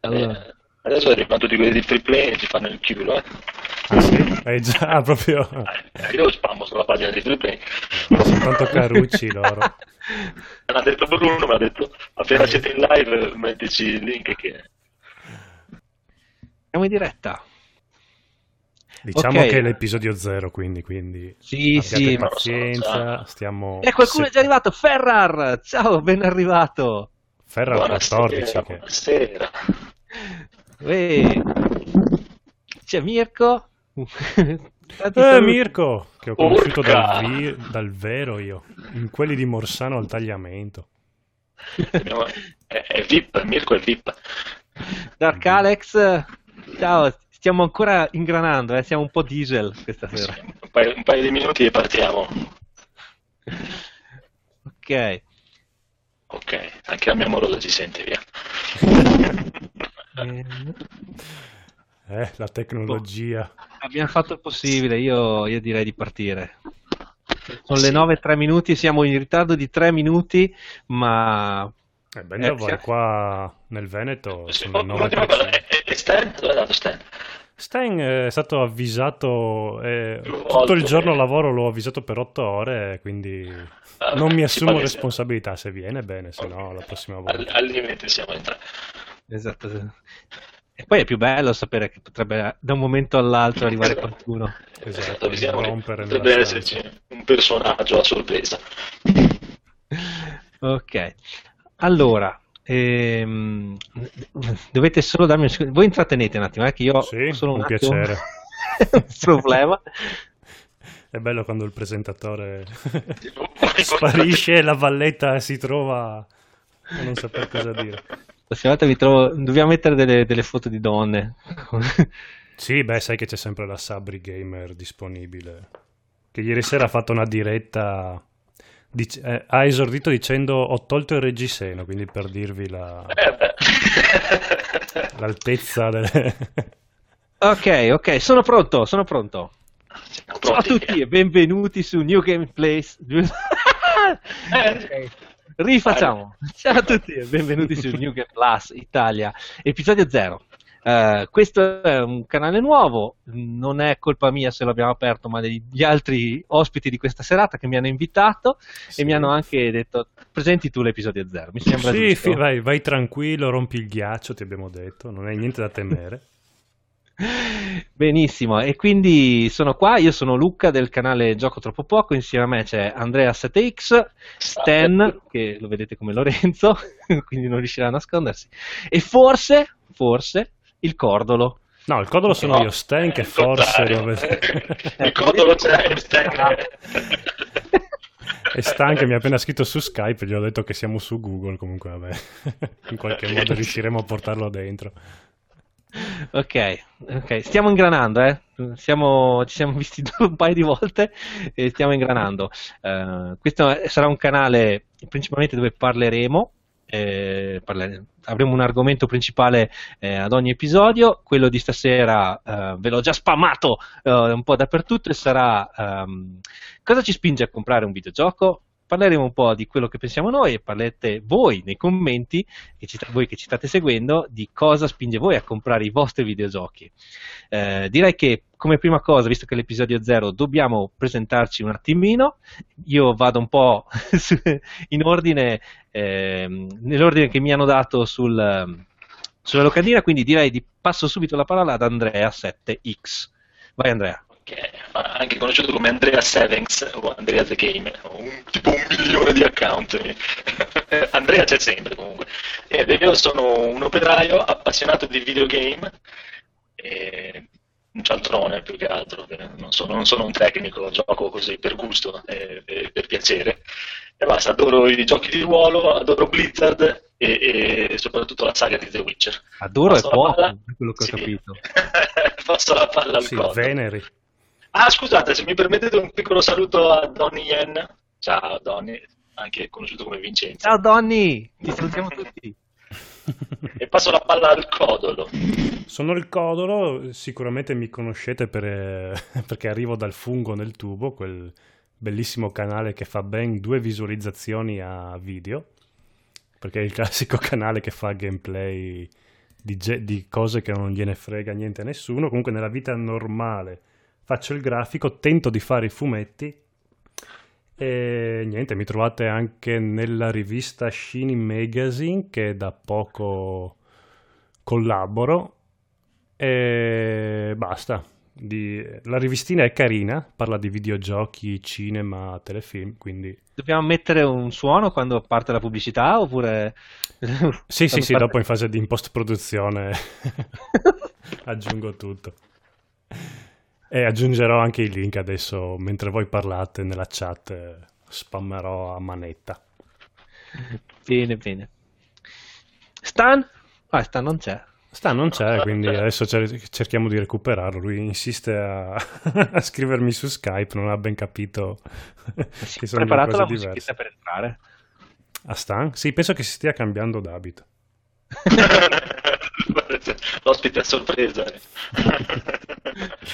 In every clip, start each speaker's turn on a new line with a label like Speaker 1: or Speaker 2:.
Speaker 1: Allora.
Speaker 2: Eh, adesso arrivano tutti quelli di free play e ci fanno il culo, eh.
Speaker 3: Ah sì? Eh già, proprio...
Speaker 2: Eh, io spammo sulla pagina di free play.
Speaker 3: Soltanto Carucci loro.
Speaker 2: Me l'ha detto Bruno, mi ha detto appena siete in live mettici il link che...
Speaker 1: Siamo in diretta.
Speaker 3: Diciamo
Speaker 1: Ok.
Speaker 3: che è l'episodio zero, quindi, quindi
Speaker 1: Sì, sì.
Speaker 3: pazienza, stiamo...
Speaker 1: E qualcuno è
Speaker 3: se-
Speaker 1: già arrivato. Ferrar! Ciao, ben arrivato.
Speaker 3: Ferra
Speaker 2: Buonasera,
Speaker 3: 14 che...
Speaker 2: buonasera.
Speaker 1: Uè. C'è Mirko.
Speaker 3: Eh. Mirko, che ho conosciuto dal, vi- dal vero io, in quelli di Morsano al tagliamento.
Speaker 2: È, è VIP, Mirko è VIP.
Speaker 1: Dark Alex. Ciao, stiamo ancora ingranando, eh, siamo un po' diesel questa sera.
Speaker 2: Un paio, un paio di minuti e partiamo.
Speaker 1: Ok.
Speaker 2: Ok, anche la mia amorosa ci sente via.
Speaker 1: Eh,
Speaker 3: Eh, la tecnologia.
Speaker 1: abbiamo fatto il possibile, io, io direi di partire. Sono le 9 e 3 minuti, siamo in ritardo di 3 minuti, ma
Speaker 3: Eh, ben
Speaker 1: Eh, sì.
Speaker 3: qua nel Veneto
Speaker 2: Sì,
Speaker 3: sono le
Speaker 2: un'ultima
Speaker 3: 9
Speaker 2: cosa, e, e Stan?
Speaker 3: Stein è stato avvisato, eh, tutto il giorno lavoro l'ho avvisato per 8 ore, quindi
Speaker 2: Ah,
Speaker 3: non mi assumo responsabilità, se viene bene, se no la prossima volta.
Speaker 2: al limite siamo in tre.
Speaker 1: esatto. E poi è più bello sapere che potrebbe da un momento all'altro arrivare qualcuno.
Speaker 3: Esatto,
Speaker 2: che
Speaker 3: rompere
Speaker 2: potrebbe esserci un personaggio a sorpresa.
Speaker 1: Ok, allora, ehm, dovete solo darmi un secondo. Voi intrattenete un attimo, eh, che io
Speaker 3: Sì,
Speaker 1: ho solo un,
Speaker 3: un
Speaker 1: attimo
Speaker 3: piacere.
Speaker 1: un problema.
Speaker 3: È bello quando il presentatore sparisce e la valletta si trova a non saper cosa dire.
Speaker 1: La prossima volta vi trovo, dobbiamo mettere delle, delle foto di donne.
Speaker 3: Sì, beh, sai che c'è sempre la Sabri Gamer disponibile. Che ieri sera ha fatto una diretta. Dic- eh, ha esordito dicendo ho tolto il reggiseno, quindi per dirvi la-
Speaker 2: Eh
Speaker 3: l'altezza delle...
Speaker 1: ok, ok, sono pronto, sono pronto.
Speaker 2: Siamo
Speaker 1: Ciao a tutti e benvenuti su New Game Place.
Speaker 2: Eh,
Speaker 1: Rifacciamo. Ciao a tutti e benvenuti su New Game Plus Italia, episodio 0. Questo è un canale nuovo, non è colpa mia se l'abbiamo aperto, ma degli altri ospiti di questa serata che mi hanno invitato
Speaker 3: Sì.
Speaker 1: e mi hanno anche detto presenti tu l'episodio 0. Mi sembra
Speaker 3: Sì,
Speaker 1: giusto.
Speaker 3: fi- vai, vai tranquillo, rompi il ghiaccio, ti abbiamo detto, non hai niente da temere.
Speaker 1: Benissimo, e quindi sono qua, io sono Luca del canale Gioco Troppo Poco, insieme a me c'è Andrea 7X, Stan, che lo vedete come Lorenzo, quindi non riuscirà a nascondersi, e forse, forse, il Cordolo.
Speaker 3: No, il codolo sono
Speaker 2: No,
Speaker 3: io, Stan, che forse.
Speaker 2: Il codolo c'è, Stan.
Speaker 3: E Stan che mi ha appena scritto su Skype, gli ho detto che siamo su Google, comunque vabbè, in qualche modo riusciremo a portarlo dentro.
Speaker 1: Ok, ok, stiamo ingranando, eh. Siamo- ci siamo visti un paio di volte e stiamo ingranando. Eh, questo sarà un canale principalmente dove parleremo, eh, parlere- avremo un argomento principale eh, ad ogni episodio, quello di stasera eh, ve l'ho già spammato eh, un po' dappertutto e sarà ehm, cosa ci spinge a comprare un videogioco? Parleremo un po' di quello che pensiamo noi e parlete voi nei commenti che ci, voi che ci state seguendo di cosa spinge voi a comprare i vostri videogiochi. Eh, direi che come prima cosa, visto che è l'episodio 0, dobbiamo presentarci un attimino. Io vado un po' in ordine, ehm, nell'ordine che mi hanno dato sul, sulla locandina, quindi direi di passo subito la parola ad Andrea 7X. Vai Andrea.
Speaker 2: Ok, anche conosciuto come Andrea Sevens o Andrea The Game, un, tipo un milione di account. Andrea c'è sempre comunque. Ed io sono un operaio appassionato di videogame, e un cialtrone più che altro, che non sono, non sono un tecnico, gioco così per gusto e, e per piacere. E basta, adoro i giochi di ruolo, adoro Blizzard e, e soprattutto la saga di The Witcher.
Speaker 1: Adoro e
Speaker 2: Passo la
Speaker 1: poco,
Speaker 2: palla-
Speaker 1: è quello che ho
Speaker 2: Sì.
Speaker 1: capito.
Speaker 2: Passo la palla al
Speaker 3: Sì. Veneri.
Speaker 2: Ah, scusate, se mi permettete un piccolo saluto a Donny Yen. Ciao Donny, anche conosciuto come Vincenzo.
Speaker 1: Ciao Donny, ti salutiamo tutti.
Speaker 2: E passo la palla al codolo.
Speaker 3: Sono il Codolo, sicuramente mi conoscete per, eh, perché arrivo dal fungo nel tubo, quel bellissimo canale che fa ben due visualizzazioni a video, perché è il classico canale che fa gameplay di, di, cose che non gliene frega niente a nessuno. Comunque nella vita normale faccio il grafico, tento di fare i fumetti e niente, mi trovate anche nella rivista Shiny Magazine che da poco collaboro e basta. Di... La rivistina è carina, parla di videogiochi, cinema, telefilm, quindi...
Speaker 1: Dobbiamo mettere un suono quando parte la pubblicità oppure...
Speaker 3: Sì, sì, sì, parte... dopo in fase di post-produzione aggiungo tutto. E aggiungerò anche i link adesso, mentre voi parlate nella chat, spammerò a manetta.
Speaker 1: Bene, bene. Stan? Ah, Stan non c'è.
Speaker 3: Stan non c'è, quindi adesso cerchiamo di recuperarlo. Lui insiste a, a scrivermi su Skype, non ha ben capito
Speaker 1: che sono preparato cose la diverse. per entrare.
Speaker 3: A Stan? Sì, penso che si stia cambiando d'abito.
Speaker 2: L'ospite a sorpresa.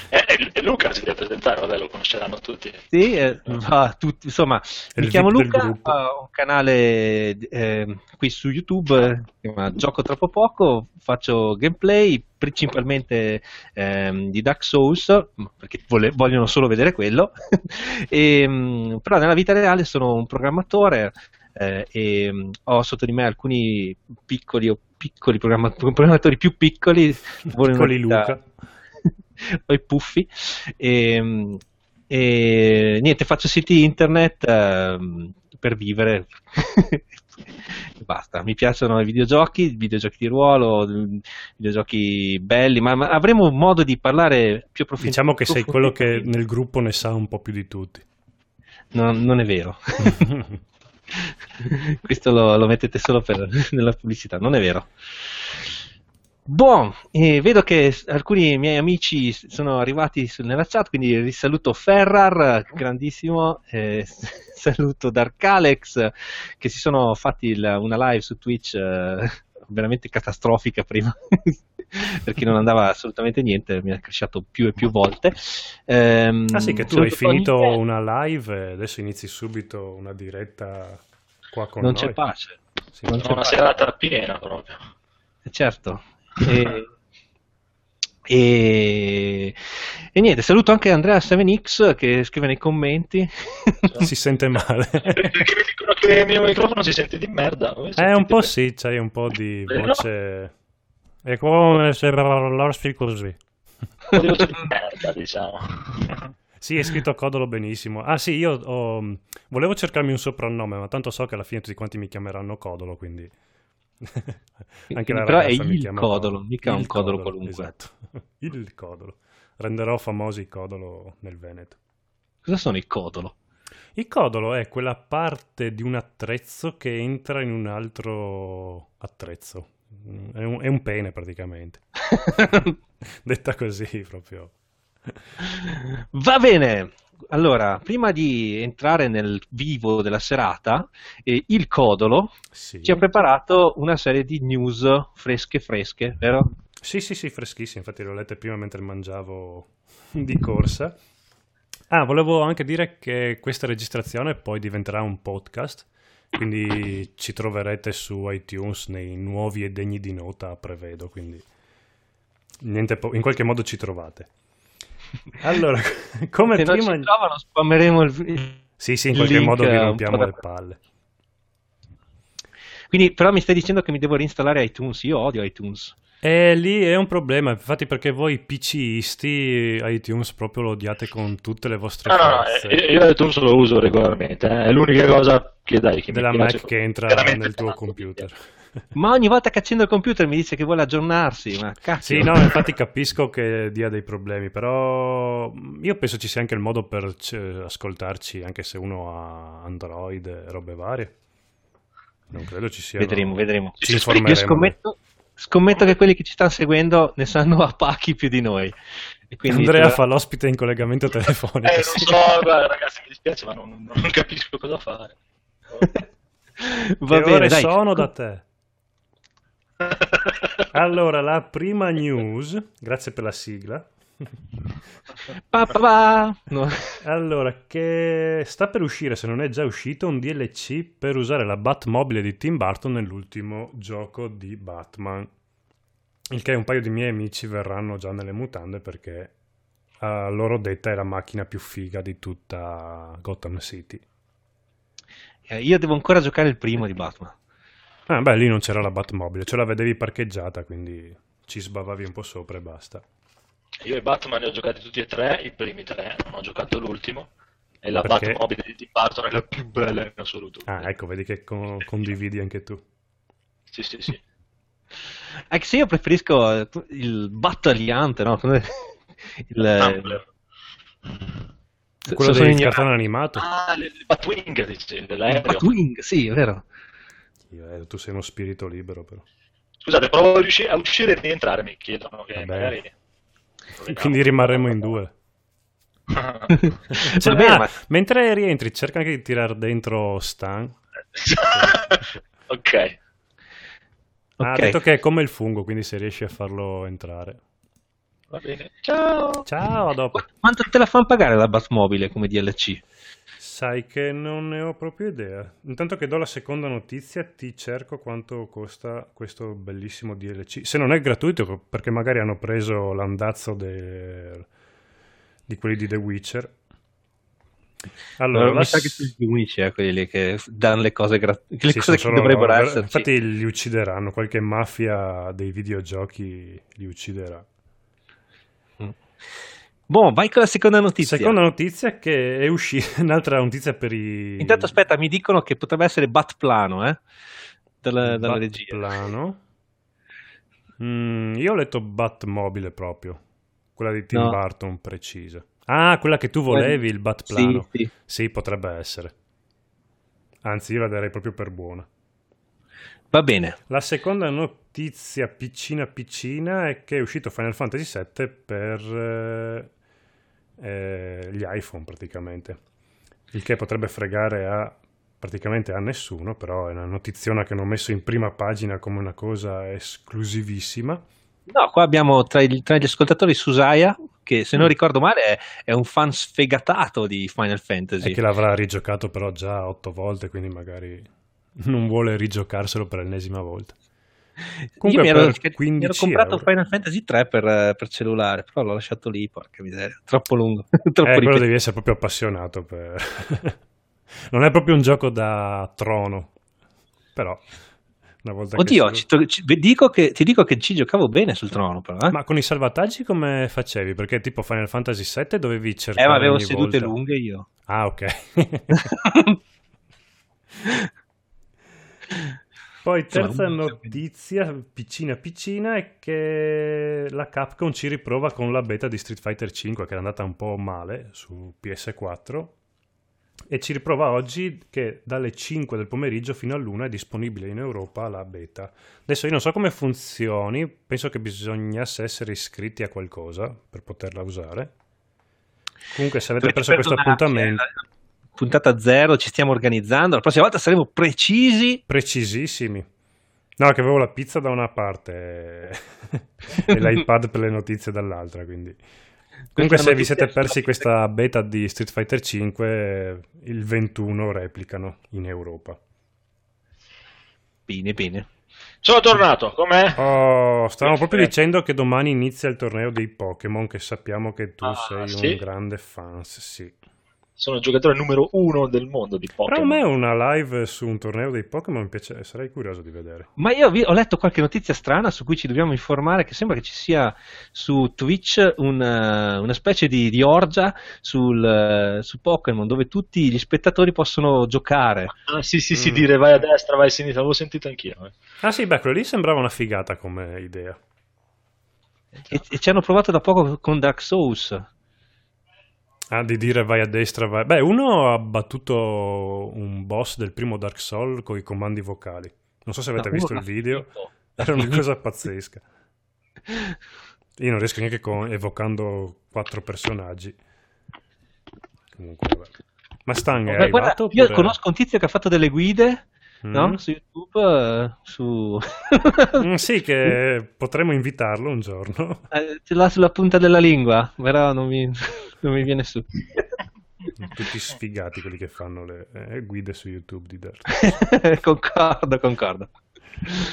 Speaker 2: e, e, Luca si deve presentare, vabbè, lo conosceranno tutti.
Speaker 1: Sì, eh, ah, tutti, insomma, È mi chiamo Luca, ho un canale eh, qui su YouTube, eh, gioco troppo poco, faccio gameplay principalmente ehm, di Dark Souls, perché vole, vogliono solo vedere quello, e, mm, però nella vita reale sono un programmatore, eh, e um, ho sotto di me alcuni piccoli piccoli programmatori più piccoli,
Speaker 3: piccoli Luca,
Speaker 1: poi puffi e, e, niente, faccio siti internet uh, per vivere. Basta, mi piacciono i videogiochi, videogiochi di ruolo, videogiochi belli, ma, ma avremo modo di parlare più approfonditamente.
Speaker 3: Diciamo che sei quello che nel gruppo ne sa un po' più di tutti.
Speaker 1: No, non è vero. Questo lo, lo, mettete solo per, nella pubblicità, non è vero. Buon, eh, vedo che alcuni miei amici sono arrivati nella chat, quindi risaluto Ferrar, grandissimo, eh, saluto Dark Alex, che si sono fatti il, una live su Twitch eh, veramente catastrofica prima, perché non andava assolutamente niente, mi ha cresciuto più e più volte.
Speaker 3: Ehm, ah sì, che tu hai finito Tony... una live e adesso inizi subito una diretta qua con
Speaker 1: non
Speaker 3: noi.
Speaker 1: C'è pace.
Speaker 2: Sì, non c'è una pace. serata piena proprio.
Speaker 1: Eh, certo. E, e, e, niente, saluto anche Andrea 7X che scrive nei commenti.
Speaker 3: si sente male.
Speaker 2: Perché mi dicono che il mio microfono si sente di merda.
Speaker 3: Eh, un po' sì, c'hai un po' di voce... È come se l'orfi così.
Speaker 2: Un po' di merda, diciamo.
Speaker 3: Sì, è scritto Codolo benissimo. Ah sì, io ho... volevo cercarmi un soprannome, ma tanto so che alla fine tutti quanti mi chiameranno Codolo, quindi...
Speaker 1: Anche la Però è il codolo, mica il un codolo, codolo qualunque.
Speaker 3: Esatto, il codolo. Renderò famosi i codolo nel Veneto.
Speaker 1: Cosa sono i codolo?
Speaker 3: Il codolo è quella parte di un attrezzo che entra in un altro attrezzo. È un, è un pene praticamente. Detta così proprio.
Speaker 1: Va bene, allora, prima di entrare nel vivo della serata, eh, il Codolo sì. ci ha preparato una serie di news fresche fresche, vero?
Speaker 3: Sì, sì, sì, freschissime, infatti le ho lette prima mentre mangiavo di corsa. Ah, volevo anche dire che questa registrazione poi diventerà un podcast, quindi ci troverete su iTunes nei nuovi e degni di nota, prevedo, quindi niente, in qualche modo ci trovate. Allora, come
Speaker 1: Se
Speaker 3: prima...
Speaker 1: non ci trovano, spammeremo il
Speaker 3: Sì, sì, in qualche modo vi rompiamo le palle.
Speaker 1: Quindi, però mi stai dicendo che mi devo reinstallare iTunes, io odio iTunes.
Speaker 3: E lì è un problema, infatti perché voi PCisti iTunes proprio lo odiate con tutte le vostre
Speaker 2: no, forze. No, no, io iTunes lo uso regolarmente, eh. è l'unica cosa che dai che
Speaker 3: Della
Speaker 2: mi
Speaker 3: Mac che entra nel tuo computer.
Speaker 1: Ma ogni volta che accendo il computer mi dice che vuole aggiornarsi, ma cazzo.
Speaker 3: Sì, no, infatti capisco che dia dei problemi, però io penso ci sia anche il modo per ascoltarci, anche se uno ha Android e robe varie. Non credo ci sia.
Speaker 1: Vedremo, vedremo.
Speaker 3: Ci informeremo. Io
Speaker 1: scommetto, scommetto che quelli che ci stanno seguendo ne sanno a pacchi più di noi.
Speaker 3: Andrea fa l'ospite in collegamento telefonico.
Speaker 2: Eh, non so, ragazzi, mi dispiace, ma non, non capisco cosa fare.
Speaker 3: Va che bene, ore dai. sono da te? allora, la prima news, grazie per la sigla.
Speaker 1: Pa, pa, pa. No.
Speaker 3: Allora, che sta per uscire, se non è già uscito, un DLC per usare la Batmobile di Tim Burton nell'ultimo gioco di Batman. Il che un paio di miei amici verranno già nelle mutande perché a loro detta è la macchina più figa di tutta Gotham City.
Speaker 1: Eh, io devo ancora giocare il primo di Batman.
Speaker 3: Ah, beh, lì non c'era la Batmobile, ce la vedevi parcheggiata, quindi ci sbavavi un po' sopra e basta.
Speaker 2: Io e Batman ne ho giocati tutti e tre, i primi tre, non ho giocato l'ultimo. E la
Speaker 3: Perché?
Speaker 2: Batmobile di Tim Burton è la più bella in assoluto.
Speaker 3: Ah, ecco, vedi che con- condividi anche tu.
Speaker 2: Sì, sì, sì.
Speaker 1: Anche se io preferisco eh, il battagliante, no? Come- Il,
Speaker 2: Tumblr.
Speaker 1: se-
Speaker 3: Quello del
Speaker 1: ignorante.
Speaker 3: cartone animato.
Speaker 2: Ah, le, le Batwing, dice,
Speaker 1: Il
Speaker 2: dell'aereo.
Speaker 1: Batwing, sì, è vero.
Speaker 3: Io, eh, tu sei uno spirito libero, però.
Speaker 2: Scusate, provo a, riusci- a uscire e rientrare, mi chiedono che
Speaker 3: Vabbè.
Speaker 2: magari...
Speaker 3: Quindi rimarremo in due. Cioè,
Speaker 1: Vabbè,
Speaker 3: ah,
Speaker 1: ma-
Speaker 3: Mentre rientri, cerca anche di tirar dentro Stan.
Speaker 2: ok.
Speaker 3: Ah, Ha
Speaker 1: Ok.
Speaker 3: detto che è come il fungo, quindi se riesci a farlo entrare.
Speaker 2: Va bene. Ciao.
Speaker 3: Ciao, a dopo.
Speaker 1: Qu- Quanto te la fanno pagare la Batmobile come DLC?
Speaker 3: Sai che non ne ho proprio idea. Intanto che do la seconda notizia, ti cerco quanto costa questo bellissimo DLC. Se non è gratuito, perché magari hanno preso l'andazzo de- di quelli di The Witcher. Allora,
Speaker 1: Allora,
Speaker 3: la
Speaker 1: mi sa che sono gli unici eh, quelli lì che danno le cose gratuite, le
Speaker 3: sì,
Speaker 1: cose che dovrebbero essere.
Speaker 3: Infatti li uccideranno, qualche mafia dei videogiochi li ucciderà.
Speaker 1: Boh, vai con la seconda notizia.
Speaker 3: Seconda notizia che è uscita, un'altra notizia per i...
Speaker 1: Intanto aspetta, mi dicono che potrebbe essere Batplano, eh? Dalla, dalla regia.
Speaker 3: Batplano. Mm, io ho letto Batmobile proprio, quella di Tim
Speaker 1: No.
Speaker 3: Burton precisa. Ah, quella che tu volevi, il Batplano.
Speaker 1: Sì, sì.
Speaker 3: Sì, potrebbe essere. Anzi, io la darei proprio per buona.
Speaker 1: Va bene.
Speaker 3: La seconda notizia piccina piccina è che è uscito Final Fantasy VII per eh, eh, gli iPhone praticamente. Il che potrebbe fregare a praticamente a nessuno, però è una notiziona che hanno messo in prima pagina come una cosa esclusivissima.
Speaker 1: No, qua abbiamo tra, il- tra gli ascoltatori Susaya, che se non ricordo male è, è un fan sfegatato di Final Fantasy.
Speaker 3: E che l'avrà rigiocato però già otto volte, quindi magari non vuole rigiocarselo per l'ennesima volta.
Speaker 1: Io
Speaker 3: Comunque
Speaker 1: mi ero, mi ero
Speaker 3: 15
Speaker 1: comprato
Speaker 3: euro.
Speaker 1: Final Fantasy 3 per, eh, per cellulare, però l'ho lasciato lì, porca miseria, troppo lungo. troppo
Speaker 3: Eh,
Speaker 1: ripetitivo.
Speaker 3: devi essere proprio appassionato. per- non è proprio un gioco da trono, però una volta
Speaker 1: Oddio,
Speaker 3: che...
Speaker 1: ci ci- dico che- ti dico che ci giocavo bene sul trono, però. Eh,
Speaker 3: Ma con i salvataggi come facevi? Perché tipo Final Fantasy VII dovevi
Speaker 1: Eh,
Speaker 3: cercare
Speaker 1: ma avevo sedute
Speaker 3: volta-
Speaker 1: lunghe io.
Speaker 3: Ah, ok. Poi terza
Speaker 1: un-
Speaker 3: notizia, piccina piccina, è che la Capcom ci riprova con la beta di Street Fighter V che era andata un po' male su PS4 e ci riprova oggi che dalle 5 del pomeriggio fino all'1 è disponibile in Europa la beta. Adesso io non so come funzioni, penso che bisognasse essere iscritti a qualcosa per poterla usare. Comunque se avete perso questo appuntamento...
Speaker 1: eh, Puntata zero, ci stiamo organizzando. La prossima volta saremo precisi.
Speaker 3: precisissimi. No, che avevo la pizza da una parte e l'iPad per le notizie dall'altra, quindi... Comunque se vi siete persi questa beta di Street Fighter 5, il 21 replicano in Europa.
Speaker 1: Bene, bene.
Speaker 2: Sono tornato, com'è?
Speaker 3: Oh, stavamo proprio dicendo che domani inizia il torneo dei Pokémon, che sappiamo che tu
Speaker 2: Ah,
Speaker 3: sei
Speaker 2: sì?
Speaker 3: un grande fan, sì.
Speaker 2: Sono il giocatore numero uno del mondo di
Speaker 3: Però a
Speaker 2: Pokémon.
Speaker 3: me una live su un torneo dei Pokémon mi piace, sarei curioso di vedere.
Speaker 1: Ma io vi- ho letto qualche notizia strana su cui ci dobbiamo informare, che sembra che ci sia su Twitch una, una specie di, di orgia sul, eh, su Pokémon dove tutti gli spettatori possono giocare.
Speaker 2: Ah, sì, sì, sì,
Speaker 3: Mm.
Speaker 2: dire vai a destra, vai a sinistra, l'avevo sentito anch'io. eh.
Speaker 3: Ah sì, beh, quello lì sembrava una figata come idea.
Speaker 1: E, e ci hanno provato da poco con Dark Souls.
Speaker 3: Ah, di dire vai a destra, vai... Beh, uno ha battuto un boss del primo Dark Souls con i comandi vocali. Non so se avete
Speaker 1: No,
Speaker 3: visto
Speaker 1: uno
Speaker 3: il video,
Speaker 1: finito.
Speaker 3: era una cosa pazzesca. Io non riesco neanche con... evocando quattro personaggi. Comunque, vabbè. Ma Stan è
Speaker 1: Beh, guarda, io
Speaker 3: oppure-
Speaker 1: conosco un tizio che ha fatto delle guide no?
Speaker 3: Mm?
Speaker 1: su YouTube. eh, su...
Speaker 3: Mm, sì, che potremmo invitarlo un giorno.
Speaker 1: Eh, ce l'ha sulla punta della lingua, però non mi, non mi viene su.
Speaker 3: Tutti sfigati quelli che fanno le eh, guide su YouTube di Dirt.
Speaker 1: concordo, concordo.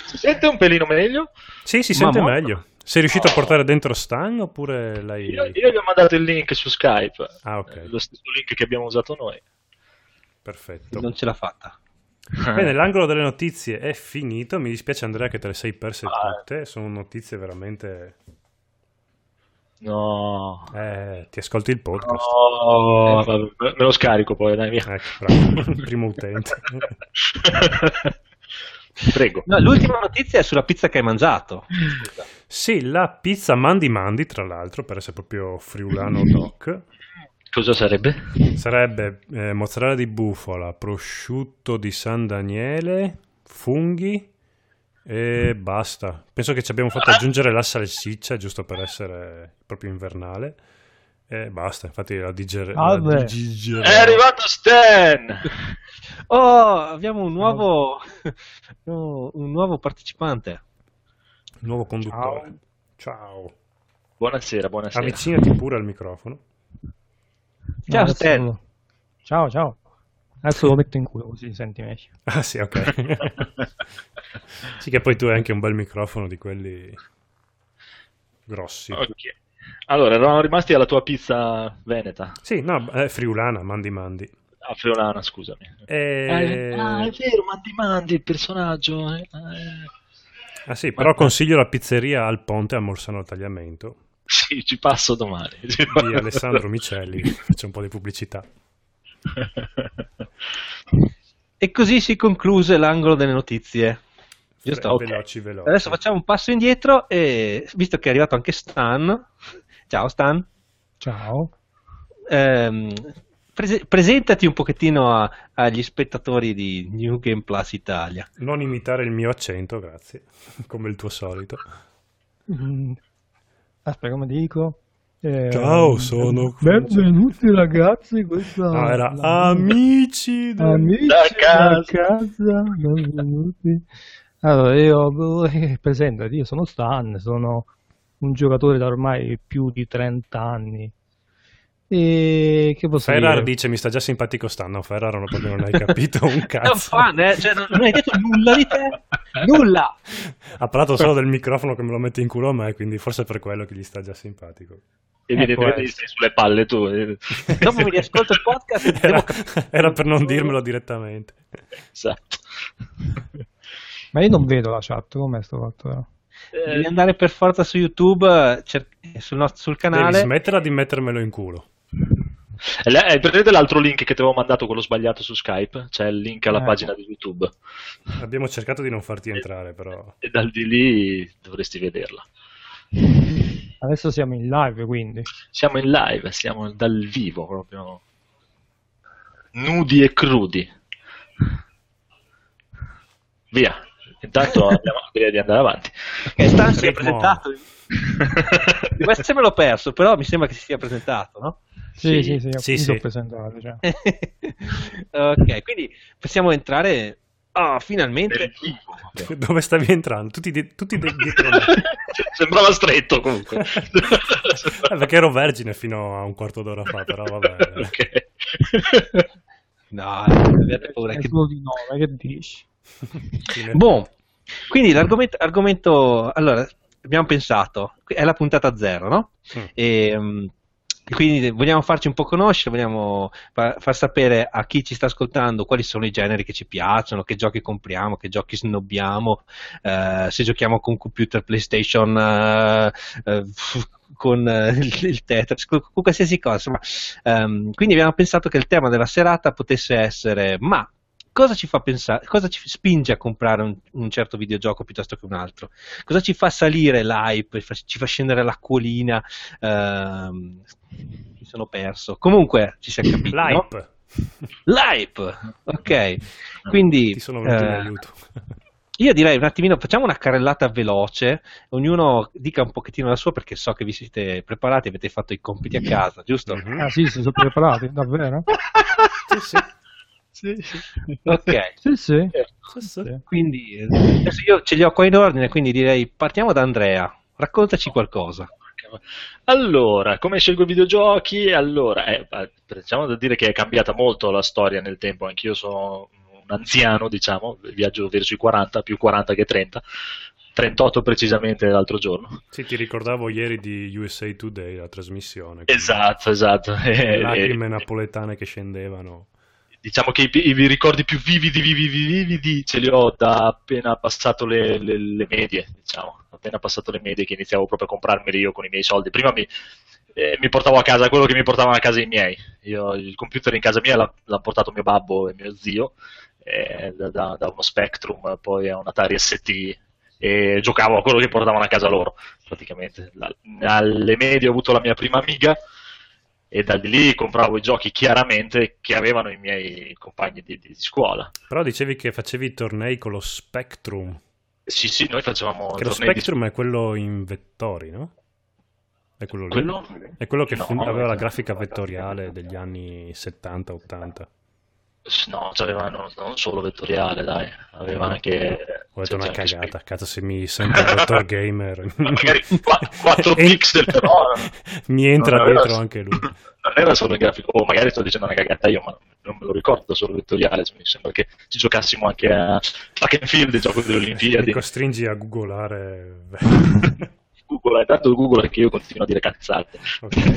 Speaker 2: Si sente un pelino meglio?
Speaker 3: Sì, si sente meglio. Sei riuscito a
Speaker 2: Oh.
Speaker 3: portare dentro Stan oppure l'hai...
Speaker 2: Io, io gli ho mandato il link su Skype,
Speaker 3: Ah, ok,
Speaker 2: eh, lo stesso link che abbiamo usato noi.
Speaker 3: perfetto.
Speaker 1: Non ce l'ha fatta.
Speaker 3: Bene, l'angolo delle notizie è finito. Mi dispiace, Andrea, che te le sei perse
Speaker 2: Ah.
Speaker 3: tutte. Sono notizie veramente.
Speaker 2: No.
Speaker 3: Eh, ti ascolti il podcast.
Speaker 2: No, vabbè, me lo scarico poi, dai, via.
Speaker 3: Ecco, bravo. Primo utente.
Speaker 2: Prego.
Speaker 1: No, l'ultima notizia è sulla pizza che hai mangiato.
Speaker 3: Sì, la pizza Mandi Mandi, tra l'altro, per essere proprio friulano doc,
Speaker 2: Cosa sarebbe?
Speaker 3: sarebbe eh, mozzarella di bufala, prosciutto di San Daniele, funghi e basta. Penso che ci abbiamo fatto aggiungere la salsiccia, giusto per essere proprio invernale. E basta, infatti la digere... la digerò.
Speaker 2: È arrivato Stan!
Speaker 1: Oh, abbiamo un nuovo, un nuovo partecipante.
Speaker 3: Nuovo conduttore. Ciao.
Speaker 2: Buonasera, buonasera.
Speaker 3: Avvicinati pure al microfono.
Speaker 1: Ciao,
Speaker 4: adesso
Speaker 1: Stan.
Speaker 4: lo- Ciao, ciao. Adesso lo metto in culo così senti meglio.
Speaker 3: Ah sì, ok. sì, che poi tu hai anche un bel microfono di quelli grossi.
Speaker 2: Ok. Allora, eravamo rimasti alla tua pizza veneta.
Speaker 3: Sì, no, è friulana, mandi mandi.
Speaker 2: A Friolana, scusami.
Speaker 3: E...
Speaker 2: Ah, è vero, Mandi Mandi, il personaggio. eh, eh.
Speaker 3: Ah sì, però consiglio la pizzeria al Ponte a Morsano Tagliamento
Speaker 2: Sì, ci passo domani.
Speaker 3: di Alessandro Micelli, c'è un po' di pubblicità.
Speaker 1: E così si concluse l'angolo delle notizie. Giusto?
Speaker 2: Ok.
Speaker 3: Veloci, veloci.
Speaker 1: Adesso facciamo un passo indietro e visto che è arrivato anche Stan, ciao Stan,
Speaker 4: Ciao.
Speaker 1: ehm, prese- presentati un pochettino a- agli spettatori di New Game Plus Italia.
Speaker 3: Non imitare il mio accento, grazie, come il tuo solito.
Speaker 4: Mm. Aspetta, come dico? Eh,
Speaker 3: Ciao, sono-
Speaker 4: Benvenuti ragazzi, questa
Speaker 3: No, era
Speaker 4: la-
Speaker 3: amici del...
Speaker 4: Amici
Speaker 2: Da
Speaker 4: da
Speaker 2: casa.
Speaker 4: casa. benvenuti. Allora, io presentati, io sono Stan, sono un giocatore da ormai più di 30 anni. E che posso
Speaker 3: Ferrar
Speaker 4: dire?
Speaker 3: dice mi sta già simpatico Stan, no Ferrar non, proprio non hai capito un cazzo.
Speaker 1: fan, eh? Cioè, non, non hai detto nulla di te? Nulla!
Speaker 3: Ha parlato solo del microfono che me lo mette in culo a me, quindi forse è per quello che gli sta già simpatico.
Speaker 2: Evidentemente
Speaker 4: Eh,
Speaker 2: stai sulle palle tu. eh.
Speaker 1: Dopo mi riascolto il podcast devo
Speaker 3: Era, era per non dirmelo direttamente.
Speaker 2: Esatto.
Speaker 4: Ma io non vedo la chat, com'è sto fatto? però?
Speaker 1: Devi andare per forza su YouTube, eh, cer- sul, nostro, sul
Speaker 3: Devi
Speaker 1: canale.
Speaker 3: smetterla di mettermelo in culo.
Speaker 2: Eh, Hai presente l'altro link che ti avevo mandato, quello sbagliato su Skype? C'è il link alla
Speaker 4: Eh.
Speaker 2: pagina di YouTube.
Speaker 3: Abbiamo cercato di non farti entrare, però.
Speaker 2: E dal di lì dovresti vederla.
Speaker 4: Adesso siamo in live, quindi.
Speaker 2: Siamo in live, siamo dal vivo proprio. Nudi e crudi. Via. Intanto abbiamo direi di andare avanti.
Speaker 1: Ok, Stan si è presentato. Questo me l'ho perso, però mi sembra che si sia presentato, no?
Speaker 4: Sì,
Speaker 2: Sì,
Speaker 4: sì, sì,
Speaker 3: sì, sì.
Speaker 4: presentato. Cioè.
Speaker 1: ok, quindi possiamo entrare. Ah, finalmente.
Speaker 2: Nel vivo.
Speaker 3: Dove stavi entrando? Tutti, di- tutti di- dietro me.
Speaker 2: Sembrava stretto comunque.
Speaker 3: Eh, perché ero vergine fino a un quarto d'ora fa, però vabbè.
Speaker 2: Ok.
Speaker 1: No, avete paura che
Speaker 4: solo di 9, che dici?
Speaker 1: Boh, quindi l'argomento, argomento, allora, abbiamo pensato, è la puntata zero, no?
Speaker 3: Mm.
Speaker 1: E, mm, quindi vogliamo farci un po' conoscere, vogliamo fa- far sapere a chi ci sta ascoltando quali sono i generi che ci piacciono, che giochi compriamo, che giochi snobbiamo, eh, se giochiamo con computer, PlayStation, eh, eh, con eh, il, Tetris, con, con qualsiasi cosa. Insomma, Ehm, quindi abbiamo pensato che il tema della serata potesse essere ma cosa ci fa pensare, cosa ci spinge a comprare un, un certo videogioco piuttosto che un altro? Cosa ci fa salire l'hype, ci fa scendere l'acquolina? Ehm, mi sono perso. Comunque ci si è capito. no?
Speaker 3: L'hype.
Speaker 1: L'hype, ok. Quindi
Speaker 3: Ti sono venuto in
Speaker 1: eh,
Speaker 3: aiuto.
Speaker 1: io direi un attimino, facciamo una carrellata veloce, ognuno dica un pochettino la sua perché so che vi siete preparati, avete fatto i compiti a casa, giusto?
Speaker 3: Mhm.
Speaker 4: Ah sì, si sono preparati, davvero?
Speaker 3: Sì, sì.
Speaker 2: Sì, sì.
Speaker 1: Ok,
Speaker 4: Sì, sì.
Speaker 1: Quindi eh, adesso io ce li ho qua in ordine, quindi direi partiamo da Andrea, raccontaci qualcosa.
Speaker 2: Allora, come scelgo i videogiochi? Allora, eh, eh, diciamo da dire che è cambiata molto la storia nel tempo, anch'io sono un anziano, diciamo, viaggio verso i 40, più 40 che 30, 38 precisamente l'altro giorno.
Speaker 3: Sì, ti ricordavo ieri di USA Today, la trasmissione.
Speaker 2: Esatto, esatto.
Speaker 3: Lacrime napoletane che scendevano.
Speaker 2: Diciamo che i, i ricordi più vividi, vividi, vividi ce li ho da appena passato le, le, le medie, diciamo, appena passato le medie che iniziavo proprio a comprarmeli io con i miei soldi. Prima mi, eh, mi portavo a casa quello che mi portavano a casa i miei. Io, il computer in casa mia l'ha, l'ha portato mio babbo e mio zio, eh, da, da, da, uno Spectrum poi a un Atari ST e giocavo a quello che portavano a casa loro, praticamente. Alle medie ho avuto la mia prima amiga e da lì compravo i giochi chiaramente che avevano i miei compagni di, di scuola.
Speaker 3: Però dicevi che facevi i tornei con lo Spectrum.
Speaker 2: Sì, sì, noi facevamo
Speaker 3: che lo Spectrum di... è quello in vettori, no? È quello, quello? È quello che no, fun- aveva la grafica vettoriale degli anni 70-80.
Speaker 2: No, non, non solo vettoriale, dai, aveva anche...
Speaker 3: Ho detto una cagata, cazzo se mi sento il dottor gamer.
Speaker 2: Magari 4 pixel però...
Speaker 3: mi entra dietro era... anche lui.
Speaker 2: Non era solo il grafico, o oh, magari sto dicendo una cagata io, ma non me lo ricordo solo vettoriale, mi sembra che ci giocassimo anche a Track and Field, il gioco delle Olimpiadi. Mi
Speaker 3: costringi a googolare...
Speaker 2: Google, intanto Google che io continuo a dire cazzate. Okay.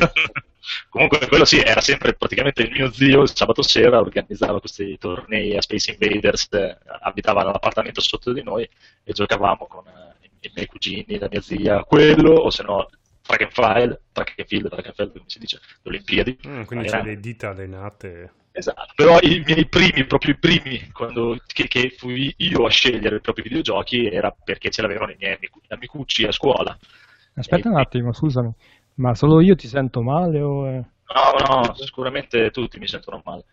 Speaker 2: Comunque quello sì, era sempre praticamente il mio zio, il sabato sera organizzava questi tornei a Space Invaders, eh, abitava nell'appartamento sotto di noi e giocavamo con eh, i miei cugini, la mia zia, quello, o se no track and file, track and field, track and field come si dice, le Olimpiadi.
Speaker 3: Mm, quindi c'è le dita allenate.
Speaker 2: Esatto, però i miei primi, proprio i primi, quando, che, che, fui io a scegliere i propri videogiochi era perché ce l'avevano i miei amicucci a scuola.
Speaker 4: Aspetta un attimo, scusami, ma solo io ti sento male o... È...
Speaker 2: No, no, sicuramente tutti mi sentono male.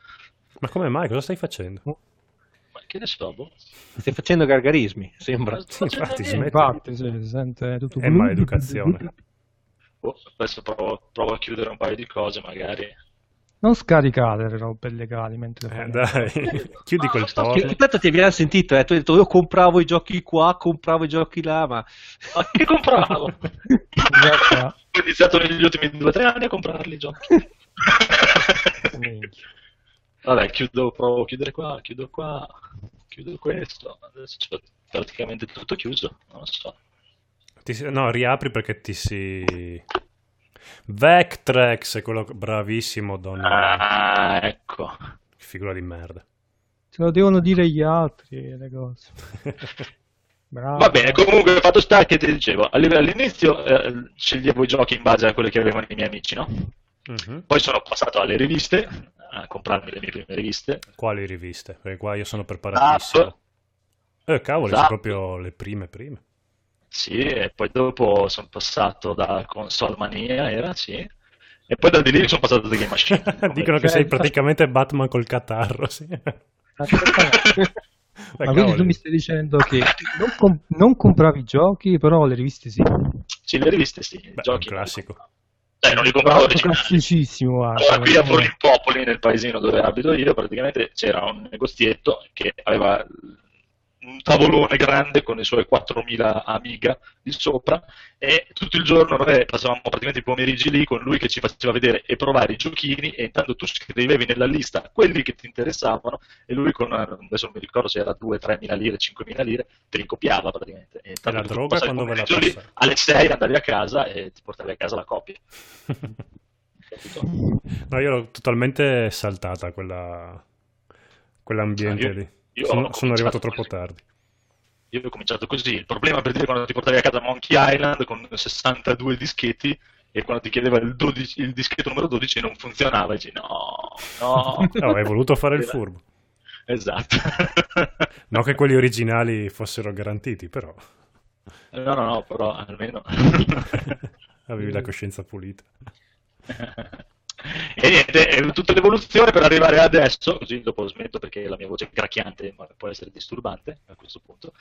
Speaker 3: Ma come mai? Cosa stai facendo?
Speaker 2: Ma che ne so, boh.
Speaker 1: Stai facendo gargarismi, sembra.
Speaker 3: Sì, infatti, si
Speaker 4: infatti, sì, si sente tutto...
Speaker 3: È maleducazione.
Speaker 2: Oh, adesso provo, provo a chiudere un paio di cose, magari.
Speaker 4: Non scaricate le robe illegali mentre
Speaker 3: eh, dai, chiudi quel porno.
Speaker 1: Che tanto ti abbiamo sentito, eh? tu hai detto io compravo i giochi qua, compravo i giochi là, ma...
Speaker 2: Ma che compravo? ho iniziato negli ultimi due o tre anni a comprarli i giochi. Vabbè, chiudo, provo a chiudere qua, chiudo qua, chiudo questo, adesso c'è praticamente tutto chiuso, non lo so.
Speaker 3: Ti, no, riapri perché ti si Vectrex è quello bravissimo, donna.
Speaker 2: Ah, ecco.
Speaker 3: Figura di merda.
Speaker 4: Ce lo devono dire gli altri le cose.
Speaker 2: Bravo. Va bene, comunque fatto sta che ti dicevo, all'inizio eh, sceglievo i giochi in base a quelli che avevano i miei amici, no? Uh-huh. Poi sono passato alle riviste, a comprarmi le mie prime riviste.
Speaker 3: Quali riviste? Perché qua io sono preparatissimo. Zap. Eh, cavolo, sono proprio le prime prime.
Speaker 2: Sì, e poi dopo sono passato da console mania, era sì. E poi da di lì sono passato da Game Machine.
Speaker 3: Dicono che sei praticamente Batman col catarro, sì.
Speaker 4: Ma quindi tu mi stai dicendo che non, comp- non, compravi giochi, però le riviste sì?
Speaker 2: Sì, le riviste sì.
Speaker 3: Beh,
Speaker 2: giochi
Speaker 3: classico.
Speaker 2: Dai, non li compravo
Speaker 4: classicissimo.
Speaker 2: Allora, qui a Forlimpopoli, nel paesino dove abito io, praticamente c'era un negozietto che aveva un tavolone grande con i suoi 4.000 amiga di sopra e tutto il giorno noi passavamo praticamente i pomeriggi lì con lui che ci faceva vedere e provare i giochini e intanto tu scrivevi nella lista quelli che ti interessavano e lui con, adesso non mi ricordo se era 2-3 mila lire, 5 mila lire, te li copiava praticamente.
Speaker 3: E, e la droga quando ve la lì,
Speaker 2: Alle 6 andavi a casa e ti portavi a casa la copia.
Speaker 3: no, io l'ho totalmente saltata quella, quell'ambiente ah, io... lì. Io sono, sono arrivato troppo tardi.
Speaker 2: Io ho cominciato così. Il problema per dire quando ti portavi a casa Monkey Island con 62 dischetti e quando ti chiedeva il, 12, il dischetto numero 12 non funzionava, dici no, no.
Speaker 3: no hai voluto fare il furbo.
Speaker 2: Esatto.
Speaker 3: non che quelli originali fossero garantiti, però.
Speaker 2: No, no, no, però almeno.
Speaker 3: Avevi la coscienza pulita.
Speaker 2: E niente, è tutta l'evoluzione per arrivare adesso, così dopo smetto perché la mia voce è gracchiante, ma può essere disturbante a questo punto.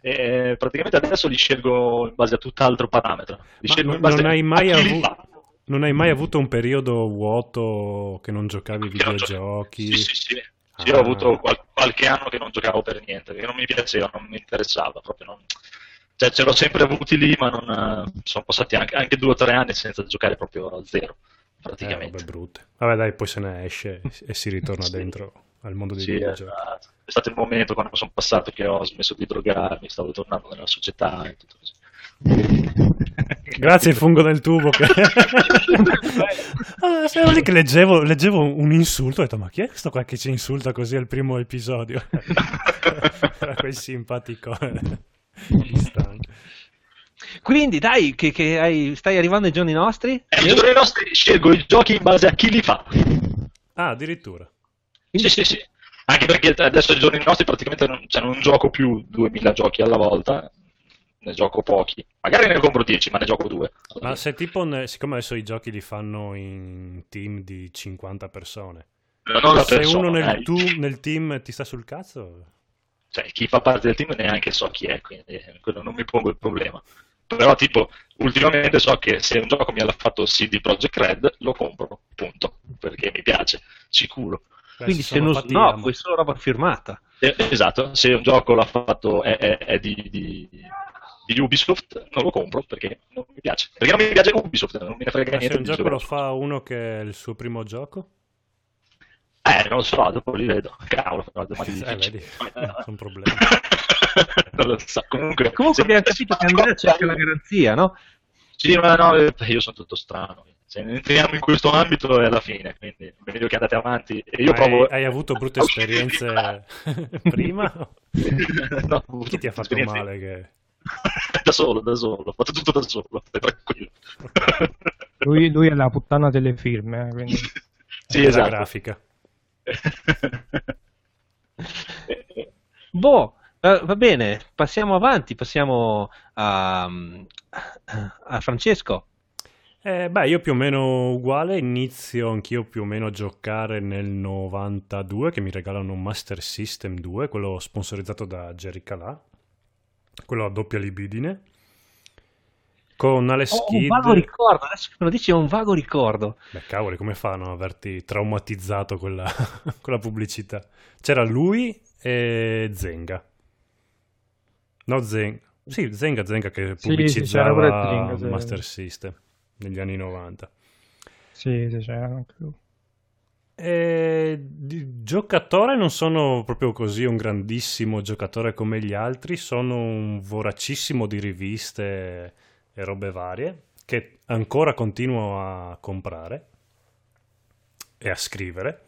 Speaker 2: E praticamente adesso li scelgo in base a tutt'altro parametro.
Speaker 3: Base non, hai mai avuto, non hai mai avuto un periodo vuoto che non giocavi ai videogiochi?
Speaker 2: Sì, sì, sì. Ah. sì ho avuto qual- qualche anno che non giocavo per niente, perché non mi piaceva, non mi interessava, proprio non... Cioè, ce l'ho sempre avuti lì, ma non, sono passati anche, anche due o tre anni senza giocare proprio a zero praticamente.
Speaker 3: Eh, vabbè, brutte. Vabbè, dai, poi se ne esce e si ritorna sì. dentro al mondo dei sì, videogiochi. Esatto.
Speaker 2: è stato il momento quando sono passato che ho smesso di drogarmi, stavo tornando nella società e tutto così.
Speaker 3: Grazie il fungo del tubo. Che... ah, ero lì che leggevo, leggevo, un insulto, ho detto ma chi è questo qua che ci insulta così al primo episodio? Era quel simpatico.
Speaker 1: Quindi dai, che, che hai, stai arrivando ai giorni nostri?
Speaker 2: Eh, I giorni nostri scelgo i giochi in base a chi li fa.
Speaker 3: Ah, addirittura.
Speaker 2: Sì, sì, sì. Anche perché adesso ai giorni nostri praticamente non, cioè, non gioco più 2000 giochi alla volta, ne gioco pochi. Magari ne compro 10, ma ne gioco 2.
Speaker 3: Ma se tipo, ne, siccome adesso i giochi li fanno in team di 50 persone,
Speaker 2: non
Speaker 3: se
Speaker 2: persona,
Speaker 3: uno nel,
Speaker 2: eh.
Speaker 3: tu, nel team ti sta sul cazzo,
Speaker 2: Cioè, chi fa parte del team neanche so chi è, quindi eh, quello non mi pongo il problema. Però, tipo, ultimamente so che se un gioco mi ha fatto CD Projekt Red, lo compro, punto. Perché mi piace, sicuro.
Speaker 3: beh,
Speaker 1: Quindi se non no,
Speaker 3: am-
Speaker 1: puoi solo roba firmata.
Speaker 2: Eh, esatto, se un gioco l'ha fatto è, è- è di, di- di Ubisoft, non lo compro perché non mi piace. Perché non mi piace Ubisoft, non ne frega
Speaker 3: Ma se
Speaker 2: niente.
Speaker 3: un gioco lo fa uno che è il suo primo gioco?
Speaker 2: Eh, non lo so, dopo li vedo. Cavolo, però è domani
Speaker 3: Eh, vedi, sono problemi.
Speaker 2: non lo so. Comunque,
Speaker 1: Comunque abbiamo capito che Andrea c'è anche la garanzia, no?
Speaker 2: Sì, ma no, eh, io sono tutto strano. Se entriamo in questo ambito è la fine, quindi meglio che andate avanti. E io
Speaker 3: Ma
Speaker 2: provo...
Speaker 3: hai, hai avuto brutte esperienze prima?
Speaker 2: No,
Speaker 3: Chi ti ha fatto
Speaker 2: esperienze-
Speaker 3: male? Che...
Speaker 2: Da solo, da solo, ho fatto tutto da solo, stai tranquillo.
Speaker 4: Lui, lui è la puttana delle firme, eh, quindi...
Speaker 2: sì,
Speaker 3: la
Speaker 2: esatto.
Speaker 3: grafica.
Speaker 1: Boh, eh, va bene, passiamo avanti, passiamo a, a Francesco.
Speaker 3: Eh, beh, io più o meno uguale, inizio anch'io più o meno a giocare nel 92 che mi regalano un Master System 2, quello sponsorizzato da Jerry Calà, quello a doppia libidine, con alle
Speaker 1: Ho un
Speaker 3: skid...
Speaker 1: vago ricordo, adesso che me lo dici ho un vago ricordo.
Speaker 3: Beh, cavoli, come fanno a averti traumatizzato quella, quella pubblicità? C'era lui e Zenga. No, Zenga. Sì, Zenga, Zenga che
Speaker 4: Sì, sì,
Speaker 3: pubblicizzava
Speaker 4: pure Zenga, sì.
Speaker 3: Master System negli anni 90.
Speaker 4: Sì, sì, c'era anche lui.
Speaker 3: E di giocatore non sono proprio così un grandissimo giocatore come gli altri, sono un voracissimo di riviste e robe varie che ancora continuo a comprare e a scrivere.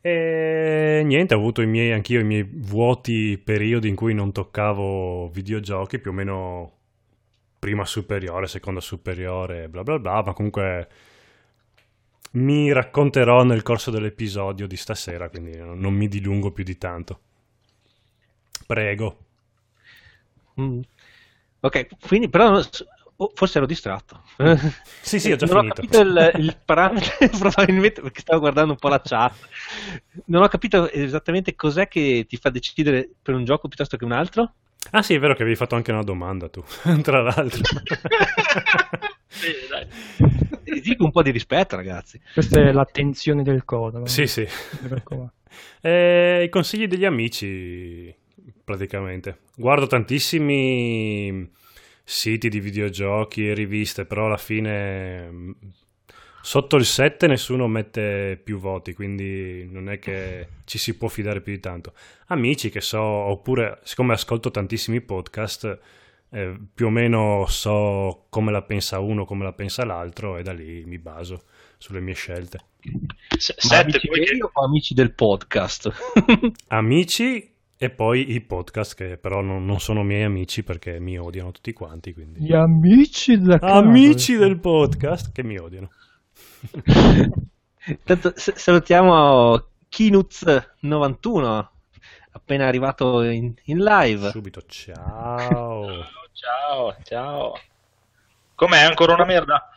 Speaker 3: E niente, ho avuto i miei, anch'io i miei vuoti periodi in cui non toccavo videogiochi, più o meno prima superiore, seconda superiore, bla bla bla, ma comunque mi racconterò nel corso dell'episodio di stasera, quindi non mi dilungo più di tanto. Prego.
Speaker 1: Mm. Ok, quindi però oh, forse ero distratto.
Speaker 3: Sì, sì, ho già
Speaker 1: non
Speaker 3: finito.
Speaker 1: ho capito il, il parametro, probabilmente perché stavo guardando un po' la chat. Non ho capito esattamente cos'è che ti fa decidere per un gioco piuttosto che un altro.
Speaker 3: Ah sì, è vero che avevi fatto anche una domanda tu, tra l'altro.
Speaker 2: Sì, dai.
Speaker 1: Dico un po' di rispetto, ragazzi.
Speaker 4: Questa è l'attenzione del codo.
Speaker 3: sì, sì. Eh, I consigli degli amici, praticamente. Guardo tantissimi siti di videogiochi e riviste, però alla fine mh, sotto il 7 nessuno mette più voti, quindi non è che ci si può fidare più di tanto. Amici che so, oppure siccome ascolto tantissimi podcast, eh, più o meno so come la pensa uno, come la pensa l'altro e da lì mi baso sulle mie scelte.
Speaker 1: Ma
Speaker 2: Sette,
Speaker 1: amici o amici del podcast?
Speaker 3: Amici e poi i podcast che però non, non sono miei amici perché mi odiano tutti quanti. Quindi.
Speaker 4: Gli amici.
Speaker 3: Amici del podcast che mi odiano.
Speaker 1: Tanto, salutiamo Kinuz91, appena arrivato in, in live.
Speaker 3: Subito, ciao.
Speaker 2: Ciao, ciao. Com'è ancora una merda?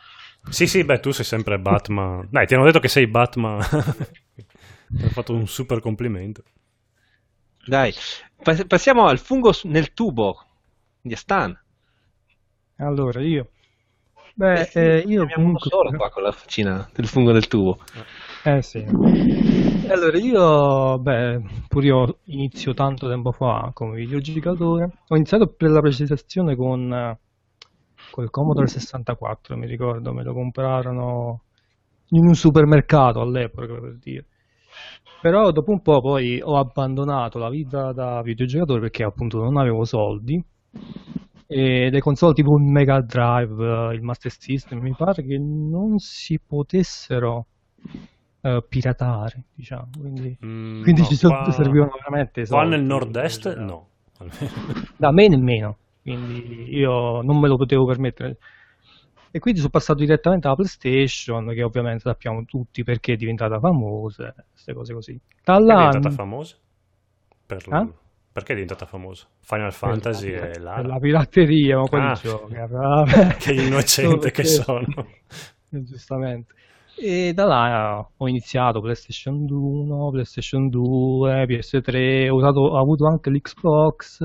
Speaker 3: Sì, sì, beh, tu sei sempre Batman. Dai, ti hanno detto che sei Batman. Mi hanno fatto un super complimento.
Speaker 1: Dai, pass- passiamo al fungo nel tubo di Stan.
Speaker 4: Allora, io... Beh, eh, io
Speaker 1: Abbiamo uno
Speaker 4: comunque...
Speaker 1: solo qua con la faccina del fungo del tubo.
Speaker 4: Eh sì. Allora, io, beh, pure io inizio tanto tempo fa come videogiocatore. Ho iniziato per la precisazione con eh, col Commodore 64, mi ricordo, me lo comprarono in un supermercato all'epoca, per dire. Però dopo un po' poi ho abbandonato la vita da videogiocatore perché appunto non avevo soldi e le console tipo un Mega Drive, il Master System, mi pare che non si potessero uh, piratare, diciamo. Quindi,
Speaker 3: Mm,
Speaker 4: quindi
Speaker 3: no,
Speaker 4: ci sono,
Speaker 3: qua-
Speaker 4: servivano veramente
Speaker 3: Qua
Speaker 4: soldi.
Speaker 3: nel nord-est
Speaker 4: Esatto.
Speaker 3: no.
Speaker 4: Da me nemmeno, quindi io non me lo potevo permettere. E quindi sono passato direttamente alla PlayStation, che ovviamente sappiamo tutti perché è diventata famosa, queste cose così. Da
Speaker 3: Perché è diventata famosa? Per
Speaker 4: Ah?
Speaker 3: Perché è diventata famosa? Final Fantasy
Speaker 4: per,
Speaker 3: e la...
Speaker 4: per la pirateria, ma quali
Speaker 3: Ah.
Speaker 4: giochi?
Speaker 3: Che innocente che sono.
Speaker 4: Giustamente. E da là ho iniziato PlayStation 1, PlayStation 2, PS3, ho, usato- ho avuto anche l'Xbox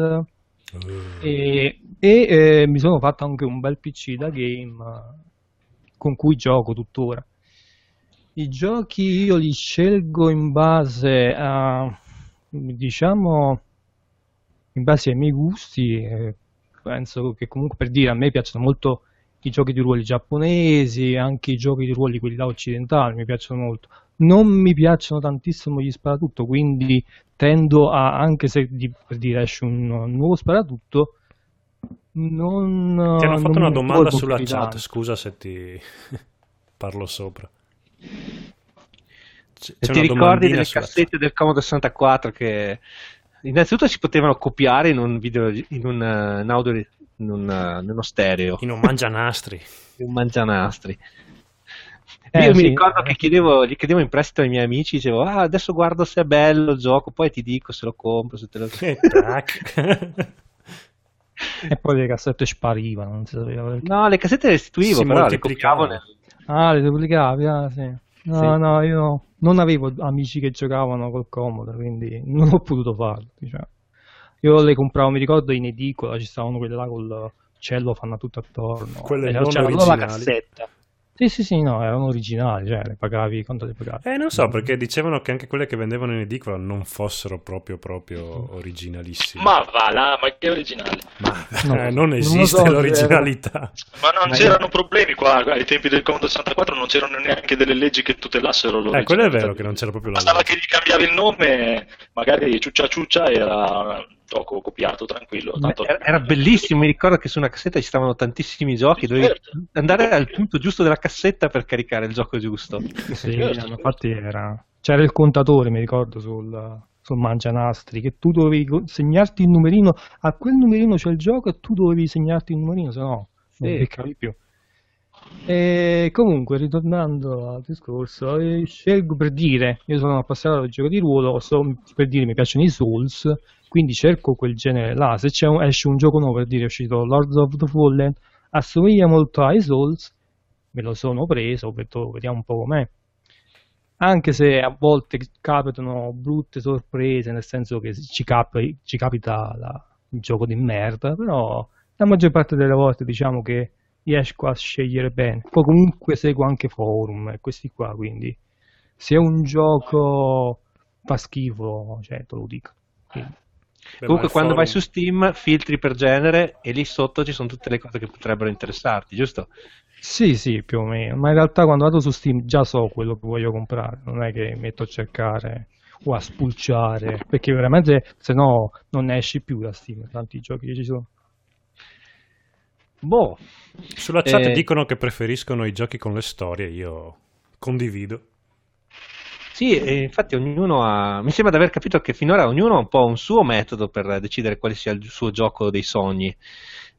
Speaker 4: e, e, eh, mi sono fatto anche un bel PC da game eh, con cui gioco tuttora. I giochi io li scelgo in base a, diciamo, in base ai miei gusti. penso che comunque per dire a me piacciono molto i giochi di ruoli giapponesi, anche i giochi di ruoli quelli là occidentali mi piacciono molto. Non mi piacciono tantissimo gli sparatutto, quindi tendo a, anche se di- per dire esce un nuovo sparatutto, non...
Speaker 3: Ti hanno fatto una domanda sulla chat, scusa se ti parlo sopra. C'è
Speaker 1: ti ricordi delle cassette del Commodore 64 che innanzitutto si potevano copiare in un video, in un, eh, in audio, in, un, eh, in uno stereo.
Speaker 3: In un mangianastri.
Speaker 1: in un mangianastri.
Speaker 4: Eh,
Speaker 1: Io mi
Speaker 4: sì.
Speaker 1: ricordo che chiedevo, gli chiedevo in prestito ai miei amici, dicevo, ah, adesso guardo se è bello il gioco, poi ti dico se lo compro, se te lo...
Speaker 3: E.
Speaker 4: E poi le cassette sparivano, non si sapeva perché.
Speaker 1: No, le cassette le restituivo,
Speaker 3: Si
Speaker 1: però le copiavo nel-
Speaker 4: Ah, le duplicavi, ah, sì. No,
Speaker 1: Sì.
Speaker 4: no, io non avevo amici che giocavano col Commodore, quindi non ho potuto farlo, diciamo. Io le compravo, mi ricordo in edicola, ci stavano quelle là col cellophane tutto attorno.
Speaker 3: Quelle
Speaker 4: E
Speaker 3: non
Speaker 4: c'era solo la cassetta. Sì, sì, sì, no, erano originali, cioè le pagavi, quanto le pagavi?
Speaker 3: Eh, non so, perché dicevano che anche quelle che vendevano in edicola non fossero proprio, proprio originalissime.
Speaker 2: Ma va là, ma che originale.
Speaker 3: Ma,
Speaker 4: No,
Speaker 3: eh, non
Speaker 4: non
Speaker 3: esiste
Speaker 4: so se
Speaker 3: l'originalità.
Speaker 2: Ma non
Speaker 1: Ma
Speaker 2: c'erano problemi qua, ai tempi del Commodore 64 non c'erano neanche delle leggi che tutelassero
Speaker 3: Eh, quello è
Speaker 2: l'originalità.
Speaker 3: vero che non c'era proprio la
Speaker 2: Bastava
Speaker 3: legge.
Speaker 2: che gli cambiavi il nome, magari ciuccia ciuccia era gioco copiato, tranquillo. Tanto...
Speaker 1: Era, era bellissimo, mi ricordo che su una cassetta ci stavano tantissimi giochi, dovevi
Speaker 2: Certo.
Speaker 1: andare al punto giusto della cassetta per caricare il gioco giusto.
Speaker 4: Sì,
Speaker 2: certo.
Speaker 4: infatti era... c'era il contatore, mi ricordo, sul, sul mangianastri, che tu dovevi segnarti il numerino, a quel numerino c'è il gioco e tu dovevi segnarti il numerino, se no non
Speaker 1: Sì.
Speaker 4: beccavi più. E comunque, ritornando al discorso, eh, scelgo per dire, io sono appassionato al gioco di ruolo, so- per dire mi piacciono i Souls, quindi cerco quel genere là. Se un- esce un gioco nuovo, per dire è uscito Lords of the Fallen, assomiglia molto ai Souls, me lo sono preso, detto vediamo un po' com'è. Anche se a volte capitano brutte sorprese, nel senso che ci, cap- ci capita la- il gioco di merda, però la maggior parte delle volte diciamo che riesco a scegliere bene. Poi comunque seguo anche forum e questi qua, quindi se un gioco fa schifo, cioè te lo dico. Quindi,
Speaker 3: Beh,
Speaker 1: Comunque, quando vai
Speaker 3: forum-
Speaker 1: su Steam, filtri per genere e lì sotto ci sono tutte le cose che potrebbero interessarti, giusto?
Speaker 4: Sì, sì, più o meno, ma in realtà quando vado su Steam già so quello che voglio comprare, non è che metto a cercare o a spulciare, perché veramente se no non esci più da Steam, tanti giochi che ci sono.
Speaker 1: Boh,
Speaker 3: Sulla chat
Speaker 1: Eh,
Speaker 3: dicono che preferiscono i giochi con le storie, io condivido.
Speaker 1: Sì, infatti ognuno ha. Mi sembra di aver capito che finora ognuno ha un po' un suo metodo per decidere quale sia il suo gioco dei sogni.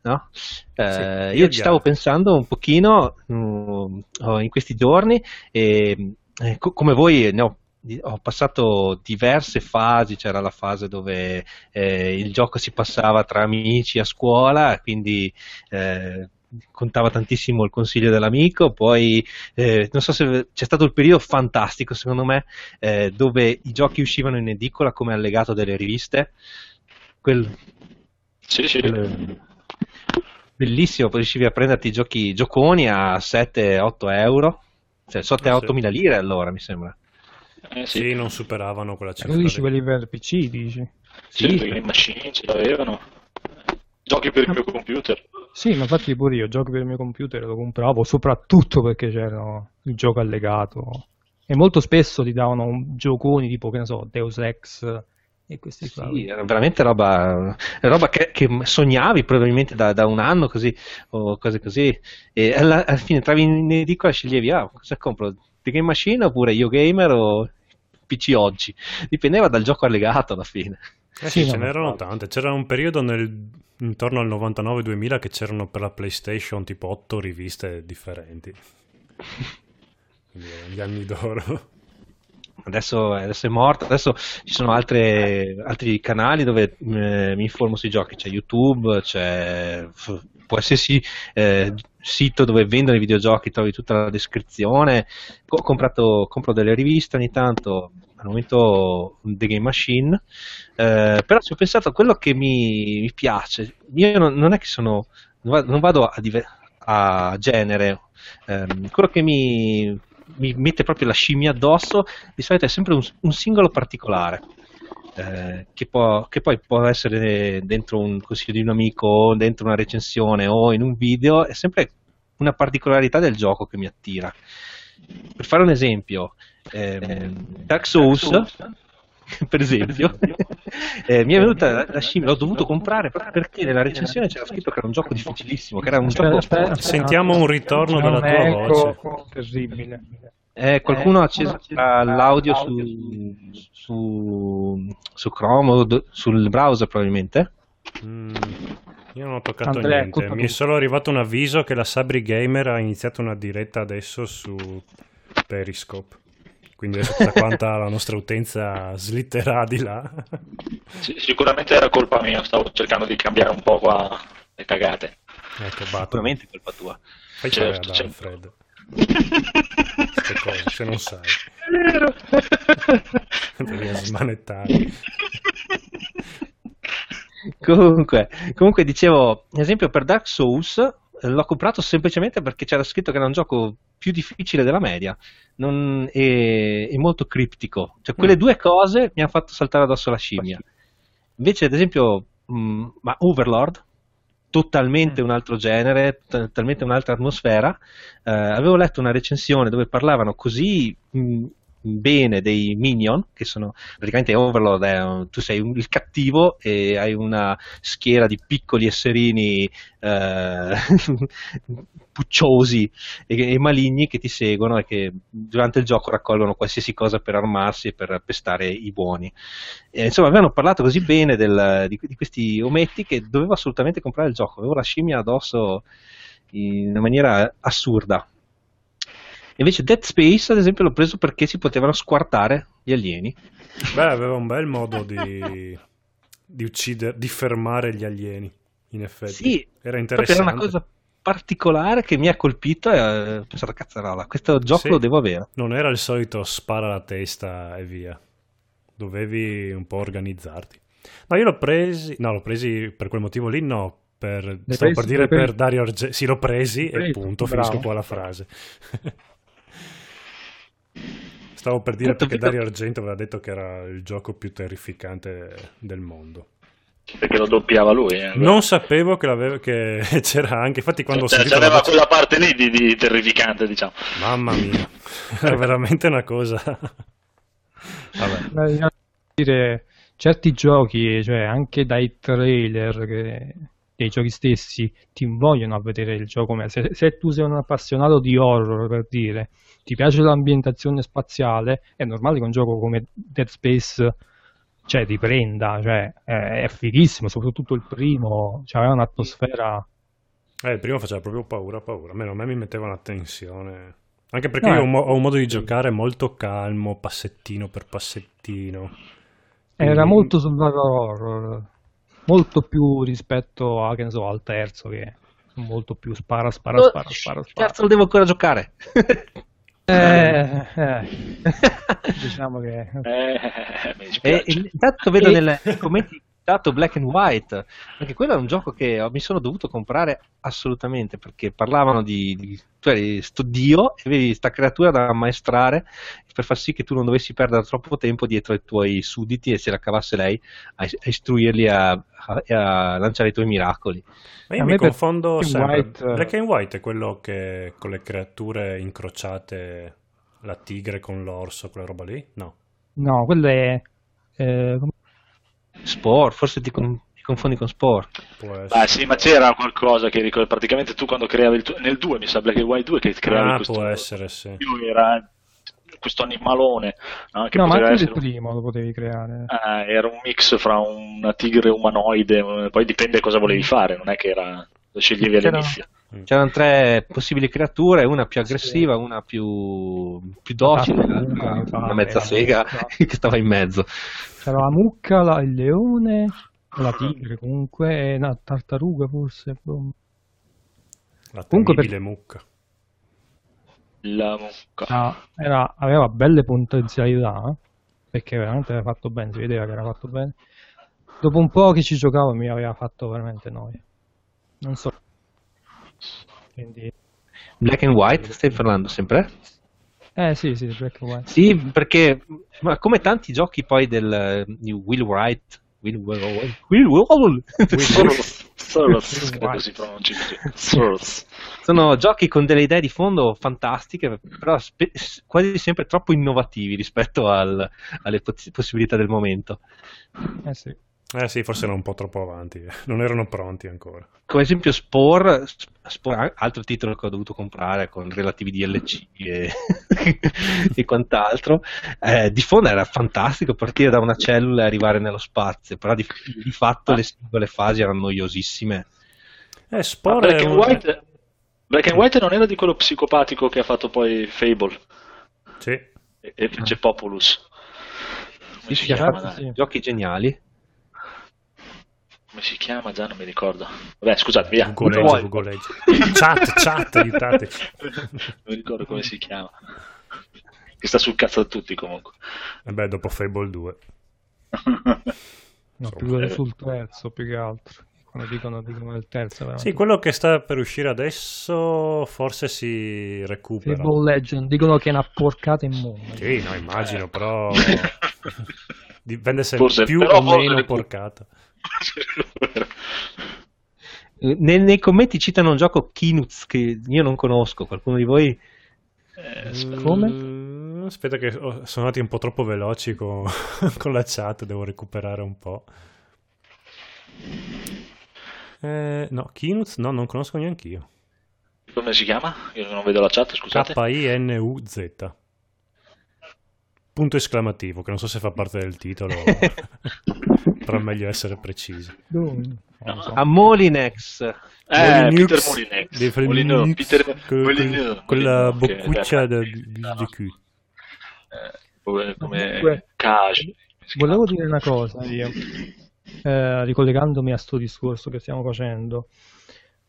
Speaker 1: No? Eh,
Speaker 3: Sì,
Speaker 1: io ci stavo pensando un pochino mm, oh, in questi giorni e eh, co- come voi ne ho, ho passato diverse fasi, c'era la fase dove eh, il gioco si passava tra amici a scuola, quindi eh, contava tantissimo il consiglio dell'amico, poi eh, non so se c'è stato il periodo fantastico secondo me eh, dove i giochi uscivano in edicola come allegato delle riviste. Quel,
Speaker 2: Sì, sì.
Speaker 1: quel- bellissimo, poi riuscivi a prenderti i giochi gioconi a 7-8 euro, cioè 7-8
Speaker 3: Ah, sì.
Speaker 1: mila lire allora mi sembra.
Speaker 2: Eh, sì.
Speaker 3: Sì, non superavano quella cifra.
Speaker 4: Tu dici quelli per PC, dici?
Speaker 2: Sì,
Speaker 1: Sì.
Speaker 2: perché le machine ce l'avevano. Giochi per il mio computer.
Speaker 4: Sì, ma infatti pure io giochi per il mio computer lo compravo soprattutto perché c'era il gioco allegato E molto spesso ti davano gioconi tipo, che ne so, Deus Ex e questi qua.
Speaker 1: Sì, era veramente roba, roba che, che sognavi probabilmente da, da un anno così, o cose così. E alla, alla fine entravi in edicola e sceglievi, ah, cosa compro? The Game Machine oppure Io Gamer o PC oggi? Dipendeva dal gioco allegato alla fine.
Speaker 3: Eh sì,
Speaker 4: Sì,
Speaker 3: ce
Speaker 4: no,
Speaker 3: n'erano tante. C'era un periodo nel- intorno al 99-2000 che c'erano per la PlayStation tipo 8 riviste differenti. Quindi gli anni d'oro.
Speaker 1: Adesso, adesso è morto, adesso ci sono altre- altri canali dove eh, mi informo sui giochi, c'è YouTube, c'è qualsiasi eh, sito dove vendono i videogiochi, trovi tutta la descrizione. Ho comprato, compro delle riviste ogni tanto, al momento The Game Machine, eh, però ci ho pensato a quello che mi, mi piace. Io non, non è che sono, non vado, a, dive- a genere, ehm, quello che mi, mi mette proprio la scimmia addosso di solito è sempre un, un singolo particolare. eh, che, può- che poi può essere dentro un consiglio di un amico, o dentro una recensione o in un video, è sempre una particolarità del gioco che mi attira. Per fare un esempio, ehm, Dark Souls, per esempio, eh, mi è venuta la, la scimmia, l'ho dovuto comprare proprio perché nella recensione c'era scritto che era un gioco difficilissimo, che era un
Speaker 4: Aspetta,
Speaker 1: gioco
Speaker 4: aspetta, aspetta.
Speaker 3: Sentiamo un ritorno dalla tua voce.
Speaker 4: Terribile.
Speaker 1: Eh, qualcuno ha acceso l'audio su, su, su Chrome o do- sul browser probabilmente?
Speaker 3: Mm, io non ho toccato
Speaker 4: Andrea,
Speaker 3: niente. Mi è solo arrivato un avviso che la Sabri Gamer ha iniziato una diretta adesso su Periscope. Quindi adesso tutta quanta la nostra utenza slitterà di là.
Speaker 2: Sì, sicuramente era colpa mia, stavo cercando di cambiare un po' qua le cagate.
Speaker 3: Ecco.
Speaker 1: Sicuramente è colpa tua.
Speaker 3: Fai
Speaker 2: Certo,
Speaker 3: certo,
Speaker 2: certo.
Speaker 3: Alfred. Queste cose, se non sai. Devi smanettare.
Speaker 1: Comunque, comunque dicevo, ad esempio per Dark Souls eh, l'ho comprato semplicemente perché c'era scritto che era un gioco più difficile della media non- e, e molto criptico. Cioè, quelle due cose mi hanno fatto saltare addosso la scimmia. Invece, ad esempio, mh, ma Overlord, totalmente un altro genere, totalmente un'altra atmosfera. Eh, avevo letto una recensione dove parlavano così mh, bene dei minion, che sono praticamente Overlord, un- tu sei un- il cattivo e hai una schiera di piccoli esserini eh, pucciosi e, e maligni che ti seguono e che durante il gioco raccolgono qualsiasi cosa per armarsi e per pestare i buoni. E, insomma, avevano parlato così bene del- di, di questi ometti che dovevo assolutamente comprare il gioco. Avevo la scimmia addosso in una maniera assurda. Invece Dead Space, ad esempio, l'ho preso perché si potevano squartare gli alieni.
Speaker 3: Beh, aveva un bel modo di, di uccidere, di fermare gli alieni. In effetti,
Speaker 1: Sì,
Speaker 3: era interessante.
Speaker 1: era una cosa particolare che mi ha colpito e eh, ho pensato, cazzarola, questo gioco
Speaker 3: Sì.
Speaker 1: lo devo avere.
Speaker 3: Non era il solito spara la testa e via. Dovevi un po' organizzarti. No, io l'ho presi. No, l'ho presi per quel motivo lì. No, per, stavo
Speaker 4: presi?
Speaker 3: per dire per Dario Argento. Sì, l'ho presi e
Speaker 4: Presi,
Speaker 3: punto.
Speaker 4: bravo.
Speaker 3: Finisco qua la frase. Stavo per dire perché Dario Argento aveva detto che era il gioco più terrificante del mondo.
Speaker 2: Perché lo doppiava lui. eh.
Speaker 3: Non sapevo che, che c'era anche. Infatti, quando ho
Speaker 2: Cioè,
Speaker 3: sentito la
Speaker 2: c'aveva
Speaker 3: voce-
Speaker 2: quella parte lì di, di terrificante, diciamo.
Speaker 3: Mamma mia, era veramente una cosa. Vabbè.
Speaker 4: Dire, certi giochi, cioè anche dai trailer che- dei giochi stessi, ti vogliono a vedere il gioco. Se, se tu sei un appassionato di horror, per dire, ti piace l'ambientazione spaziale, è normale che un gioco come Dead Space cioè, ti prenda, cioè, è, è fighissimo, soprattutto il primo, cioè, aveva un'atmosfera...
Speaker 3: Eh, il primo faceva proprio paura, paura. Almeno a me mi metteva una tensione. Anche perché
Speaker 4: No,
Speaker 3: io ho un, mo-
Speaker 4: eh,
Speaker 3: ho un modo di giocare molto calmo, passettino per passettino.
Speaker 4: Era
Speaker 3: Mm.
Speaker 4: molto survival horror, molto più rispetto a, che ne so, al terzo, che è molto più spara, spara, spara, spara, spara.
Speaker 1: Cazzo, lo devo ancora giocare.
Speaker 4: Eh, eh. diciamo che
Speaker 2: Eh, mi
Speaker 1: E
Speaker 2: dispiace.
Speaker 1: intanto vedo
Speaker 4: E-
Speaker 1: nel- nei commenti citato Black and White, anche quello è un gioco che mi sono dovuto comprare assolutamente perché parlavano di, di tu eri sto dio e avevi sta creatura da ammaestrare per far sì che tu non dovessi perdere troppo tempo dietro ai tuoi sudditi e se la cavasse lei a, a istruirli a, a- a lanciare i tuoi miracoli.
Speaker 3: Ma io
Speaker 4: A
Speaker 3: mi
Speaker 4: me per
Speaker 3: confondo
Speaker 4: Black and
Speaker 3: sempre.
Speaker 4: White, eh.
Speaker 3: Black and White è quello che con le creature incrociate la tigre con l'orso, quella roba lì? No.
Speaker 4: No, quello è... Eh,
Speaker 1: Spore, forse ti, con- ti confondi con
Speaker 3: essere.
Speaker 2: Beh, sì, ma c'era qualcosa che ricordo. Praticamente tu quando creavi il tuo. Nel 2 mi sa Black and White 2 che creavi
Speaker 3: ah,
Speaker 2: questo.
Speaker 3: può essere, sì.
Speaker 2: Era questo animalone. no, che
Speaker 4: No, ma anche il
Speaker 2: essere un-
Speaker 4: primo lo potevi creare.
Speaker 2: Ah, era un mix fra una tigre umanoide, poi dipende cosa volevi fare, non è che era lo sceglievi all'inizio.
Speaker 1: C'erano tre possibili creature, una più aggressiva, una più, più docile,
Speaker 4: Ah,
Speaker 1: una mezza sega che stava in mezzo.
Speaker 4: C'era la mucca, la- il leone, la tigre comunque, e una tartaruga forse. boh.
Speaker 3: La
Speaker 4: Comunque
Speaker 3: temibile mucca.
Speaker 2: La mucca.
Speaker 4: Ah, era- aveva belle potenzialità, eh, perché veramente aveva fatto bene, si vedeva che era fatto bene. Dopo un po' che ci giocavo mi aveva fatto veramente noia. Non so. Quindi,
Speaker 1: Black and White, stai parlando sempre?
Speaker 4: eh sì, sì, Black and White.
Speaker 1: Sì, perché ma come tanti giochi poi del di Will Wright, Will, Will, Will, Will- sono giochi con delle idee di fondo fantastiche, però spe- quasi sempre troppo innovativi rispetto al- alle poss- possibilità del momento.
Speaker 4: Eh sì.
Speaker 3: Eh sì, forse erano un po' troppo avanti. Non erano pronti ancora.
Speaker 1: Come esempio Spore, Spore, altro titolo che ho dovuto comprare con relativi DLC e, e quant'altro. Eh, di fondo era fantastico partire da una cellula e arrivare nello spazio, però di, di fatto le singole fasi erano noiosissime.
Speaker 3: Eh, Spore
Speaker 2: Black
Speaker 3: è
Speaker 2: and White, Black and White non era di quello psicopatico che ha fatto poi Fable
Speaker 3: Sì.
Speaker 2: e, e fece Populus. Come
Speaker 1: Sì,
Speaker 2: si chiama? dai?
Speaker 4: sì.
Speaker 1: giochi geniali.
Speaker 2: Come si chiama? Già non mi ricordo. Vabbè, scusate, via.
Speaker 3: Google
Speaker 1: vuoi?
Speaker 3: Google Chat, chat, aiutate.
Speaker 2: non mi ricordo come si chiama. Che sta sul cazzo a tutti comunque.
Speaker 3: E beh, dopo Fable 2.
Speaker 4: No, più
Speaker 2: eh.
Speaker 4: sul terzo più che altro. Quando dicono, dicono il terzo, veramente.
Speaker 3: Sì, quello che sta per uscire adesso forse si recupera.
Speaker 4: Fable Legend dicono che è una porcata immonda.
Speaker 3: Sì, no, immagino, però dipende se
Speaker 2: Forse-
Speaker 3: più
Speaker 2: però
Speaker 3: o meno
Speaker 2: recu-
Speaker 3: porcata.
Speaker 1: Eh, Nei, nei commenti citano un gioco Kinuz che io non conosco, qualcuno di voi?
Speaker 2: Eh, aspetta.
Speaker 4: Come?
Speaker 3: Mm, Aspetta che sono andati un po' troppo veloci con, con la chat, devo recuperare un po'. Eh, no, Kinuz no, non conosco neanche io.
Speaker 2: Come si chiama? Io non vedo la chat, scusate.
Speaker 3: K-I-N-U-Z. Punto esclamativo, che non so se fa parte del titolo, però è meglio essere precisi.
Speaker 1: A Molinex.
Speaker 2: Eh, Peter Molinex. Molineux, Peter Molineux.
Speaker 3: quella boccuccia di, di cul.
Speaker 2: eh, come, Cage.
Speaker 4: Volevo dire una cosa io, eh, ricollegandomi a sto discorso che stiamo facendo.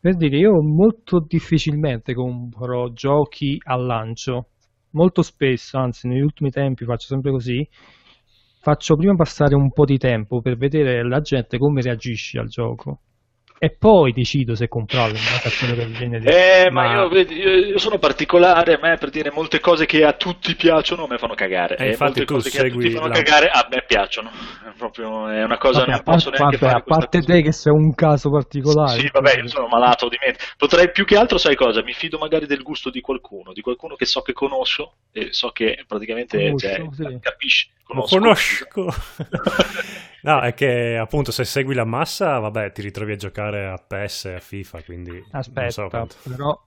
Speaker 4: Per dire, io molto difficilmente compro giochi al lancio, molto spesso, anzi negli ultimi tempi faccio sempre così, faccio prima passare un po' di tempo per vedere la gente come reagisce al gioco e poi decido se comprarlo in base a quello che viene detto.
Speaker 2: Eh, ma, io, vedi, io, io sono particolare, a me per dire molte cose che a tutti piacciono a me fanno cagare.
Speaker 3: Eh,
Speaker 2: e
Speaker 3: infatti
Speaker 2: molte
Speaker 3: tu
Speaker 2: cose che a
Speaker 3: segui
Speaker 2: tutti fanno
Speaker 3: la-
Speaker 2: cagare a me piacciono. È proprio è una cosa,
Speaker 4: Vabbè,
Speaker 2: non
Speaker 4: a
Speaker 2: posso
Speaker 4: parte,
Speaker 2: neanche
Speaker 4: vabbè,
Speaker 2: fare
Speaker 4: a parte te che sei un caso particolare.
Speaker 2: Sì, vabbè, io sono malato di mente. Potrei più che altro, sai cosa? Mi fido magari del gusto di qualcuno, di qualcuno che so che conosco e so che praticamente
Speaker 4: Conosco,
Speaker 2: cioè,
Speaker 4: sì.
Speaker 2: capisci.
Speaker 3: Lo
Speaker 2: Conosco.
Speaker 3: no, è che appunto se segui la massa, vabbè, ti ritrovi a giocare a PES e a FIFA, quindi non so
Speaker 4: Aspetta,
Speaker 3: quanto.
Speaker 4: però,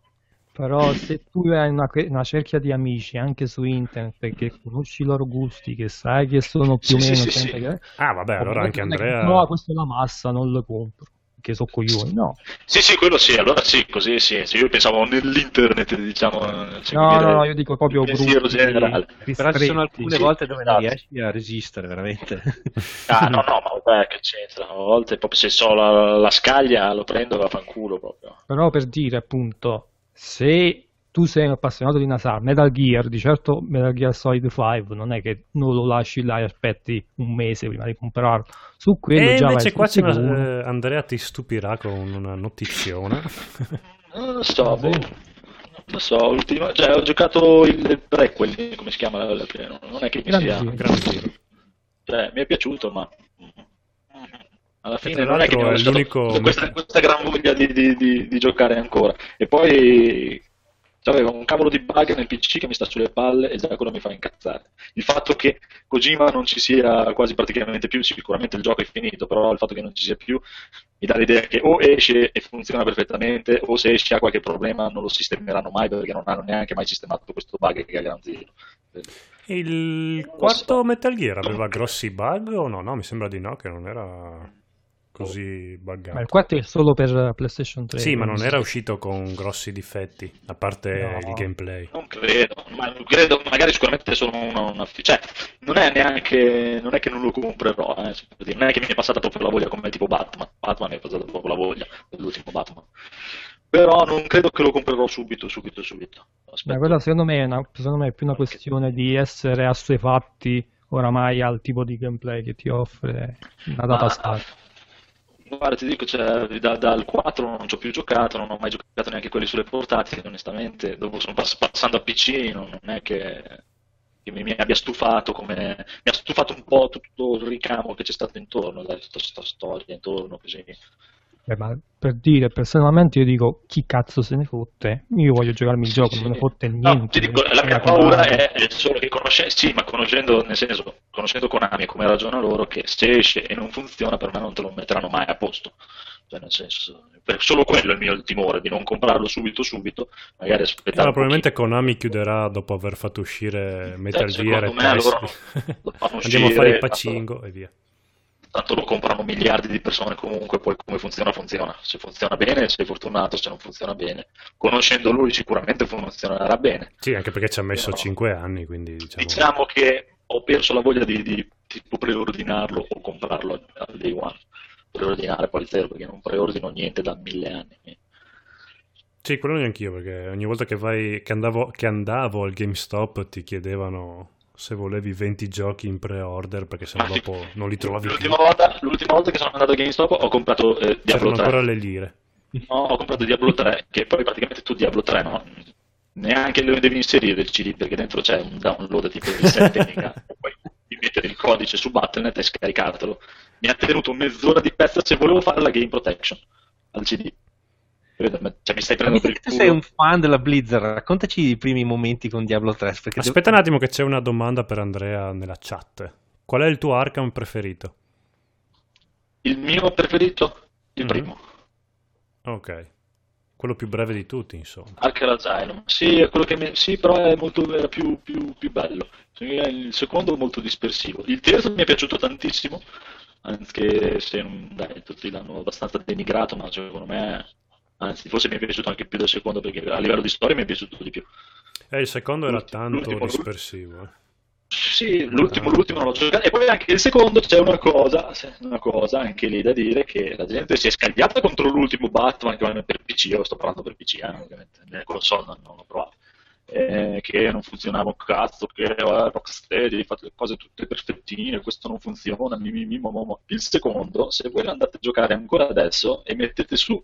Speaker 4: però se tu hai una, una cerchia di amici anche su internet perché conosci i loro gusti, che sai che sono più o
Speaker 2: Sì,
Speaker 4: meno
Speaker 2: sì, sì,
Speaker 4: che-
Speaker 3: Ah, vabbè, allora anche
Speaker 4: che,
Speaker 3: Andrea...
Speaker 4: No, questa è la massa, non lo compro. Che so coglioni, no.
Speaker 2: Sì, sì, quello sì, allora sì, così sì. Sì, io pensavo nell'internet, diciamo. eh,
Speaker 4: No, no, no, io dico proprio gruppi
Speaker 2: generale.
Speaker 1: Però ci sono alcune
Speaker 2: sì,
Speaker 1: volte dove non
Speaker 2: esatto.
Speaker 1: riesci a resistere, veramente.
Speaker 2: Ah, no, no, ma vabbè, che c'entra? A volte proprio se so la, la scaglia lo prendo e vaffanculo proprio.
Speaker 4: Però per dire appunto, se tu sei un appassionato di NASA, Metal Gear, di certo Metal Gear Solid 5, non è che non lo lasci là e aspetti un mese prima di comprarlo. Su quello
Speaker 3: E
Speaker 4: già
Speaker 3: invece qua c'è una- eh, Andrea ti stupirà con una notizione.
Speaker 2: Non lo so, boh.
Speaker 4: sì?
Speaker 2: Non lo so, ultima- cioè, ho giocato il prequel, come si chiama? la- Non è che mi
Speaker 4: Grande
Speaker 2: sia...
Speaker 4: Zero.
Speaker 3: Gran Zero.
Speaker 2: Cioè, mi è piaciuto, ma... Alla fine non è che mi
Speaker 3: è l'unico-
Speaker 2: questa, questa gran voglia di, di- di- di giocare ancora. E poi aveva un cavolo di bug nel PC che mi sta sulle palle e già quello mi fa incazzare. Il fatto che Kojima non ci sia quasi praticamente più, sicuramente il gioco è finito, però il fatto che non ci sia più mi dà l'idea che o esce e funziona perfettamente, o se esce ha qualche problema non lo sistemeranno mai perché non hanno neanche mai sistemato questo bug che è Zero.
Speaker 3: Il quarto Metal Gear aveva grossi bug o no? No, mi sembra di no, che non era così buggato.
Speaker 4: Ma il 4 è solo per PlayStation 3.
Speaker 3: Sì, ma non era uscito con grossi difetti, a parte no. il gameplay.
Speaker 2: Non credo, ma credo, magari sicuramente sono una, una cioè, non è neanche, non è che non lo comprerò, eh, non è che mi è passata proprio la voglia come tipo Batman, Batman mi è passata proprio la voglia dell'ultimo Batman. Però non credo che lo comprerò subito, subito, subito.
Speaker 4: Beh, quella secondo me, è una, secondo me è più una questione di essere assuefatti oramai al tipo di gameplay che ti offre una data start.
Speaker 2: Guarda, ti dico, cioè, da, dal 4 non ci ho più giocato, non ho mai giocato neanche quelli sulle portatili, onestamente. Dopo sono pass- passando a PC, non, è che, che mi, mi, abbia stufato come... Mi ha stufato un po' tutto il ricamo che c'è stato intorno, tutta questa storia intorno, così.
Speaker 4: Beh, ma per dire, personalmente io dico chi cazzo se ne fotte, io voglio giocarmi il gioco, sì, non me ne fotte niente.
Speaker 2: No, ti dico, la mia paura è, è, solo che conosce, sì, ma conoscendo, nel senso, conoscendo Konami e come ragiona loro, che se esce e non funziona per me non te lo metteranno mai a posto. Cioè, nel senso, solo quello è il mio timore, di non comprarlo subito subito, magari aspettare.
Speaker 3: Allora, probabilmente Konami chiuderà dopo aver fatto uscire Metal Gear e Andiamo a fare il pacingo e via
Speaker 2: tanto lo comprano miliardi di persone comunque, poi come funziona funziona, se funziona bene sei fortunato, se non funziona bene, conoscendo lui sicuramente funzionerà bene.
Speaker 3: Sì, anche perché ci ha messo Però, 5 anni, quindi diciamo...
Speaker 2: diciamo... che ho perso la voglia di, di tipo preordinarlo o comprarlo al day one, preordinare poi zero perché non preordino niente da mille anni.
Speaker 3: Sì, quello neanch'io, perché ogni volta che, vai, che, andavo, che andavo al GameStop ti chiedevano se volevi 20 giochi in pre-order perché sennò dopo non li trovavi
Speaker 2: l'ultima più. Volta, l'ultima volta che sono andato a GameStop ho comprato eh, Diablo 3.
Speaker 3: ancora le lire.
Speaker 2: No, ho comprato Diablo 3, che poi praticamente tu Diablo 3 no, neanche lo devi inserire il CD perché dentro c'è un download tipo di 7 mega poi devi mettere il codice su Battle.net e scaricatelo. Mi ha tenuto mezz'ora di pezzo se volevo fare la game protection al CD. Cioè, mi stai prendendo per il
Speaker 1: tu sei un fan della Blizzard, raccontaci i primi momenti con Diablo 3.
Speaker 3: Aspetta devo... un attimo che c'è una domanda per Andrea nella chat. Qual è il tuo Arkham preferito?
Speaker 2: Il mio preferito? Il mm-hmm. primo.
Speaker 3: Ok. Quello più breve di tutti, insomma.
Speaker 2: Arkham Asylum. Sì, è quello che mi... sì però è molto, era più, più, più bello. Il secondo è molto dispersivo. Il terzo mi è piaciuto tantissimo, anche se dai, tutti l'hanno abbastanza denigrato, ma secondo me anzi forse mi è piaciuto anche più del secondo perché a livello di storia mi è piaciuto di più.
Speaker 3: Eh, il secondo era tanto dispersivo. Eh.
Speaker 2: Sì, l'ultimo, l'ultimo non l'ho giocato. E poi anche il secondo c'è una cosa, una cosa anche lì da dire che la gente si è scagliata contro l'ultimo Batman che per PC, io sto parlando per PC, eh, ovviamente, nel console non, non l'ho provato. Eh, che non funzionava un cazzo, che eh, Rocksteady, fate le cose tutte perfettine, questo non funziona, mi, mi, mi, Il secondo, se voi andate a giocare ancora adesso e mettete su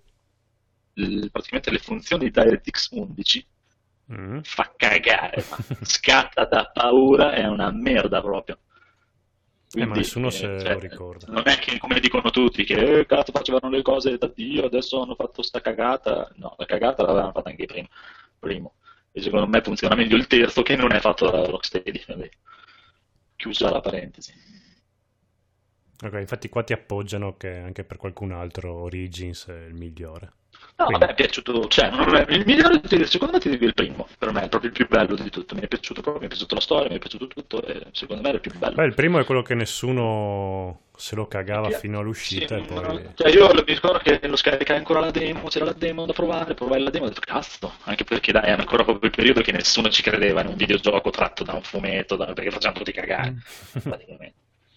Speaker 2: praticamente le funzioni di DirectX 11 mm. fa cagare, scatta da paura, è una merda proprio.
Speaker 3: Quindi, eh, ma nessuno se cioè, lo ricorda.
Speaker 2: Non è che come dicono tutti che eh, cazzo facevano le cose da Dio, adesso hanno fatto sta cagata. No, la cagata l'avevano fatta anche prima. Primo. E secondo me funziona meglio il terzo che non è fatto da Rocksteady. Chiusa la parentesi.
Speaker 3: Ok, infatti qua ti appoggiano che anche per qualcun altro Origins è il migliore.
Speaker 2: No, Quindi. vabbè, è piaciuto, cioè, è, il migliore, secondo me ti dico il primo, per me è proprio il più bello di tutto, mi è piaciuto proprio, mi è piaciuta la storia, mi è piaciuto tutto e secondo me è il più bello.
Speaker 3: Beh, il primo è quello che nessuno se lo cagava Perché, fino all'uscita sì, e poi...
Speaker 2: Cioè io mi ricordo che lo scaricai ancora la demo, c'era la demo da provare, provai la demo e ho detto cazzo, anche perché dai, è ancora proprio il periodo che nessuno ci credeva in un videogioco tratto da un fumetto, da, perché facciamo tutti cagare, mm. praticamente.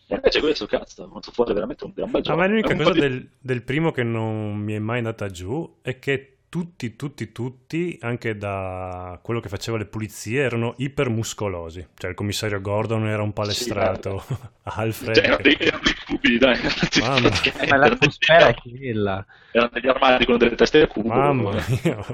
Speaker 2: E invece questo cazzo è venuto fuori veramente un gran bel gioco.
Speaker 3: Ma l'unica cosa di... del, del, primo che non mi è mai andata giù è che tutti, tutti, tutti, anche da quello che faceva le pulizie, erano ipermuscolosi. Cioè il commissario Gordon era un palestrato, sì, Alfred... Cioè,
Speaker 2: erano dei, erano dei cubi, dai.
Speaker 1: Mamma Ma l'atmosfera è quella.
Speaker 2: Erano degli armadi con delle teste a cubo.
Speaker 3: Mamma mia.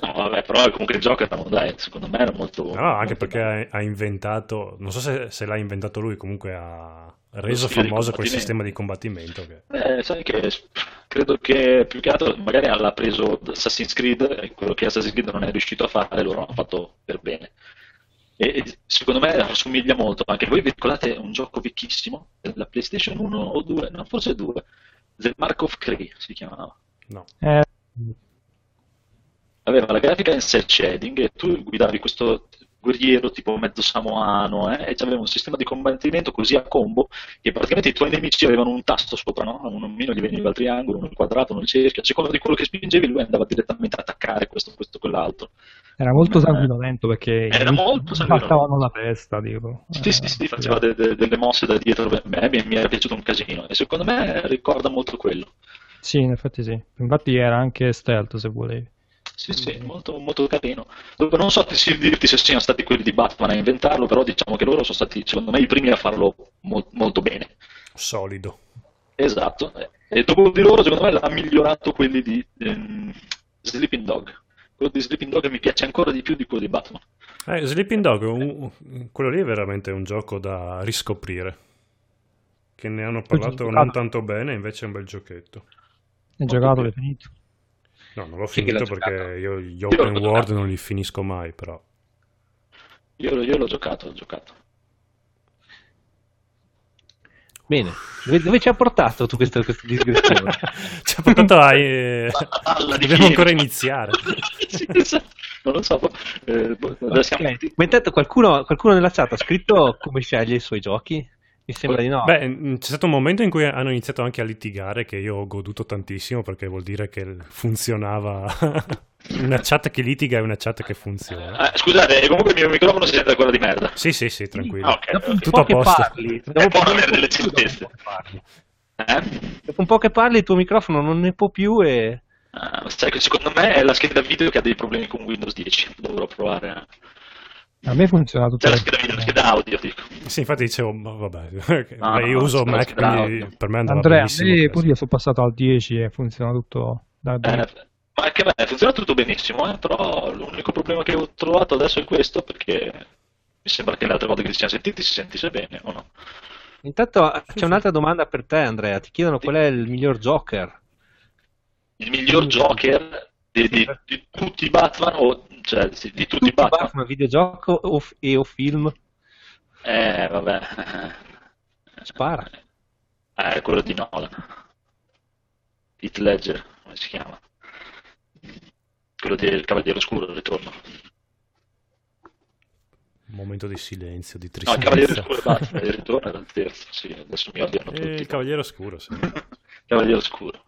Speaker 2: No, vabbè, però comunque il gioco era, dai, secondo me era molto...
Speaker 3: No, anche molto perché ha, ha, inventato, non so se, se, l'ha inventato lui, comunque ha, reso famoso quel sistema di combattimento. Che...
Speaker 2: Eh, sai che credo che più che altro magari l'ha preso Assassin's Creed e quello che Assassin's Creed non è riuscito a fare loro hanno fatto per bene. E e secondo me assomiglia molto, anche voi vi ricordate un gioco vecchissimo della PlayStation 1 o 2, no forse 2, The Mark of Cree si chiamava.
Speaker 3: No.
Speaker 4: Eh,
Speaker 2: Aveva la grafica in cel shading e tu guidavi questo guerriero tipo mezzo samoano eh, e aveva un sistema di combattimento così a combo che praticamente i tuoi nemici avevano un tasto sopra, no? un omino gli veniva il triangolo, uno il quadrato, uno il cerchio, a seconda di quello che spingevi lui andava direttamente ad attaccare questo, questo, quell'altro.
Speaker 4: era molto
Speaker 2: Eh,
Speaker 4: sanguinolento perché
Speaker 2: era molto
Speaker 4: spaccavano la testa, tipo.
Speaker 2: Sì, sì, sì, faceva de- de- delle mosse da dietro, Beh, mi, mi era piaciuto un casino e secondo me ricorda molto quello.
Speaker 4: Sì, in effetti sì. Infatti era anche stealth se volevi.
Speaker 2: Sì, sì, molto, molto carino. Non so se dirti se siano stati quelli di Batman a inventarlo, però diciamo che loro sono stati, secondo me, i primi a farlo mol- molto bene.
Speaker 3: Solido.
Speaker 2: Esatto. E dopo di loro, secondo me, l'ha migliorato quelli di ehm, Sleeping Dog. Quello di Sleeping Dog mi piace ancora di più di quello di Batman.
Speaker 3: Eh, Sleeping Dog, un- quello lì è veramente un gioco da riscoprire. Che ne hanno parlato non tanto bene, invece è un bel giochetto.
Speaker 4: Hai giocato, l'hai finito.
Speaker 3: No, non l'ho
Speaker 1: Sì,
Speaker 3: finito perché
Speaker 1: giocato.
Speaker 3: io gli open
Speaker 2: giocato.
Speaker 3: world non li finisco mai, però.
Speaker 2: Io, io l'ho giocato, l'ho giocato.
Speaker 1: Bene, dove, dove ci ha portato tu questa, questa digressione?
Speaker 3: Ci ha portato a... eh, Dobbiamo ancora iniziare.
Speaker 2: Sì, esatto. Non lo so. eh, boh, siamo-
Speaker 1: Ok, Ma intanto qualcuno, qualcuno nella chat ha scritto come sceglie i suoi giochi? Mi sembra di no.
Speaker 3: Beh, c'è stato un momento in cui hanno iniziato anche a litigare che io ho goduto tantissimo perché vuol dire che funzionava. una chat che litiga è una chat che funziona.
Speaker 2: Eh, scusate, comunque il mio microfono si sente ancora di merda.
Speaker 3: Sì, sì, sì, tranquillo.
Speaker 2: Ah, ok.
Speaker 1: dopo un
Speaker 3: tutto
Speaker 1: po'
Speaker 3: a
Speaker 1: che
Speaker 3: posto.
Speaker 1: parli, dopo
Speaker 2: È
Speaker 1: un po'
Speaker 2: buono
Speaker 1: che-
Speaker 2: avere delle
Speaker 1: dopo un
Speaker 2: certezze.
Speaker 1: po' che parli.
Speaker 2: Eh?
Speaker 1: Dopo un po' che parli il tuo microfono non ne può più e...
Speaker 2: Ah, sai che secondo me è la scheda video che ha dei problemi con Windows 10. Dovrò provare. a-
Speaker 4: A me funziona tutto.
Speaker 2: Cioè la scheda video, la scheda audio, dico.
Speaker 3: Sì, infatti dicevo, vabbè,
Speaker 2: No,
Speaker 3: io
Speaker 2: no,
Speaker 3: uso
Speaker 2: sto
Speaker 3: Mac, quindi per me andava
Speaker 4: Andrea, a
Speaker 3: benissimo.
Speaker 4: pure io sono passato al 10 e funziona tutto da
Speaker 2: Eh, ma anche a me funziona tutto benissimo, eh, però l'unico problema che ho trovato adesso è questo, perché mi sembra che le altre volte che ci siamo sentiti si sentisse bene, o no?
Speaker 1: Intanto c'è un'altra domanda per te Andrea, ti chiedono qual è il miglior Joker?
Speaker 2: Il miglior Joker di, di- di tutti i Batman, o cioè sì, di tutti i Batman?
Speaker 1: Batman, videogioco o, e o film?
Speaker 2: Eh, vabbè.
Speaker 1: Spara.
Speaker 2: Eh, quello di Nolan. Heath Ledger, come si chiama? Quello del Cavaliere Oscuro, il ritorno.
Speaker 3: Un momento di silenzio, di
Speaker 2: No, il Cavaliere
Speaker 3: tristezza.
Speaker 2: Oscuro basta, il ritorno era il terzo, sì, adesso mi odiano
Speaker 3: E
Speaker 2: tutti.
Speaker 3: il Cavaliere Oscuro, sì.
Speaker 2: Cavaliere Oscuro.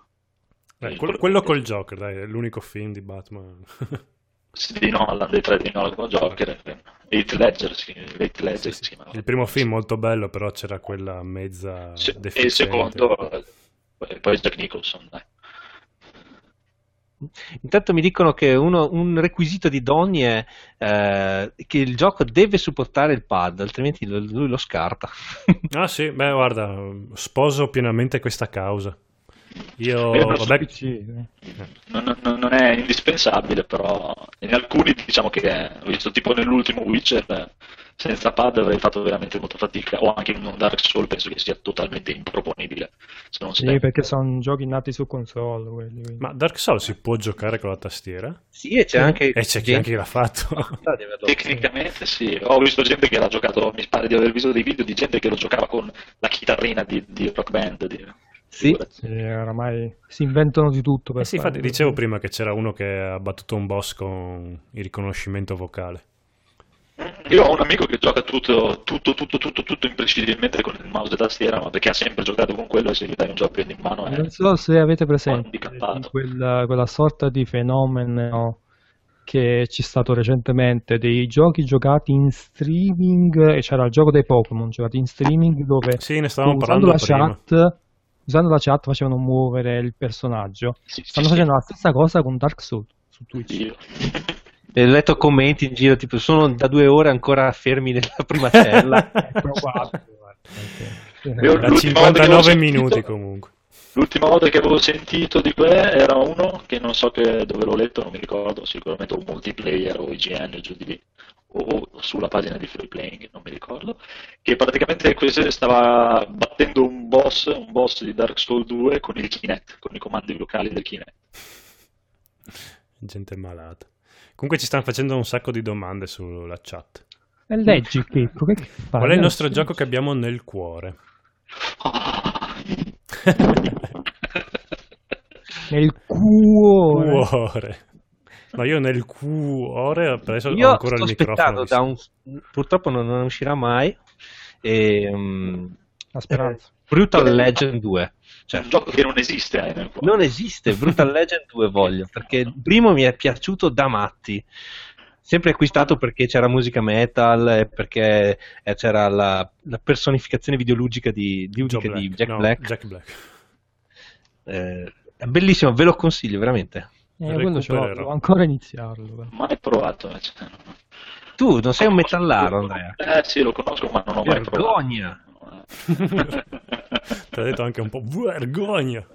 Speaker 3: Beh, quello, quello col Joker, dai, è l'unico film di Batman.
Speaker 2: Sì, di Nolan, dei tre di Nolan con Joker. e Heath Ledger, sì, Heath Ledger si chiamava.
Speaker 3: Il primo film molto bello, però c'era quella mezza
Speaker 2: Sì, e il secondo, eh, poi Jack Nicholson, dai.
Speaker 1: Intanto mi dicono che uno- un requisito di Donny è eh, che il gioco deve supportare il pad, altrimenti lui lo scarta.
Speaker 3: Ah sì, beh guarda, sposo pienamente questa causa. Io, vabbè,
Speaker 4: PC, eh.
Speaker 2: Non, non- non è indispensabile, però in alcuni diciamo che ho visto tipo nell'ultimo Witcher senza pad avrei fatto veramente molta fatica, o anche in un Dark Souls penso che sia totalmente improponibile se non
Speaker 4: Sì, perché sono giochi nati su console quelli. quindi.
Speaker 3: ma Dark Souls si può giocare con la tastiera?
Speaker 1: Sì, e c'è anche...
Speaker 3: E c'è chi anche l'ha fatto.
Speaker 1: averlo-
Speaker 2: Tecnicamente sì, ho visto gente che l'ha giocato, mi pare di aver visto dei video di gente che lo giocava con la chitarrina di, di Rock Band. Di...
Speaker 1: Sì.
Speaker 4: Sì, oramai si inventano di tutto per
Speaker 3: Eh sì,
Speaker 4: fare-
Speaker 3: infatti dicevo prima che c'era uno che ha battuto un boss con il riconoscimento vocale.
Speaker 2: Io ho un amico che gioca tutto, tutto, tutto, tutto, tutto imprescindibilmente con il mouse e tastiera, ma perché ha sempre giocato con quello e se gli dai un gioco in mano è...
Speaker 4: Non so se avete presente quella, quella sorta di fenomeno che c'è stato recentemente dei giochi giocati in streaming e c'era il gioco dei Pokémon giocati in streaming dove
Speaker 3: Sì, ne stavamo
Speaker 4: usando
Speaker 3: parlando
Speaker 4: la
Speaker 3: prima.
Speaker 4: chat usando la chat facevano muovere il personaggio
Speaker 2: Sì, sì,
Speaker 4: stanno
Speaker 2: sì.
Speaker 4: facendo la stessa cosa con Dark Souls su Twitch
Speaker 2: Io.
Speaker 1: E ho letto commenti in giro, tipo, sono da due ore ancora fermi nella prima cella.
Speaker 2: Io
Speaker 3: Da
Speaker 2: l'ultima volta che l'ho
Speaker 3: 59
Speaker 2: sentito-
Speaker 3: minuti comunque.
Speaker 2: L'ultima volta che avevo sentito di que era uno che non so che, dove l'ho letto, non mi ricordo, sicuramente un multiplayer o IGN giù di lì, o sulla pagina di Free Playing, non mi ricordo, che praticamente questo stava battendo un boss, un boss di Dark Souls 2 con il Kinect, con i comandi locali del Kinect.
Speaker 3: Gente malata. Comunque ci stanno facendo un sacco di domande sulla chat.
Speaker 4: E leggi, Chicco, che fai?
Speaker 3: Qual è il nostro gioco che abbiamo nel cuore?
Speaker 4: Nel cuore.
Speaker 3: Cuore. Ma io nel cuore ho preso ho
Speaker 1: Io
Speaker 3: ancora
Speaker 1: sto
Speaker 3: il microfono.
Speaker 1: da un... Purtroppo non, non uscirà mai. E, um,
Speaker 4: La speranza.
Speaker 1: Brutal Legend 2.
Speaker 2: C'è un gioco che non esiste eh.
Speaker 1: Non esiste, Brutal Legend 2 voglio, perché il primo mi è piaciuto da matti. Sempre acquistato perché c'era musica metal e perché eh, c'era la, la personificazione videoludica di, di,
Speaker 3: Joe
Speaker 1: di
Speaker 3: Black.
Speaker 1: Jack
Speaker 3: No,
Speaker 1: Black.
Speaker 3: Jack Black.
Speaker 1: Eh, è bellissimo, ve lo consiglio veramente.
Speaker 4: Eh, quello ce l'ho, devo ancora iniziarlo.
Speaker 2: Mai provato. eh, cioè.
Speaker 1: Tu non sei un metallaro, Andrea.
Speaker 2: Eh sì, lo conosco, ma non ho mai provato.
Speaker 1: Vergogna!
Speaker 3: Ti ha detto anche un po' vergogna.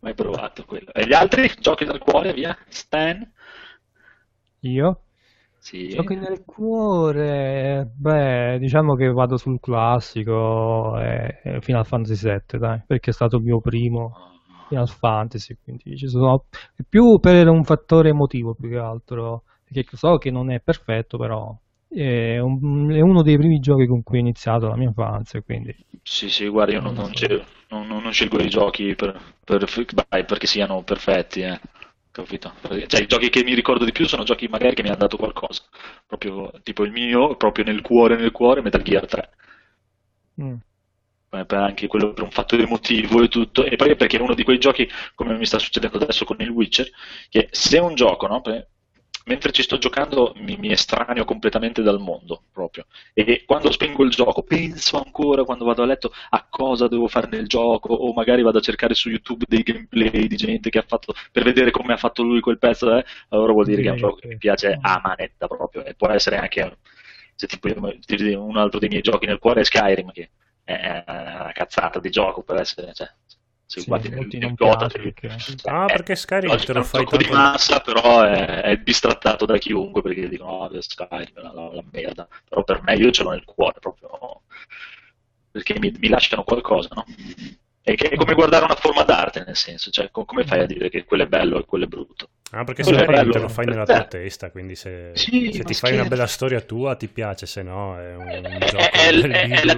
Speaker 2: mai provato quello. E gli altri giochi del cuore, via? Stan?
Speaker 4: Io?
Speaker 2: Sì.
Speaker 4: Giochi nel cuore, beh, diciamo che vado sul classico eh, eh, Final Fantasy VII, dai, perché è stato il mio primo Final Fantasy, quindi ci sono più per un fattore emotivo più che altro, perché so che non è perfetto, però è, un- è uno dei primi giochi con cui ho iniziato la mia infanzia, quindi
Speaker 2: Sì, sì, guarda, io non, non scelgo, non- non- scelgo i giochi per, per- dai, perché siano perfetti, eh. Capito? Cioè, i giochi che mi ricordo di più sono giochi magari che mi hanno dato qualcosa. Proprio tipo il mio, proprio nel cuore, nel cuore, Metal Gear 3.
Speaker 4: mm.
Speaker 2: Eh, anche quello per un fatto emotivo e tutto, e poi perché è uno di quei giochi, come mi sta succedendo adesso con il Witcher, che se un gioco, no, per- mentre ci sto giocando mi, mi estraneo completamente dal mondo proprio, e quando spengo il gioco penso ancora quando vado a letto a cosa devo fare nel gioco, o magari vado a cercare su YouTube dei gameplay di gente che ha fatto, per vedere come ha fatto lui quel pezzo, eh, allora vuol dire che è un
Speaker 4: Sì,
Speaker 2: gioco che
Speaker 4: sì.
Speaker 2: mi piace a manetta proprio, e può essere anche se tipo un altro dei miei giochi nel cuore è Skyrim, che è una cazzata di gioco per essere, cioè, se
Speaker 4: Sì,
Speaker 2: guardi
Speaker 4: molti non
Speaker 2: ti-
Speaker 4: perché-
Speaker 3: Ah,
Speaker 2: è-
Speaker 3: perché Skyrim
Speaker 2: oggi
Speaker 3: te lo
Speaker 2: un
Speaker 3: fai
Speaker 2: gioco di
Speaker 3: tanto-
Speaker 2: massa, però è, è bistrattato da chiunque perché dicono oh, Skyrim è la, la- la merda, però per me io ce l'ho nel cuore proprio perché mi, mi lasciano qualcosa, no? È, che è come guardare una forma d'arte, nel senso, cioè co- come fai a dire che quello è bello e quello è brutto?
Speaker 3: Ah, perché
Speaker 2: Quello
Speaker 3: Skyrim
Speaker 2: bello.
Speaker 3: te lo fai nella tua
Speaker 2: Eh.
Speaker 3: testa, quindi se,
Speaker 2: Sì,
Speaker 3: se ti fai una bella storia tua ti piace, se no è un, un gioco
Speaker 2: è, è- è- la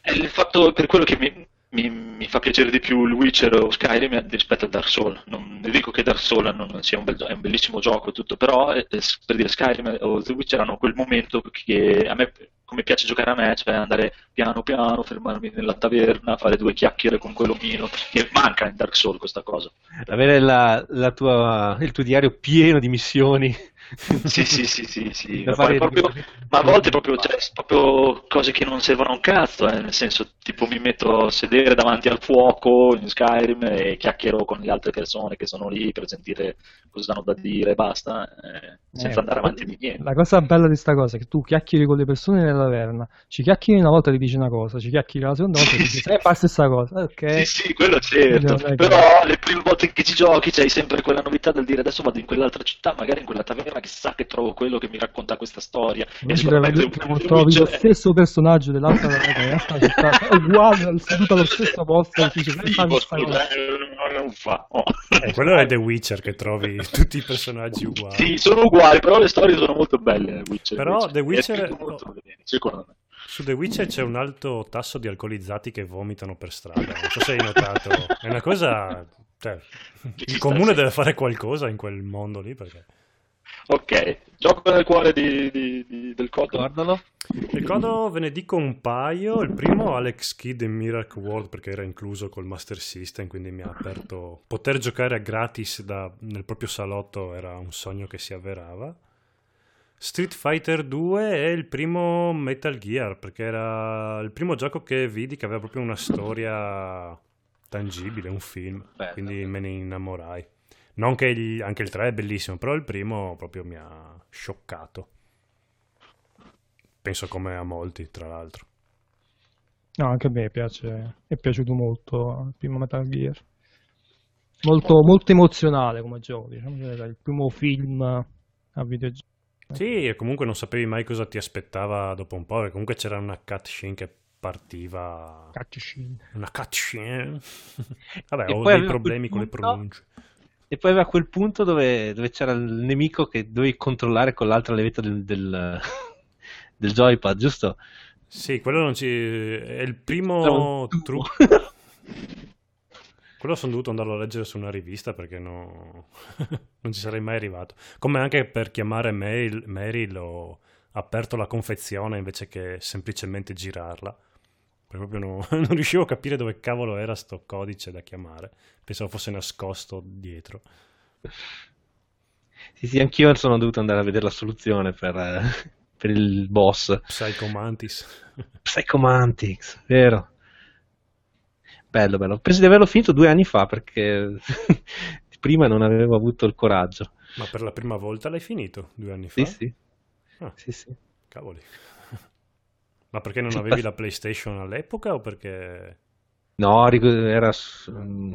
Speaker 2: è il fatto per quello che mi, mi- mi fa piacere di più il Witcher o Skyrim rispetto a Dark Souls. Non ne dico che Dark Souls non sia un, bel è un bellissimo gioco tutto, però eh, per dire Skyrim o The Witcher hanno quel momento che a me come piace giocare a me, cioè andare piano piano, fermarmi nella taverna, fare due chiacchiere con quell'omino, che manca in Dark Souls questa cosa.
Speaker 1: Avere la, la tua, il tuo diario pieno di missioni.
Speaker 2: Sì, sì, sì, sì, sì. Ma, proprio- ma a volte proprio, cioè, proprio cose che non servono a un cazzo, eh, nel senso, tipo mi metto a sedere davanti al fuoco in Skyrim e chiacchiero con le altre persone che sono lì per sentire cosa hanno da dire e basta, eh, senza
Speaker 4: Eh,
Speaker 2: andare avanti di niente.
Speaker 4: La cosa bella di sta cosa è che tu chiacchieri con le persone nella taverna, ci chiacchieri una volta ti dici una cosa, ci chiacchieri la seconda volta ti dici sempre la stessa cosa, ok?
Speaker 2: Sì, sì, quello certo,
Speaker 4: Non è che-
Speaker 2: però le prime volte che ci giochi c'hai sempre quella novità del dire adesso vado in quell'altra città, magari in quella taverna, chissà che trovo quello che mi racconta questa storia. E secondo me
Speaker 4: trovi, lo
Speaker 2: Witcher-
Speaker 4: stesso personaggio dell'altra realtà città, è uguale, seduto allo stesso posto e dice
Speaker 2: eh, non fa. oh.
Speaker 3: Eh, quello è The Witcher che trovi tutti i personaggi uguali.
Speaker 2: Sì, sono uguali, però le storie sono molto belle. Witcher,
Speaker 3: Però
Speaker 2: invece.
Speaker 3: The Witcher-
Speaker 2: È molto bene, secondo me.
Speaker 3: Su The Witcher c'è un alto tasso di alcolizzati che vomitano per strada. Non so se hai notato. È una cosa. Cioè, il comune deve fare qualcosa in quel mondo lì perché.
Speaker 2: Ok, gioco nel cuore di, di- di- del codo.
Speaker 1: Ricordalo.
Speaker 3: Ricordo ve ne dico un paio. Il primo, Alex Kidd in Miracle World, perché era incluso col Master System, quindi mi ha aperto. Poter giocare a gratis da- nel proprio salotto era un sogno che si avverava. Street Fighter 2 è il primo Metal Gear, perché era il primo gioco che vidi che aveva proprio una storia tangibile, un film,
Speaker 1: Bello,
Speaker 3: quindi
Speaker 1: bello.
Speaker 3: me ne innamorai. Non che il- anche il 3 è bellissimo, però il primo proprio mi ha scioccato. Penso come a molti, tra l'altro.
Speaker 4: No, anche a me piace, è piaciuto molto il primo Metal Gear. Molto, molto emozionale come gioco, diciamo era il primo film a videogioco.
Speaker 3: Sì, e comunque non sapevi mai cosa ti aspettava dopo un po', perché comunque c'era una cutscene che partiva...
Speaker 4: Cutscene.
Speaker 3: Una cutscene. Vabbè,
Speaker 1: E
Speaker 3: ho dei problemi con le pronunce.
Speaker 1: E poi aveva quel punto dove, dove c'era il nemico che dovevi controllare con l'altra levetta del, del, del joypad, giusto?
Speaker 3: Sì, quello non ci... è il primo trucco. Quello sono dovuto andarlo a leggere su una rivista perché no- non ci sarei mai arrivato. Come anche per chiamare mail, Meryl ho aperto la confezione invece che semplicemente girarla. Perché proprio no- non riuscivo a capire dove cavolo era sto codice da chiamare. Pensavo fosse nascosto dietro.
Speaker 1: Sì, sì, anch'io sono dovuto andare a vedere la soluzione per, eh, per il boss.
Speaker 3: Psycho Mantis.
Speaker 1: Psychomantics, vero? Bello, bello. Penso di averlo finito due anni fa perché prima non avevo avuto il coraggio.
Speaker 3: Ma per la prima volta l'hai finito due anni
Speaker 1: Sì,
Speaker 3: fa?
Speaker 1: sì.
Speaker 3: Ah.
Speaker 1: Sì, sì.
Speaker 3: Cavoli. Ma perché non avevi la PlayStation all'epoca o perché...
Speaker 1: No, era... mm,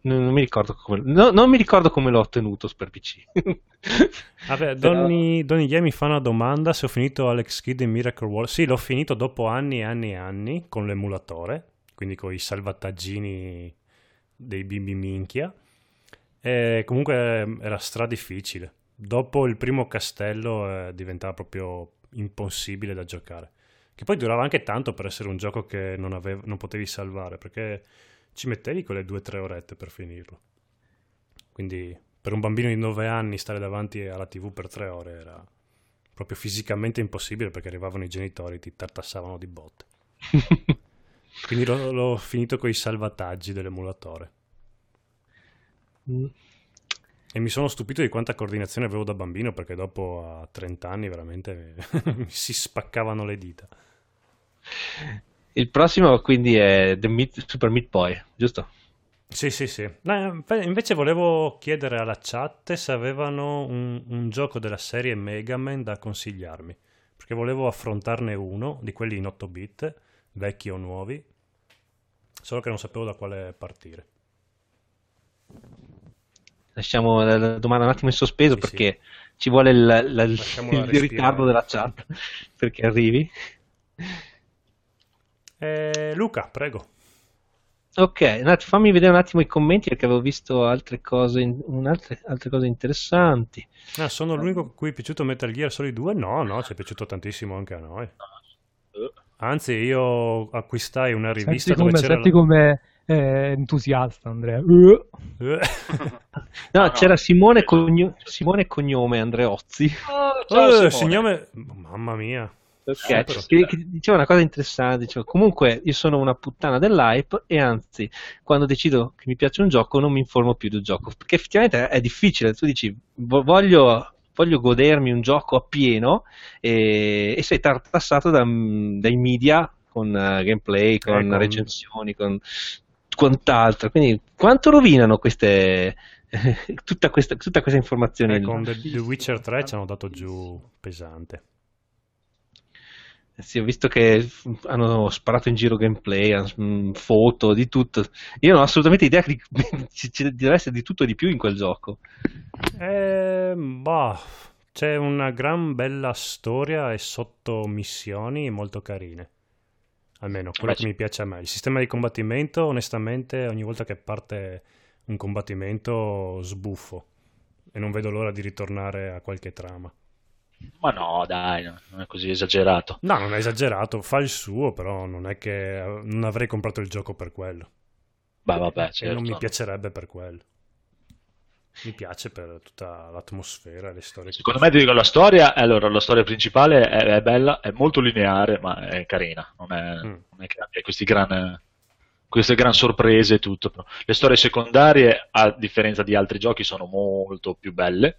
Speaker 1: Non, mi ricordo come... no, non mi ricordo come l'ho ottenuto per PC.
Speaker 3: Vabbè, Donny, Donny Ye mi fa una domanda se ho finito Alex Kidd in Miracle World. Sì, l'ho finito dopo anni e anni e anni con l'emulatore, quindi con i salvataggini dei bimbi minchia. E comunque eh, era stra difficile. Dopo il primo castello eh, diventava proprio impossibile da giocare. Che poi durava anche tanto per essere un gioco che non, avev- non potevi salvare, perché ci mettevi quelle due o tre orette per finirlo. Quindi per un bambino di 9 anni stare davanti alla TV per tre ore era proprio fisicamente impossibile perché arrivavano i genitori e ti tartassavano di botte. Quindi l'ho, l'ho finito con i salvataggi dell'emulatore.
Speaker 1: Mm.
Speaker 3: E mi sono stupito di quanta coordinazione avevo da bambino perché dopo a 30 anni veramente mi si spaccavano le dita.
Speaker 1: Il prossimo quindi è The Meat- Super Meat Boy, giusto?
Speaker 3: Sì, sì, sì. No, beh, invece volevo chiedere alla chat se avevano un, un gioco della serie Mega Man da consigliarmi. Perché volevo affrontarne uno di quelli in 8 bit, vecchi o nuovi, solo che non sapevo da quale partire.
Speaker 1: Lasciamo la, domanda un attimo in sospeso
Speaker 3: Sì,
Speaker 1: perché ci vuole il, la- il- ritardo della chat perché arrivi.
Speaker 3: Eh, Luca, prego.
Speaker 1: Ok, fammi vedere un attimo i commenti perché avevo visto altre cose, in- un- altre, altre cose interessanti.
Speaker 3: Ah, sono l'unico a cui è piaciuto Metal Gear Solid 2? No, no, ci è piaciuto tantissimo anche a noi. Anzi, io acquistai una rivista
Speaker 4: Senti come,
Speaker 3: dove c'era...
Speaker 4: senti come è entusiasta Andrea. Uh.
Speaker 3: Eh,
Speaker 1: No,
Speaker 2: no.
Speaker 1: c'era Simone, Cogno- Simone Cognome Andreozzi
Speaker 3: eh, signore... Mamma mia.
Speaker 1: Ok,
Speaker 3: però.
Speaker 1: che, che diceva una cosa interessante, diceva, comunque io sono una puttana dell'hype e anzi quando decido che mi piace un gioco non mi informo più del gioco, perché effettivamente è difficile, tu dici vo- voglio, voglio godermi un gioco appieno e, e sei tartassato da- dai media con eh, gameplay, con
Speaker 3: con-
Speaker 1: recensioni, con quant'altro, quindi quanto rovinano queste, tutta, questa, tutta questa informazione?
Speaker 3: Eh, con The, The Witcher 3 ci hanno dato giù pesante.
Speaker 1: Sì, ho visto che hanno sparato in giro gameplay, mm, foto, di tutto. Io non ho assolutamente idea che ci deve essere di tutto e di più in quel gioco.
Speaker 3: Eh, bah, c'è una gran bella storia e sottomissioni molto carine. Almeno quello
Speaker 2: Beh,
Speaker 3: che mi piace a me. Il sistema di combattimento, onestamente, ogni volta che parte un combattimento sbuffo e non vedo l'ora di ritornare a qualche trama.
Speaker 2: Ma no, dai, no, non è così esagerato.
Speaker 3: No, non è esagerato, fa il suo, però non è che non avrei comprato il gioco per quello.
Speaker 2: Beh, vabbè,
Speaker 3: E
Speaker 2: certo.
Speaker 3: non mi piacerebbe per quello. Mi piace per tutta l'atmosfera e le storie.
Speaker 2: Secondo me, ti dico, la storia, allora, la storia principale è, è bella, è molto lineare, ma è carina. Non è,
Speaker 3: Mm.
Speaker 2: non è che abbia questi gran, queste gran sorprese e tutto. Le storie secondarie, a differenza di altri giochi, sono molto più belle.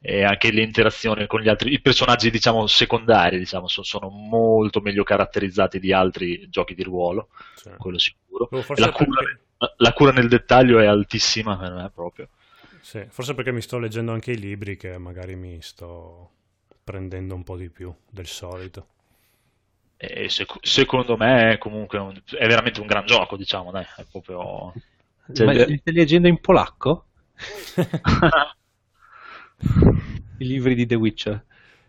Speaker 2: E anche le interazioni con gli altri, i personaggi, diciamo, secondari, diciamo, so- sono molto meglio caratterizzati di altri giochi di ruolo,
Speaker 3: Cioè,
Speaker 2: quello sicuro.
Speaker 3: Oh, forse
Speaker 2: la cura,
Speaker 3: perché-
Speaker 2: la cura nel dettaglio è altissima per me proprio.
Speaker 3: Sì, forse perché mi sto leggendo anche i libri che magari mi sto prendendo un po' di più del solito.
Speaker 5: E sec- secondo me è comunque un- è veramente un gran gioco, diciamo, dai, è proprio... cioè,
Speaker 1: Ma stai leggendo in polacco? I libri di The Witcher.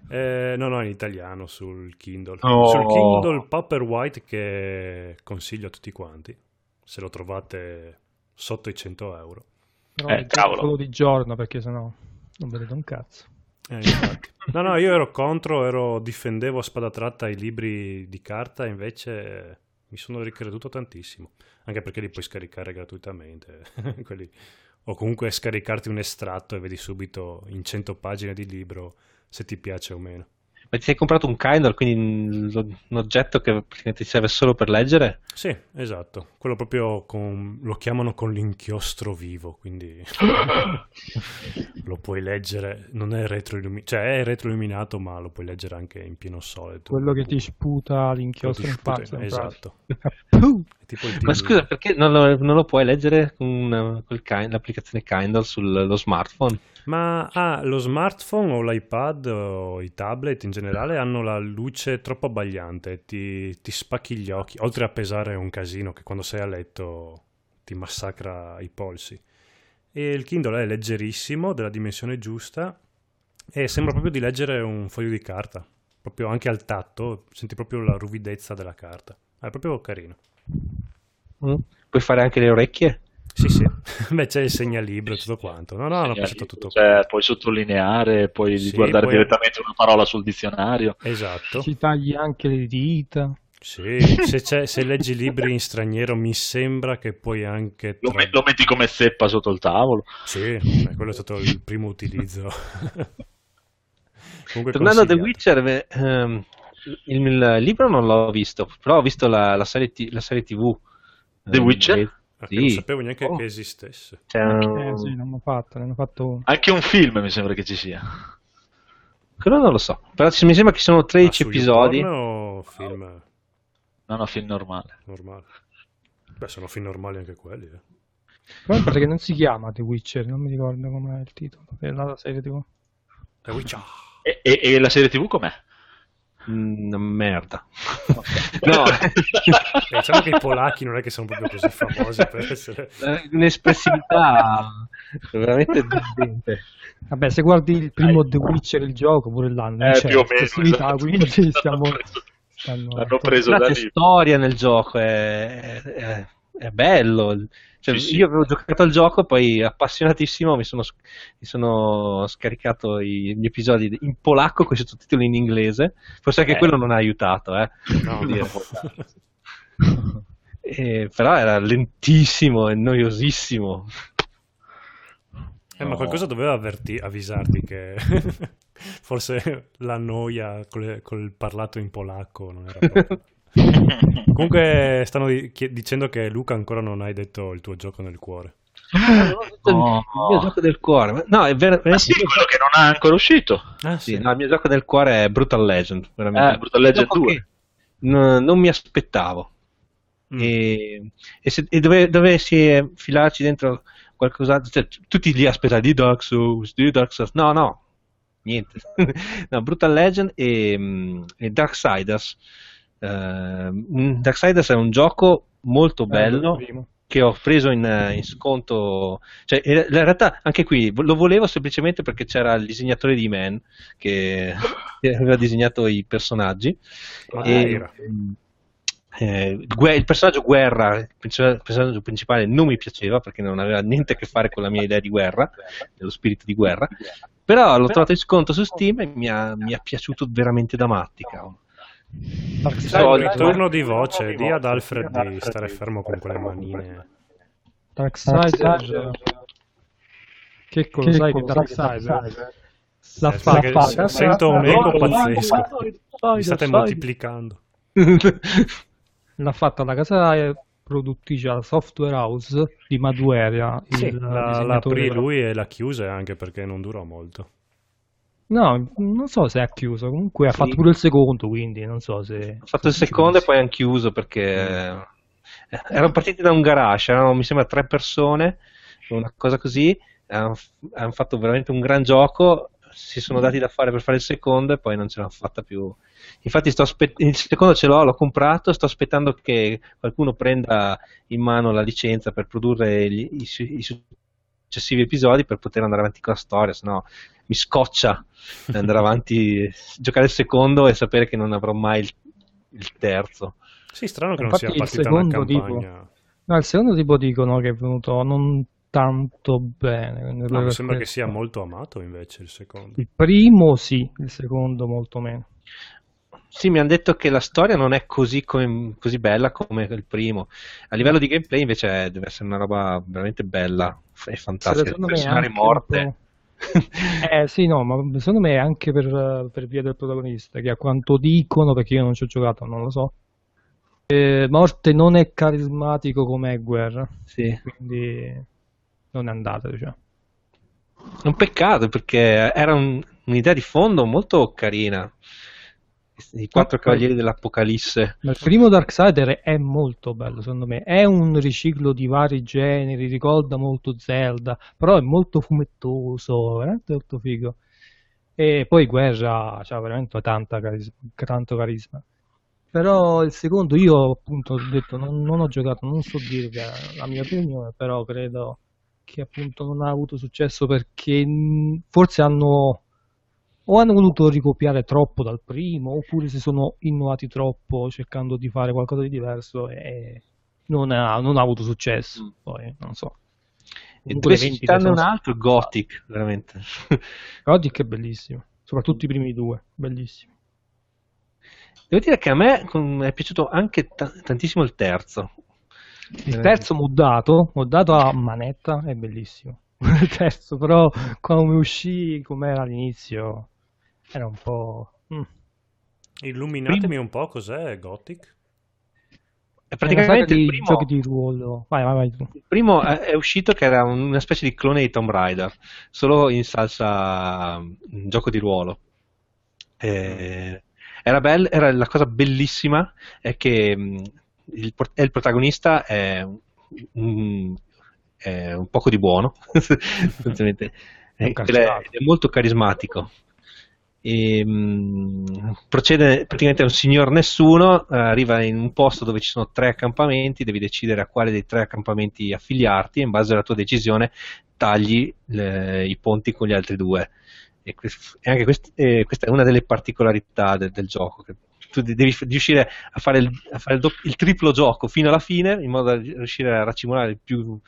Speaker 3: Eh, no, no, in italiano sul Kindle.
Speaker 5: Oh.
Speaker 3: Sul Kindle Paperwhite che consiglio a tutti quanti. Se lo trovate sotto i 100 euro.
Speaker 4: Però
Speaker 5: Eh, cavolo.
Speaker 4: quello di giorno perché sennò non vedete un cazzo.
Speaker 3: Eh. No, no, io ero contro, ero, difendevo a spada tratta i libri di carta, invece mi sono ricreduto tantissimo. Anche perché li puoi scaricare gratuitamente. quelli- O comunque scaricarti un estratto e vedi subito in 100 pagine di libro se ti piace o meno.
Speaker 1: Ma ti sei comprato un Kindle, quindi un oggetto che praticamente ti serve solo per leggere?
Speaker 3: Sì, esatto. Quello proprio con, lo chiamano con l'inchiostro vivo, quindi lo puoi leggere, non è retroilluminato, cioè è retroilluminato, ma lo puoi leggere anche in pieno sole. tu.
Speaker 4: Quello che ti sputa l'inchiostro
Speaker 3: ti
Speaker 4: in
Speaker 3: sputa-
Speaker 4: faccia.
Speaker 3: Esatto. Tipo il
Speaker 1: Ma scusa, perché non lo, non lo puoi leggere con col Kin- l'applicazione Kindle sullo smartphone?
Speaker 3: Ma ah, lo smartphone o l'iPad o i tablet in generale hanno la luce troppo abbagliante, ti, ti spacchi gli occhi, oltre a pesare un casino che quando sei a letto ti massacra i polsi. E il Kindle è leggerissimo, della dimensione giusta e sembra proprio di leggere un foglio di carta, proprio anche al tatto, senti proprio la ruvidezza della carta. È proprio carino.
Speaker 1: Mm? Puoi fare anche le orecchie?
Speaker 3: Sì, sì. Beh, c'è il segnalibro e tutto quanto. No, no, hanno pensato tutto
Speaker 5: cioè, puoi sottolineare, puoi
Speaker 3: Sì,
Speaker 5: guardare
Speaker 3: poi-
Speaker 5: direttamente una parola sul dizionario.
Speaker 3: Esatto.
Speaker 4: Ci tagli anche le dita.
Speaker 3: Sì, se, c'è- se leggi libri in straniero mi sembra che puoi anche...
Speaker 5: Lo,
Speaker 3: tra-
Speaker 5: me- lo metti come zeppa sotto il tavolo.
Speaker 3: Sì, eh, quello è stato il primo utilizzo.
Speaker 1: Tornando a The. Witcher, beh, ehm, il, il libro non l'ho visto, però ho visto la, la serie, ti- la serie TV.
Speaker 5: The
Speaker 1: Eh,
Speaker 5: Witcher?
Speaker 3: Ah, che Non
Speaker 1: Sì.
Speaker 3: sapevo neanche
Speaker 1: Oh.
Speaker 3: che esistesse.
Speaker 1: C'è
Speaker 4: Eh
Speaker 1: un-
Speaker 4: sì, ne hanno fatto, ne hanno fatto.
Speaker 5: Anche un film mi sembra che ci sia.
Speaker 1: Quello non lo so, però ci- mi sembra che sono
Speaker 3: Ma
Speaker 1: 13
Speaker 3: su
Speaker 1: episodi.
Speaker 3: O film
Speaker 5: No, no, film normale.
Speaker 3: normali? Beh, sono film normali anche quelli. eh.
Speaker 4: Pare che non si chiama The Witcher, non mi ricordo com'è il titolo. È la serie TV.
Speaker 3: The Witcher.
Speaker 5: E, e- e la serie TV com'è?
Speaker 1: Mm, merda. no,
Speaker 3: Eh, diciamo che i polacchi non è che sono proprio così famosi per essere...
Speaker 1: eh, un'espressività veramente deludente.
Speaker 4: Vabbè, se guardi il primo The Witcher, il gioco, pure l'anno,
Speaker 5: Eh,
Speaker 4: c'è
Speaker 5: più o meno, esatto.
Speaker 4: quindi stiamo...
Speaker 5: L'hanno preso-
Speaker 4: stanno-
Speaker 5: L'hanno preso
Speaker 1: Però
Speaker 5: da lì.
Speaker 1: storia nel gioco, è, è- è bello. Cioè,
Speaker 5: Sì, sì.
Speaker 1: Io avevo giocato al gioco, poi appassionatissimo mi sono, mi sono scaricato i- gli episodi in polacco con i sottotitoli in inglese. Forse anche
Speaker 5: Eh.
Speaker 1: quello non ha aiutato, eh.
Speaker 3: No,
Speaker 1: Dire.
Speaker 3: no.
Speaker 1: E- però era lentissimo e noiosissimo.
Speaker 3: Eh, ma
Speaker 5: No.
Speaker 3: qualcosa doveva avverti- avvisarti che forse la noia col, col parlato in polacco non era proprio... Comunque stanno di- dicendo che Luca ancora non hai detto il tuo gioco nel cuore.
Speaker 1: Il mio gioco del cuore. ma- No, è ver-
Speaker 5: Ma sì, quello che non è ancora uscito.
Speaker 3: Ah
Speaker 1: Sì, no, il mio gioco del cuore è Brutal Legend. Veramente.
Speaker 5: Eh, Brutal Legend
Speaker 1: Gioco
Speaker 5: 2.
Speaker 1: che n- non mi aspettavo.
Speaker 3: Mm.
Speaker 1: E, e, se, e dove, dovessi filarci dentro qualcos'altro, cioè, tutti lì aspettati di Dark Souls, di Dark Souls. No, no, niente. no, Brutal Legend e, mm, e Darksiders. Eh, mm, Darksiders è un gioco molto bello
Speaker 4: il primo.
Speaker 1: che ho preso in, eh, in sconto. Cioè, in realtà anche qui lo volevo semplicemente perché c'era il disegnatore di Man che aveva disegnato i personaggi.
Speaker 3: Ah,
Speaker 1: e,
Speaker 3: era.
Speaker 1: eh, il personaggio guerra, il perso- personaggio principale, non mi piaceva perché non aveva niente a che fare con la mia idea di guerra, dello spirito di guerra. Però l'ho trovato in sconto su Steam e mi ha, mi ha piaciuto veramente da matti. cavolo. Solito,
Speaker 3: ritorno di voce, di ad Alfred di stare fermo con quelle manine.
Speaker 4: Darksiders, che cosa sai che Darksiders l'ha
Speaker 3: Eh,
Speaker 4: fatta?
Speaker 3: sento un eco pazzesco. Vi state moltiplicando.
Speaker 4: L'ha fatta la casa produttrice, la Software House di Madueria.
Speaker 3: Sì,
Speaker 4: il
Speaker 3: la, la
Speaker 4: disegnatore
Speaker 3: aprì
Speaker 4: della-
Speaker 3: lui e la chiuse anche perché non durò molto.
Speaker 4: No, non so se ha chiuso, comunque ha
Speaker 1: Sì.
Speaker 4: fatto pure il secondo, quindi non so se...
Speaker 1: Ho fatto il secondo e poi hanno chiuso perché eh, erano partiti da un garage, erano mi sembra tre persone, una cosa così, hanno, hanno fatto veramente un gran gioco, si sono dati da fare per fare il secondo e poi non ce l'hanno fatta più. Infatti sto aspe- il secondo ce l'ho, l'ho comprato, sto aspettando che qualcuno prenda in mano la licenza per produrre gli, i, i, successivi episodi per poter andare avanti con la storia, sennò mi scoccia andare avanti, giocare il secondo e sapere che non avrò mai il, il terzo.
Speaker 3: Sì, strano che
Speaker 4: Infatti
Speaker 3: non sia
Speaker 4: il
Speaker 3: partita una
Speaker 4: secondo
Speaker 3: campagna.
Speaker 4: No, il secondo tipo dicono che è venuto non tanto bene.
Speaker 3: No, mi sembra che
Speaker 4: questo-
Speaker 3: sia molto amato invece il secondo.
Speaker 4: Il primo sì, il secondo molto meno.
Speaker 1: Sì, mi hanno detto che la storia non è così, come- così bella come il primo. A livello di gameplay invece è- deve essere una roba veramente bella e fantastica.
Speaker 4: Secondo me è
Speaker 1: Personali morte.
Speaker 4: Eh sì, no, ma secondo me è anche per, per via del protagonista, che a quanto dicono, perché io non ci ho giocato, non lo so, eh, Morte non è carismatico come Guerra,
Speaker 1: Sì.
Speaker 4: quindi non è andata, diciamo.
Speaker 1: È un peccato perché era un- un'idea di fondo molto carina. I quattro
Speaker 4: Ok.
Speaker 1: cavalieri dell'Apocalisse.
Speaker 4: Ma il primo Darksider è molto bello, secondo me. È un riciclo di vari generi, ricorda molto Zelda, però è molto fumettoso, veramente molto figo. E poi Guerra ha veramente tanta caris- tanto carisma. Però il secondo, io appunto ho detto, non, non ho giocato, non so dirvi la mia opinione, però credo che appunto non ha avuto successo perché forse hanno o hanno voluto ricopiare troppo dal primo, oppure si sono innovati troppo cercando di fare qualcosa di diverso e non ha, non ha avuto successo. Poi non so.
Speaker 1: E
Speaker 4: vendite
Speaker 1: citarne un altro, Gothic, veramente.
Speaker 4: Gothic è bellissimo, soprattutto i primi due, bellissimi.
Speaker 1: Devo dire che a me è piaciuto anche ta- tantissimo il terzo.
Speaker 4: Il terzo moddato, moddato a manetta, è bellissimo. Il terzo, però, come uscì, com'era all'inizio, era un po'. mm.
Speaker 3: Illuminatemi un po' cos'è Gothic.
Speaker 1: È praticamente il primo,
Speaker 4: giochi di ruolo. Vai, vai, vai
Speaker 1: il primo è, è uscito che era un- una specie di clone di Tomb Raider, solo in salsa mm, gioco di ruolo. Eh, era bello, era la cosa bellissima è che mm, il, il protagonista è un, è un poco di buono, sostanzialmente.
Speaker 4: È
Speaker 1: Eh, è molto carismatico. E, mm, procede praticamente un signor nessuno, eh, arriva in un posto dove ci sono tre accampamenti, devi decidere a quale dei tre accampamenti affiliarti e in base alla tua decisione tagli le- i ponti con gli altri due. E, e anche quest- e questa è una delle particolarità del, del gioco. Che tu de- devi riuscire a fare, il, a fare il, dopp- il triplo gioco fino alla fine in modo da riuscire a racimolare il più,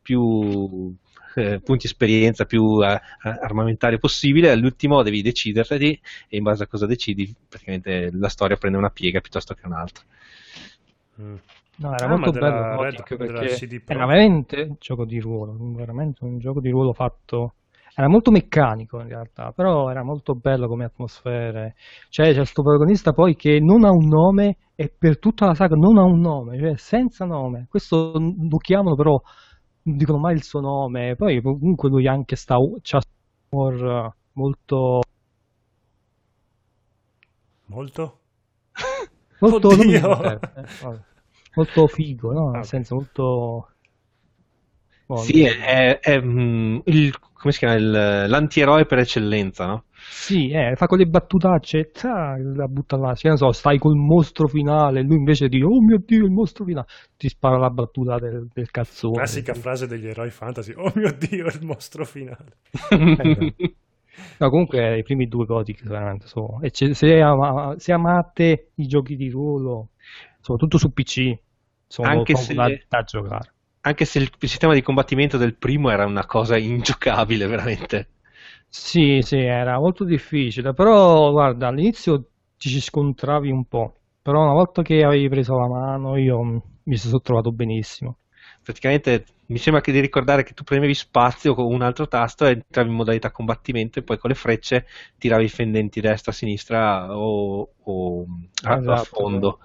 Speaker 1: più eh, punti esperienza, più eh, armamentario possibile. All'ultimo devi deciderti e in base a cosa decidi, praticamente la storia prende una piega piuttosto che un'altra.
Speaker 3: Mm.
Speaker 4: No, era
Speaker 3: Ah,
Speaker 4: molto bello Gothic
Speaker 3: della
Speaker 4: perché era veramente un gioco di ruolo, veramente un gioco di ruolo fatto. Era molto meccanico in realtà, però era molto bello come atmosfere. Cioè, c'è questo protagonista poi che non ha un nome e per tutta la saga non ha un nome, cioè senza nome. Questo lo chiamano però non dicono mai il suo nome. Poi comunque lui anche sta c'ha un humor molto
Speaker 3: Molto?
Speaker 4: molto
Speaker 3: Oddio!
Speaker 4: eh, vabbè. molto figo, no?
Speaker 3: Ah,
Speaker 4: Nel senso molto boh,
Speaker 1: Sì,
Speaker 4: non-
Speaker 1: è, è, mm, il, come si chiama? Il- l'antieroe per eccellenza, no?
Speaker 4: Sì, eh, fa quelle battutacce, ta, la butta là, cioè, non so, stai col mostro finale, lui invece di, oh mio Dio, il mostro finale, ti spara la battuta del, del cazzone.
Speaker 3: Classica frase degli eroi fantasy. Oh mio dio, il mostro finale.
Speaker 4: No, comunque i primi due Gothic veramente sono... E se, ama- se amate i giochi di ruolo, soprattutto su PC, sono
Speaker 1: Anche se-
Speaker 4: da, da giocare.
Speaker 1: Anche se il sistema di combattimento del primo era una cosa ingiocabile, veramente.
Speaker 4: Sì, sì, era molto difficile, però guarda, all'inizio ti ci scontravi un po', però una volta che avevi preso la mano io mi sono trovato benissimo.
Speaker 1: Praticamente mi sembra che di ricordare che tu premevi spazio con un altro tasto e entravi in modalità combattimento e poi con le frecce tiravi i fendenti destra, sinistra o, o a, a
Speaker 4: Esatto.
Speaker 1: fondo.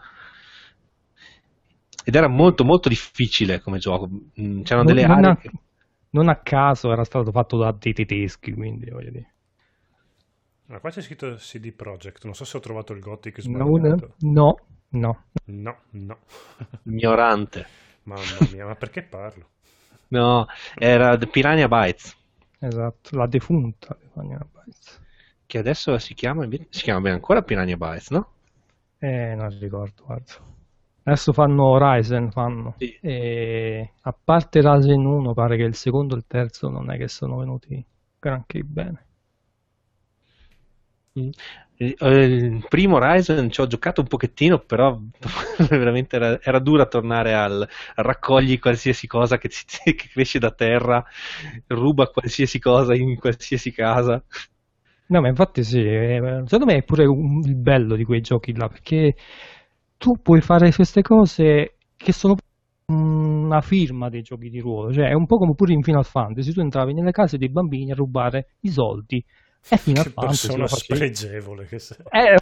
Speaker 1: Ed era molto molto difficile come gioco. Mm, C'erano
Speaker 4: Non,
Speaker 1: delle
Speaker 4: non
Speaker 1: aree
Speaker 4: a,
Speaker 1: che-
Speaker 4: non a caso era stato fatto da dei tedeschi, quindi voglio dire.
Speaker 3: Ma qua c'è scritto CD Projekt. Non so se ho trovato il Gothic sbagliato.
Speaker 4: no, no.
Speaker 3: No, no.
Speaker 1: ignorante.
Speaker 3: Mamma mia, ma perché parlo?
Speaker 1: No, era The Piranha Bytes.
Speaker 4: Esatto, la defunta Piranha Bytes.
Speaker 1: che adesso si chiama, si chiama bene ancora Piranha Bytes, no?
Speaker 4: Eh, non ricordo, guarda. Adesso fanno Ryzen, fanno.
Speaker 1: Sì.
Speaker 4: E a parte Ryzen 1, pare che il secondo e il terzo non è che sono venuti granché bene.
Speaker 1: Mm. Eh, Il primo Ryzen ci ho giocato un pochettino, però veramente era, era dura tornare al, raccogli qualsiasi cosa che, che cresce da terra, ruba qualsiasi cosa in qualsiasi casa.
Speaker 4: No, ma infatti sì, eh, secondo me è pure un- il bello di quei giochi là, perché tu puoi fare queste cose che sono una firma dei giochi di ruolo, cioè è un po' come pure in Final Fantasy, tu entravi nelle case dei bambini a rubare i soldi e Final
Speaker 3: Che
Speaker 4: Fantasy
Speaker 3: persona spregevole che sei.
Speaker 4: Eh,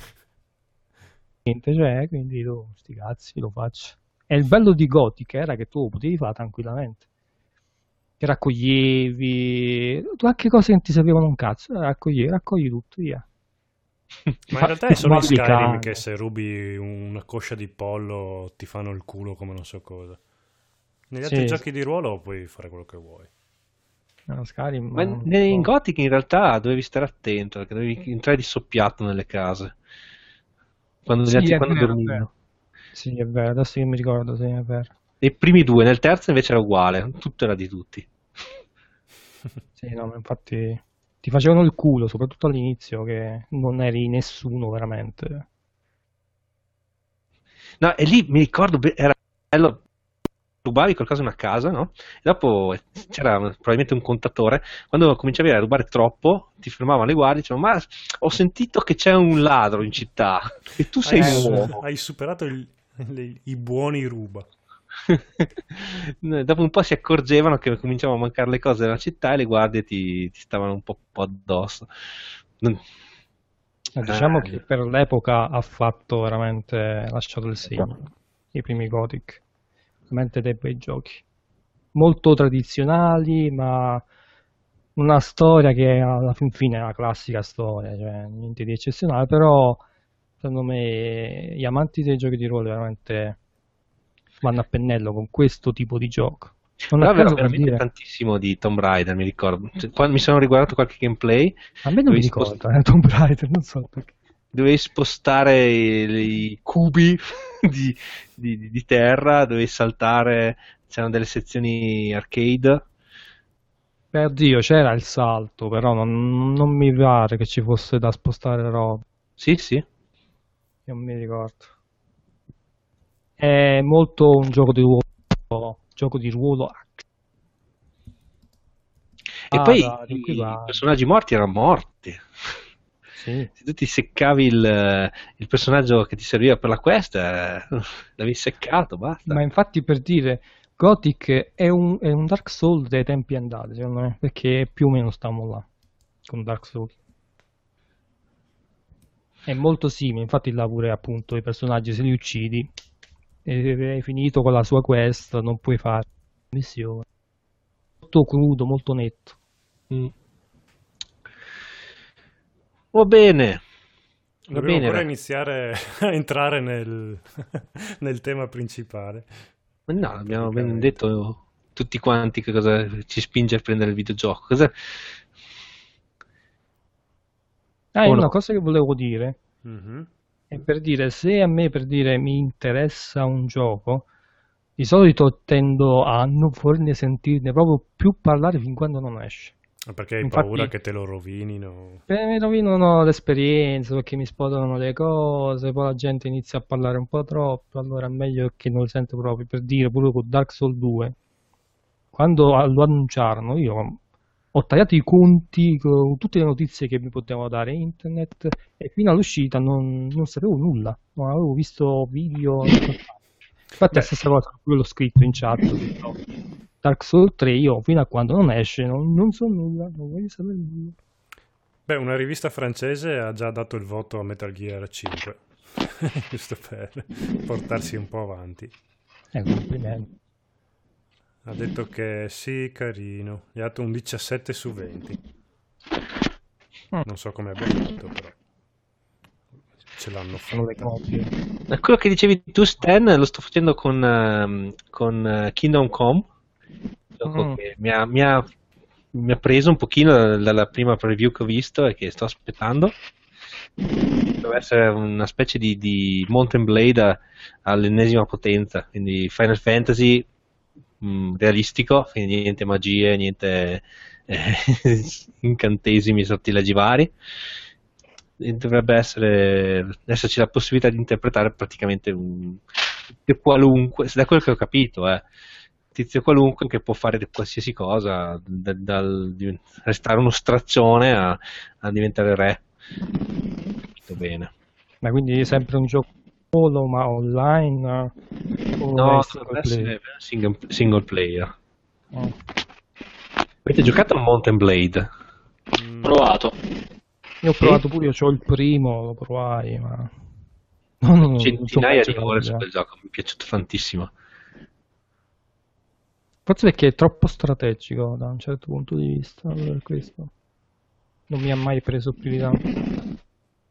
Speaker 4: niente, cioè, quindi tu, sti cazzi, lo faccio. E il bello di Gothic era che tu lo potevi fare tranquillamente. Che raccoglievi, tu anche cose che non ti sapevano un cazzo, raccoglievi, raccogli tutto, via.
Speaker 3: Ma in realtà è solo in Skyrim
Speaker 4: cane.
Speaker 3: che se rubi una coscia di pollo ti fanno il culo come non so cosa. Negli
Speaker 4: Sì,
Speaker 3: altri giochi di ruolo puoi fare quello che vuoi.
Speaker 4: No, Skyrim,
Speaker 1: Ma ne- in
Speaker 4: so.
Speaker 1: Gothic in realtà dovevi stare attento, perché dovevi entrare di soppiatto nelle case. Quando,
Speaker 4: Sì,
Speaker 1: altri
Speaker 4: è
Speaker 1: quando dormivano.
Speaker 4: Sì, è vero, adesso io mi ricordo, sì, è vero.
Speaker 1: Nei primi due, nel terzo invece era uguale, tutto era di tutti.
Speaker 4: Sì, no, ma infatti ti facevano il culo, soprattutto all'inizio, che non eri nessuno veramente.
Speaker 1: No, e lì mi ricordo, era bello, rubavi qualcosa in una casa, no? E dopo c'era probabilmente un contatore, quando cominciavi a rubare troppo, ti fermavano le guardie e dicevano, ma ho sentito che c'è un ladro in città, e tu sei
Speaker 3: hai,
Speaker 1: nuovo.
Speaker 3: hai superato il- le- i buoni ruba.
Speaker 1: Dopo un po' si accorgevano che cominciavano a mancare le cose nella città e le guardie ti, ti stavano un po', po' addosso.
Speaker 4: Eh, Diciamo
Speaker 1: Eh.
Speaker 4: che per l'epoca ha fatto veramente lasciato il segno. I primi Gothic, veramente dei bei giochi. Molto tradizionali, ma una storia che alla fin fine è una classica storia, cioè niente di eccezionale, però secondo me gli amanti dei giochi di ruolo veramente vanno a pennello con questo tipo di gioco. Non
Speaker 1: Però avevo
Speaker 4: per
Speaker 1: veramente
Speaker 4: dire,
Speaker 1: tantissimo di Tomb Raider, mi ricordo. Cioè, quando mi sono riguardato qualche gameplay,
Speaker 4: a me non mi ricordo,
Speaker 1: spostare-
Speaker 4: eh, Tomb Raider, non so perché.
Speaker 1: dovevi spostare i, i cubi di, di- di terra, dovevi saltare, c'erano delle sezioni arcade.
Speaker 4: Beh, oddio, c'era il salto, però non, non mi pare che ci fosse da spostare roba.
Speaker 1: Sì, sì.
Speaker 4: Non mi ricordo. È molto un gioco di ruolo, gioco di ruolo.
Speaker 1: E
Speaker 4: Ah,
Speaker 1: poi
Speaker 4: qui
Speaker 1: i
Speaker 4: va.
Speaker 1: personaggi morti erano morti.
Speaker 4: Sì.
Speaker 1: Se tu ti seccavi il, il personaggio che ti serviva per la quest, eh, l'avevi seccato, basta.
Speaker 4: Ma infatti per dire, Gothic è un, è un Dark Souls dei tempi andati, secondo me, perché più o meno stiamo là con Dark Souls. È molto simile, infatti là pure appunto i personaggi se li uccidi e hai finito con la sua quest, non puoi fare missione. Molto crudo, molto netto.
Speaker 1: Mm. Va bene. Va
Speaker 3: Dobbiamo
Speaker 1: bene,
Speaker 3: ancora
Speaker 1: ra-
Speaker 3: iniziare a entrare nel, nel tema principale.
Speaker 1: Ma No, abbiamo ben detto tutti quanti che cosa ci spinge a prendere il videogioco. Cosa...
Speaker 4: Ah,
Speaker 1: O
Speaker 4: una
Speaker 1: no?
Speaker 4: cosa che volevo dire
Speaker 3: Mhm.
Speaker 4: È per dire, se a me per dire mi interessa un gioco, di solito tendo a non vorne sentirne proprio più parlare fin quando non esce.
Speaker 3: Perché hai
Speaker 4: Infatti-
Speaker 3: paura che te lo rovinino.
Speaker 4: Eh, Mi rovinano l'esperienza perché mi spotano le cose, poi la gente inizia a parlare un po' troppo, allora è meglio che non lo sento proprio. Per dire, pure con Dark Souls 2, quando lo annunciarono, io ho tagliato i conti con tutte le notizie che mi potevano dare internet e fino all'uscita non, non sapevo nulla, non avevo visto video. Infatti è la stessa cosa che l'ho scritto in chat. detto, Dark Souls 3 io fino a quando non esce non, non so nulla, non voglio sapere nulla.
Speaker 3: Beh, una rivista francese ha già dato il voto a Metal Gear 5, giusto per portarsi un po' avanti.
Speaker 4: Eh, complimenti.
Speaker 3: Ha detto che sì, carino. Gli ha dato un 17 su 20.
Speaker 4: Mm.
Speaker 3: Non so come abbia fatto, però. Ce l'hanno
Speaker 4: Sono le
Speaker 3: fatta.
Speaker 4: copie.
Speaker 1: Eh, Quello che dicevi tu, Stan, lo sto facendo con, ehm, con eh, Kingdom Come, gioco
Speaker 4: Mm.
Speaker 1: che mi ha, mi ha mi ha preso un pochino dalla prima preview che ho visto e che sto aspettando. Deve essere una specie di, di Mountain Blade all'ennesima potenza, quindi Final Fantasy mh, realistico, quindi niente magie, niente eh, incantesimi, sortilegi vari. E dovrebbe essere, esserci la possibilità di interpretare praticamente un tizio qualunque, da quello che ho capito, eh, tizio qualunque che può fare qualsiasi cosa, da- dal restare uno straccione a, a diventare re. Tutto bene.
Speaker 4: Ma quindi è sempre un gioco solo ma online? O
Speaker 1: No, dovrebbe
Speaker 4: player?
Speaker 1: essere single, single player.
Speaker 4: Oh.
Speaker 1: Avete giocato a Mountain Blade?
Speaker 3: Mm,
Speaker 2: Provato.
Speaker 4: Io ho provato pure, io ho il primo, lo provai, ma... No, no,
Speaker 1: Centinaia di ore su quel gioco, mi è piaciuto tantissimo.
Speaker 4: Forse perché è troppo strategico da un certo punto di vista, per questo. Non mi ha mai preso più di tanto.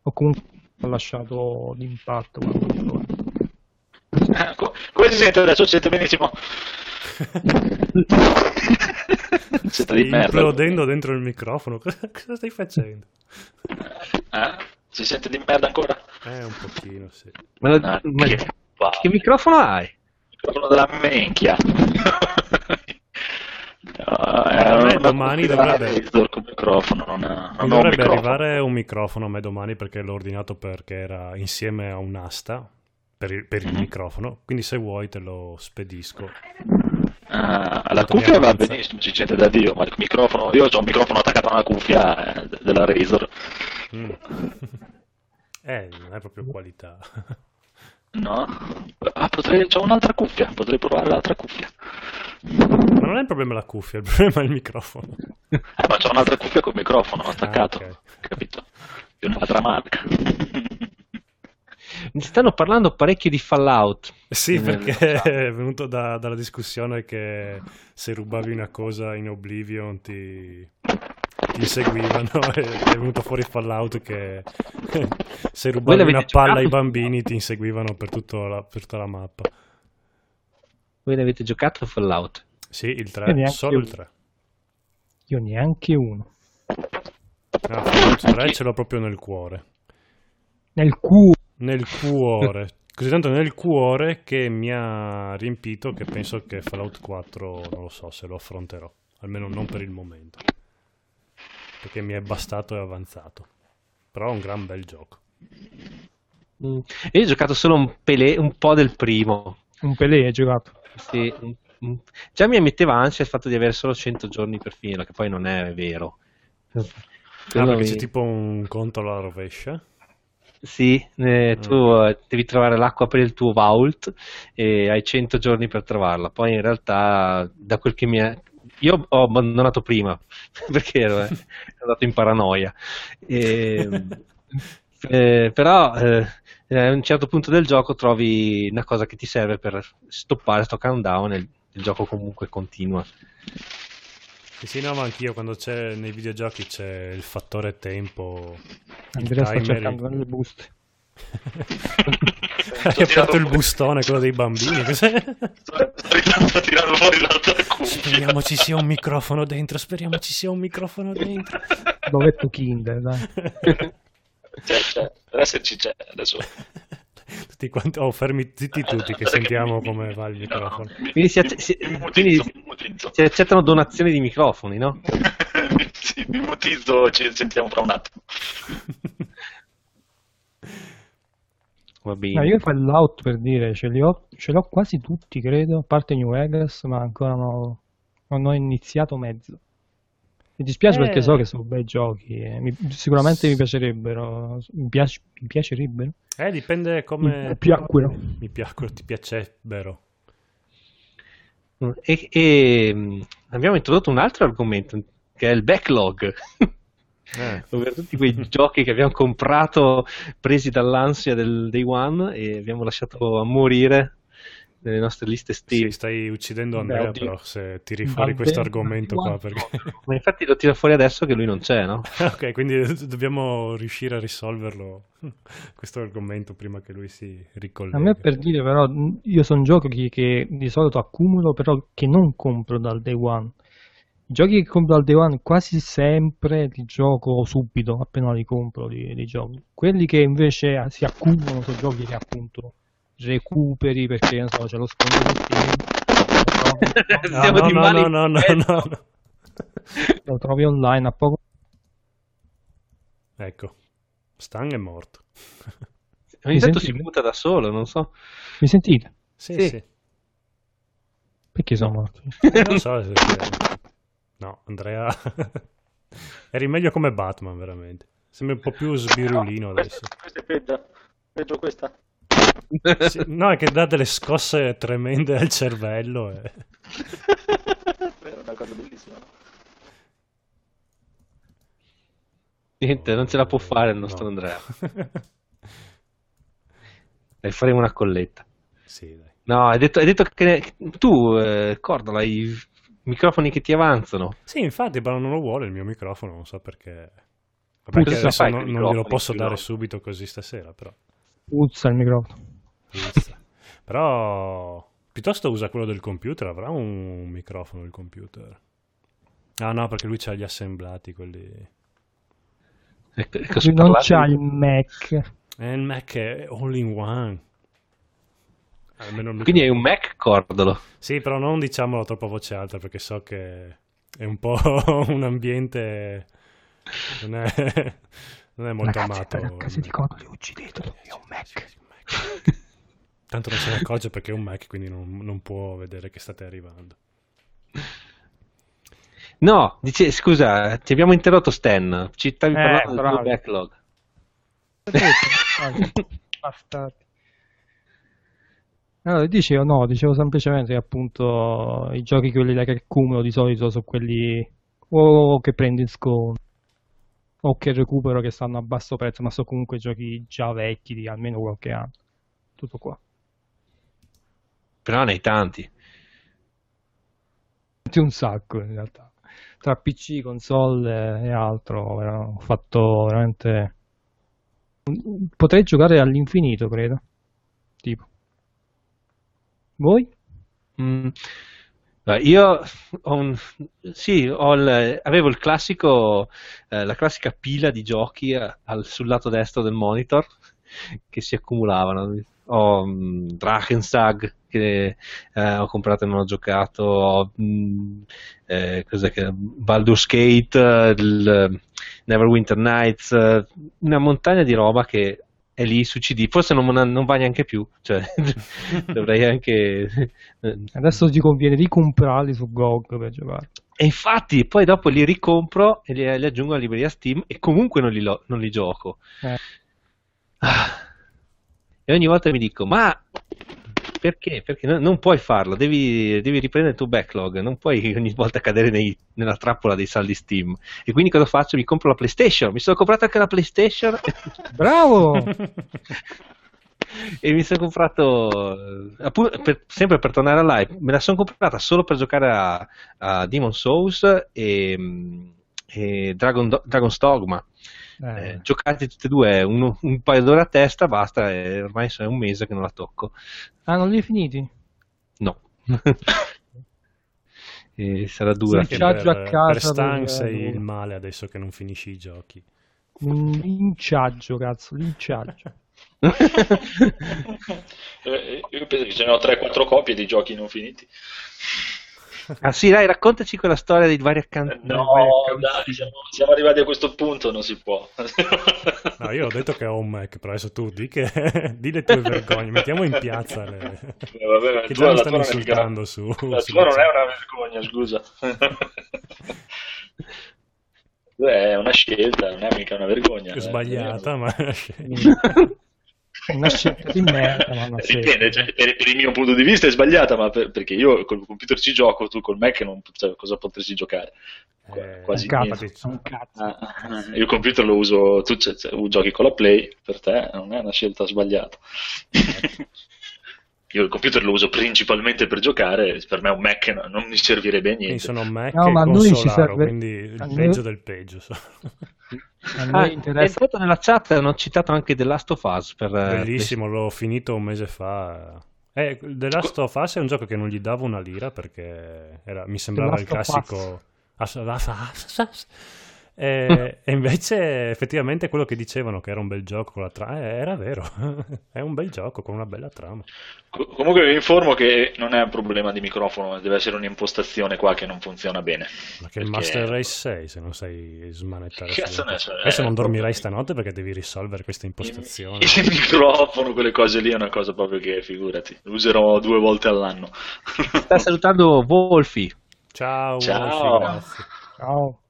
Speaker 4: O comunque ho lasciato l'impatto.
Speaker 2: Eh, co- Come si sente adesso? Si sente benissimo. Siete
Speaker 3: Stai
Speaker 2: di merda.
Speaker 3: implodendo dentro il microfono. Cosa, stai facendo?
Speaker 2: Eh? Si sente di merda ancora?
Speaker 3: Eh, un pochino, sì.
Speaker 1: Ma,
Speaker 2: Ah,
Speaker 1: ma-
Speaker 2: che
Speaker 1: che microfono hai?
Speaker 2: Il microfono della minchia. Una
Speaker 3: domani dovrebbe-
Speaker 2: microfono, non, è, non un
Speaker 3: dovrebbe
Speaker 2: microfono.
Speaker 3: arrivare un microfono a me domani perché l'ho ordinato perché era insieme a un'asta per il, per il
Speaker 2: Mhm.
Speaker 3: microfono. Quindi se vuoi te lo spedisco.
Speaker 2: Ah, la cuffia va benissimo, si sente da Dio, ma il microfono, io ho un microfono attaccato a una cuffia eh, della Razer.
Speaker 3: Mm. eh, non è proprio qualità.
Speaker 2: No? Ah, potrei, c'ho un'altra cuffia, potrei provare l'altra cuffia.
Speaker 3: Ma non è il problema la cuffia, il problema è il microfono.
Speaker 2: Eh, ma c'ho un'altra cuffia col microfono attaccato,
Speaker 3: Ah, ok.
Speaker 2: capito? Di un'altra marca.
Speaker 1: Mi stanno parlando parecchio di Fallout.
Speaker 3: Sì,
Speaker 1: Eh,
Speaker 3: perché è venuto da- dalla discussione che se rubavi una cosa in Oblivion ti, ti inseguivano e è venuto fuori Fallout che se rubavi
Speaker 1: l'avete
Speaker 3: una palla ai
Speaker 1: giocato?
Speaker 3: bambini ti inseguivano per, tutto la, per tutta la mappa.
Speaker 1: Voi ne avete giocato a Fallout?
Speaker 3: Sì, il
Speaker 4: Io
Speaker 3: 3,
Speaker 4: neanche
Speaker 3: solo il
Speaker 4: io.
Speaker 3: 3.
Speaker 4: Io neanche uno.
Speaker 3: Ah, Fallout 3 ce l'ho proprio nel cuore.
Speaker 4: Nel culo.
Speaker 3: Nel cuore. Così tanto nel cuore che mi ha riempito che penso che Fallout 4 non lo so se lo affronterò, almeno non per il momento. Perché mi è bastato e avanzato. Però è un gran bel gioco.
Speaker 1: Mm. Io ho giocato solo un, pelé, un po' del primo.
Speaker 4: Un pelé hai giocato.
Speaker 1: Sì, mm, mm. Già mi metteva ansia il fatto di avere solo 100 giorni per finirla, che poi non è vero.
Speaker 3: Ah, perché
Speaker 1: mi-
Speaker 3: c'è tipo un conto alla rovescia.
Speaker 1: Sì, eh, tu eh, devi trovare l'acqua per il tuo vault e hai 100 giorni per trovarla. Poi in realtà, da quel che mi è... Io ho abbandonato prima perché ero, eh, ero andato in paranoia. E, eh, però eh, a un certo punto del gioco trovi una cosa che ti serve per stoppare sto countdown e il, il gioco comunque continua.
Speaker 3: Sì, sì, no, ma anch'io quando c'è nei videogiochi c'è il fattore tempo.
Speaker 4: Andrea sta cercando
Speaker 3: il-
Speaker 4: le buste.
Speaker 3: Hai aperto il bustone, quello dei bambini. Cos'è?
Speaker 2: Sto sto tirando fuori l'altra cuffia.
Speaker 3: Speriamo ci sia un microfono dentro. Speriamo ci sia un microfono dentro.
Speaker 4: Dov'è Kinder, dai.
Speaker 2: C'è, c'è, deve esserci c'è adesso.
Speaker 3: Tutti quanti, oh, fermi zitti tutti che sentiamo come va il microfono.
Speaker 1: Quindi si acce- si-
Speaker 2: mi
Speaker 1: quindi-. Si accettano donazioni di microfoni, no?
Speaker 2: sì, mi mutizzo, ci sentiamo fra un attimo.
Speaker 1: Va bene.
Speaker 4: No, io Fallout per dire, ce li ho, ce l'ho quasi tutti, credo, a parte New Vegas, ma ancora no- non ho iniziato mezzo. Mi dispiace
Speaker 3: Eh.
Speaker 4: perché so che sono bei giochi, e mi- sicuramente mi piacerebbero, mi, piace- mi piacerebbero.
Speaker 3: Eh, dipende come...
Speaker 4: Mi piacquero.
Speaker 3: Mi piacquero, ti piacebbero.
Speaker 1: E, e, mh, abbiamo introdotto un altro argomento che è il backlog,
Speaker 3: Eh,
Speaker 1: ovvero tutti quei giochi che abbiamo comprato presi dall'ansia del day one e abbiamo lasciato a morire nelle nostre liste Steam.
Speaker 3: sì, stai uccidendo
Speaker 4: Beh,
Speaker 3: Andrea
Speaker 4: oddio.
Speaker 3: però se tiri fuori questo argomento qua perché...
Speaker 1: Ma infatti lo tira fuori adesso che lui non c'è, no?
Speaker 3: ok, quindi dobbiamo riuscire a risolverlo questo argomento prima che lui si ricollega.
Speaker 4: A me per dire però, io sono giochi che di solito accumulo, però che non compro dal day one. Giochi che compro al day one quasi sempre li gioco subito, appena li compro li, li gioco. Quelli che invece si accumulano sono giochi che appunto recuperi perché non so, c'è lo sconto su Steam.
Speaker 3: No, no, no, no, no, no, no, no.
Speaker 4: Lo trovi online a poco.
Speaker 3: Ecco, Stan è morto.
Speaker 1: Ogni
Speaker 4: Mi
Speaker 1: tanto si muta da solo, non so.
Speaker 4: Mi sentite?
Speaker 3: Sì,
Speaker 1: Sì.
Speaker 3: sì.
Speaker 4: Perché sono morto?
Speaker 3: Non so se... No, Andrea... Eri meglio come Batman, veramente. Sembri un po' più sbirulino adesso.
Speaker 2: Questa, questa è peggio. Peggio questa.
Speaker 3: Sì, no, è che dà delle scosse tremende al cervello. E...
Speaker 2: È una cosa bellissima.
Speaker 1: Niente, non ce la può fare il nostro
Speaker 3: No.
Speaker 1: Andrea. E faremo una colletta.
Speaker 3: sì, dai.
Speaker 1: No, hai detto, hai detto che tu, eh, Cordola, hai microfoni che ti avanzano.
Speaker 3: Sì, infatti, però non lo vuole il mio microfono, non so perché. Vabbè,
Speaker 1: Puzza,
Speaker 3: che adesso
Speaker 1: fai
Speaker 3: non, non glielo posso dare subito così stasera, però.
Speaker 4: Puzza il microfono.
Speaker 3: Puzza. però piuttosto usa quello del computer, avrà un microfono il computer. Ah no, perché lui c'ha gli assemblati, quelli...
Speaker 1: Ecco, ecco,
Speaker 4: non c'ha il Mac.
Speaker 3: Eh, il Mac è all in one.
Speaker 1: Quindi
Speaker 3: microfono.
Speaker 1: un Mac Cordolo.
Speaker 3: Sì, però non diciamolo troppo a voce alta perché so che è un po' un ambiente... Non è, non è molto
Speaker 4: Ragazzi,
Speaker 3: amato.
Speaker 4: per
Speaker 3: il
Speaker 4: di
Speaker 3: Mac.
Speaker 4: Codoli uccidetelo. È un Mac.
Speaker 3: Sì, sì, un Mac. Tanto non se ne accorge perché è un Mac, quindi non, non può vedere che state arrivando.
Speaker 1: No, dice, scusa, ti abbiamo interrotto Stan. Ci stavi
Speaker 4: Eh,
Speaker 1: parlando del
Speaker 4: bravo.
Speaker 1: tuo backlog.
Speaker 4: Bastardi. Allora, dicevo no, dicevo semplicemente che appunto i giochi quelli là che accumulo di solito sono quelli o che prendo in sconto o che recupero che stanno a basso prezzo, ma sono comunque giochi già vecchi di almeno qualche anno. Tutto qua.
Speaker 1: Però ne hai tanti.
Speaker 4: Un sacco in realtà. Tra PC, console e altro, ho fatto veramente potrei giocare all'infinito, credo. Tipo. Voi?
Speaker 1: Mm. Io ho un- sì, ho il- avevo il classico, eh, la classica pila di giochi eh, al- sul lato destro del monitor che si accumulavano. Ho mm, Drakensag che eh, ho comprato e non ho giocato, ho mm, eh, che- Baldur's Gate, il Neverwinter Nights, eh, una montagna di roba che è lì su CD, forse non, non va neanche più, cioè dovrei anche... eh,
Speaker 4: Adesso ti conviene ricomprarli su GOG per giocare.
Speaker 1: e infatti poi dopo li ricompro e li, li aggiungo alla libreria Steam e comunque non li, lo- non li gioco.
Speaker 4: Eh.
Speaker 1: Ah. E ogni volta mi dico, ma perché? Perché no- non puoi farlo, devi, devi riprendere il tuo backlog, non puoi ogni volta cadere nei- nella trappola dei saldi Steam. E quindi cosa faccio? Mi compro la PlayStation, mi sono comprato anche la PlayStation
Speaker 4: Bravo!
Speaker 1: e mi sono comprato, eh, per- sempre per tornare a live, me la sono comprata solo per giocare a, a Demon Souls e, e Dragon, Dragon's Dogma.
Speaker 4: Eh,
Speaker 1: Eh, giocati tutti e due un, un paio d'ore a testa, basta, e ormai è un mese che non la tocco.
Speaker 4: Ah, non li hai finiti?
Speaker 1: No. E sarà dura.
Speaker 4: Sì,
Speaker 3: per,
Speaker 4: a casa
Speaker 3: per Stan sei il male adesso che non finisci i giochi.
Speaker 4: Un linciaggio, cazzo, linciaggio.
Speaker 2: Eh, Io penso che ce ne ho 3-4 copie di giochi non finiti.
Speaker 1: Ah sì, dai, raccontaci quella storia dei vari accanti.
Speaker 2: No, dai, siamo, siamo arrivati a questo punto, non si può.
Speaker 3: No, io ho detto che ho un Mac, però adesso tu di, che, di le tue vergogne, mettiamo in piazza le...
Speaker 2: Eh, vabbè, ma
Speaker 3: che già mi stanno
Speaker 2: è mica-
Speaker 3: insultando su...
Speaker 2: La
Speaker 3: su
Speaker 2: tua non è una vergogna, scusa. è una scelta, non è mica una vergogna.
Speaker 3: È
Speaker 2: eh.
Speaker 3: sbagliata, ma è una scelta.
Speaker 4: Una scelta di merda, ma.
Speaker 2: Dipende, cioè, per, per il mio punto di vista è sbagliata, ma per- perché io col computer ci gioco, tu col Mac non, cioè, cosa potresti giocare?
Speaker 3: Eh,
Speaker 2: quasi
Speaker 4: Capati,
Speaker 2: niente.
Speaker 4: un cazzo.
Speaker 2: Ah, ah, io il computer lo uso, tu cioè, cioè, giochi con la Play, per te non è una scelta sbagliata. Io il computer lo uso principalmente per giocare, per me un Mac no- non mi servirebbe a
Speaker 3: Quindi
Speaker 2: niente.
Speaker 3: sono Mac
Speaker 4: No,
Speaker 3: e
Speaker 4: ma a noi ci
Speaker 3: consolaro,
Speaker 4: serve-
Speaker 3: quindi
Speaker 4: a
Speaker 3: il
Speaker 4: noi-
Speaker 3: peggio del peggio. so.
Speaker 4: A
Speaker 1: Ah,
Speaker 4: noi
Speaker 1: è
Speaker 4: interessa
Speaker 1: nella chat hanno citato anche The Last of Us per eh,
Speaker 3: Bellissimo, l'ho finito un mese fa. Eh, The Last of Us è un gioco che non gli davo una lira perché era- mi sembrava il
Speaker 4: Last of Us.
Speaker 3: classico E, e, invece effettivamente quello che dicevano che era un bel gioco con la trama eh, era vero, è un bel gioco con una bella trama.
Speaker 2: comunque vi informo che non è un problema di microfono, deve essere un'impostazione qua che non funziona bene.
Speaker 3: Ma che perché... il Master Race 6 se non sai smanettare.
Speaker 2: Cazzo ne
Speaker 3: so, Adesso non dormirai stanotte perché devi risolvere questa impostazione.
Speaker 2: Il, il microfono, quelle cose lì è una cosa proprio che figurati, lo userò due volte all'anno.
Speaker 1: Sta salutando Wolfi.
Speaker 3: Ciao,
Speaker 2: Ciao.
Speaker 3: Wolfi,
Speaker 4: Ciao.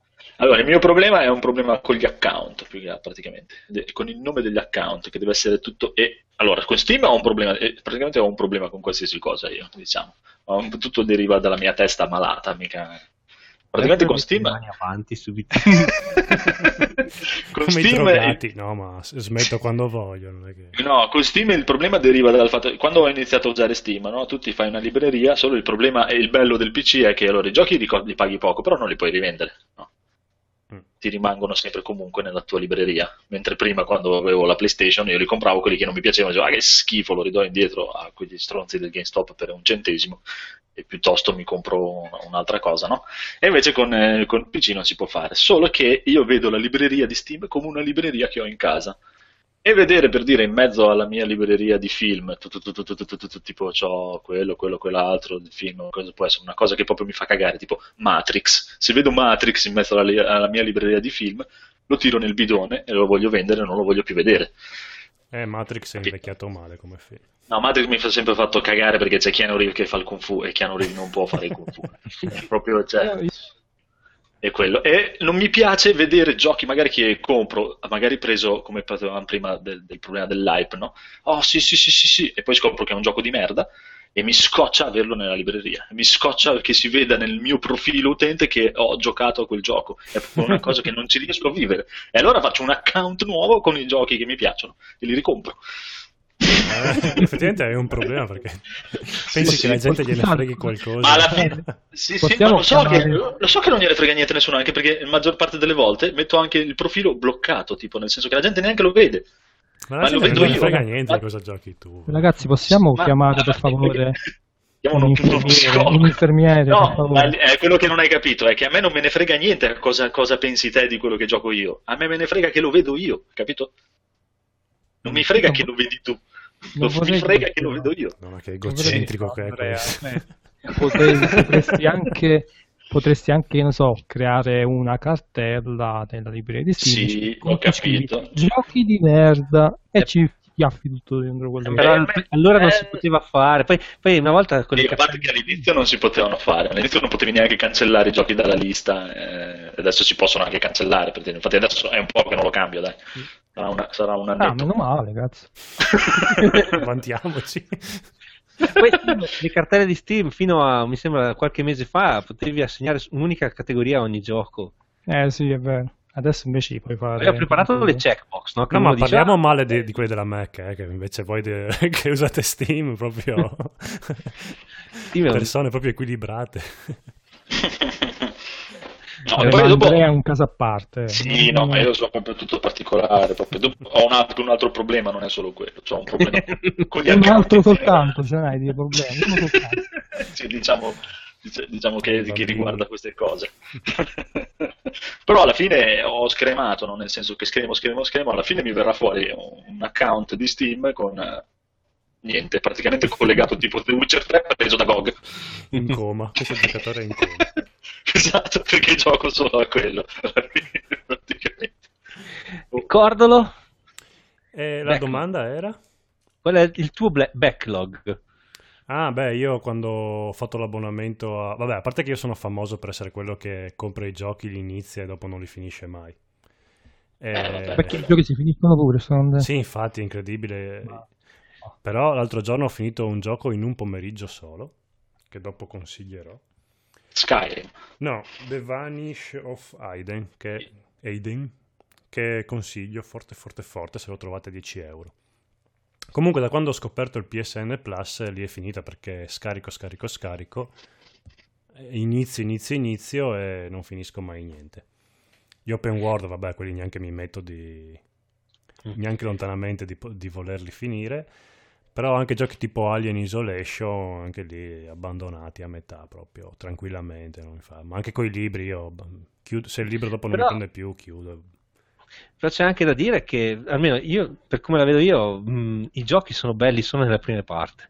Speaker 2: Allora, il mio problema è un problema con gli account, più che praticamente, con il nome degli account, che deve essere tutto... E, allora, con Steam ho un problema, praticamente ho un problema con qualsiasi cosa io, diciamo. Tutto deriva dalla mia testa malata, mica... Praticamente con Steam...
Speaker 1: avanti subito.
Speaker 3: con Come Steam... Drogati. No, ma smetto quando voglio. Che...
Speaker 2: No, con Steam il problema deriva dal fatto che quando ho iniziato a usare Steam, no? tu ti fai una libreria, solo il problema e il bello del PC è che allora i giochi li, li paghi poco, però non li puoi rivendere. No? Ti rimangono sempre comunque nella tua libreria. Mentre prima, quando avevo la PlayStation, io li compravo quelli che non mi piacevano, dicevo, ah, che schifo, lo ridò indietro a quegli stronzi del GameStop per un centesimo e piuttosto mi compro un'altra cosa, no? E invece con, eh, con PC non si può fare, solo che io vedo la libreria di Steam come una libreria che ho in casa e vedere per dire in mezzo alla mia libreria di film, tipo ho quello, quello, quell'altro di film, cosa può essere una cosa che proprio mi fa cagare, tipo Matrix. Se vedo Matrix in mezzo alla, alla mia libreria di film, lo tiro nel bidone e lo voglio vendere, non lo voglio più vedere.
Speaker 3: Eh, Matrix è invecchiato male come film.
Speaker 2: No, Matrix mi fa sempre fatto cagare perché c'è Keanu Reeves che fa il Kung Fu e Keanu Reeves non può fare il Kung Fu. proprio, cioè è quello. E non mi piace vedere giochi magari che compro, magari preso come parlavamo prima del, del, problema dell'hype, no? Oh sì, sì, sì, sì, sì, e poi scopro che è un gioco di merda e mi scoccia averlo nella libreria. Mi scoccia che si veda nel mio profilo utente che ho giocato a quel gioco. È una cosa che non ci riesco a vivere. E allora faccio un account nuovo con i giochi che mi piacciono e li ricompro.
Speaker 3: Eh, effettivamente è un problema perché pensi sì, che la gente gliene freghi qualcosa. Ma alla
Speaker 2: fine, sì, sì, ma lo, so che, lo so che non gliene frega niente a nessuno, anche perché la maggior parte delle volte metto anche il profilo bloccato, tipo nel senso che la gente neanche lo vede.
Speaker 3: Ma, ma lo vedo non io. Non frega niente ma... cosa giochi tu.
Speaker 4: Ragazzi, possiamo ma, chiamare per favore? Chiamano un, un, un infermiere.
Speaker 2: No, ma è quello che non hai capito è che a me non me ne frega niente cosa, cosa pensi te di quello che gioco io. A me me ne frega che lo vedo io, capito? Non mi frega che lo vedi tu. Non mi frega che lo vedo io.
Speaker 3: No, ma che egocentrico che è questo.
Speaker 4: Potresti anche potresti anche, non so, creare una cartella nella libreria di
Speaker 2: Steam. Sì, ho capito.
Speaker 4: Giochi di merda e ci schiaffi tutto dentro quello
Speaker 1: Però, che... allora non si poteva fare. Poi, poi una volta
Speaker 2: con le parte che all'inizio non si potevano fare all'inizio non potevi neanche cancellare i giochi dalla lista eh, adesso si possono anche cancellare perché infatti adesso è un po' che non lo cambio dai. Sarà, una, sarà un annetto.
Speaker 4: ah, meno male cazzo.
Speaker 3: Vantiamoci
Speaker 1: poi le cartelle di Steam fino a mi sembra qualche mese fa potevi assegnare un'unica categoria a ogni gioco.
Speaker 4: Eh sì è vero Adesso invece puoi fare.
Speaker 1: Ho preparato le checkbox, no?
Speaker 3: no ma parliamo dice... male di, di quelli della Mac, eh, che invece voi de... che usate Steam proprio. Steam persone proprio equilibrate.
Speaker 4: No, poi dopo... Andrea è un caso a parte.
Speaker 2: Sì, no, ma io sono proprio tutto particolare. Proprio. Dopo... Ho un altro, un altro, problema, non è solo quello. Ho un problema
Speaker 4: con gli Un altro soltanto, ce n'hai dei problemi.
Speaker 2: sì, diciamo, diciamo che, che, riguarda queste cose. Però alla fine ho scremato, no? nel senso che scremo, scremo, scremo, alla fine mi verrà fuori un account di Steam con eh, niente, praticamente collegato tipo The Witcher 3 preso da GOG.
Speaker 3: In coma, questo giocatore è in coma.
Speaker 2: esatto, perché gioco solo a quello. praticamente.
Speaker 1: Cordolo?
Speaker 3: Eh, la domanda era?
Speaker 1: Qual è il tuo backlog?
Speaker 3: Ah, beh, io quando ho fatto l'abbonamento a... Vabbè, a parte che io sono famoso per essere quello che compra i giochi, li inizia e dopo non li finisce mai.
Speaker 4: Eh, eh perché i giochi si finiscono pure, sono...
Speaker 3: Sì, infatti, è incredibile. No. Però l'altro giorno ho finito un gioco in un pomeriggio solo, che dopo consiglierò.
Speaker 2: Skyrim.
Speaker 3: No, The Vanish of Aiden, che, Aiden, che consiglio forte, forte, forte se lo trovate a 10 euro. Comunque da quando ho scoperto il PSN Plus lì è finita perché scarico, scarico, scarico, inizio, inizio, inizio e non finisco mai niente. Gli open world, vabbè, quelli neanche mi metto di... Mm. neanche lontanamente di, di volerli finire. Però anche giochi tipo Alien Isolation, anche lì abbandonati a metà proprio, tranquillamente, non mi fa. Ma anche con i libri io chiudo, se il libro dopo non
Speaker 1: Però-
Speaker 3: mi prende più, chiudo.
Speaker 1: Però c'è anche da dire che, almeno io, per come la vedo io, mh, i giochi sono belli solo nella prima parte.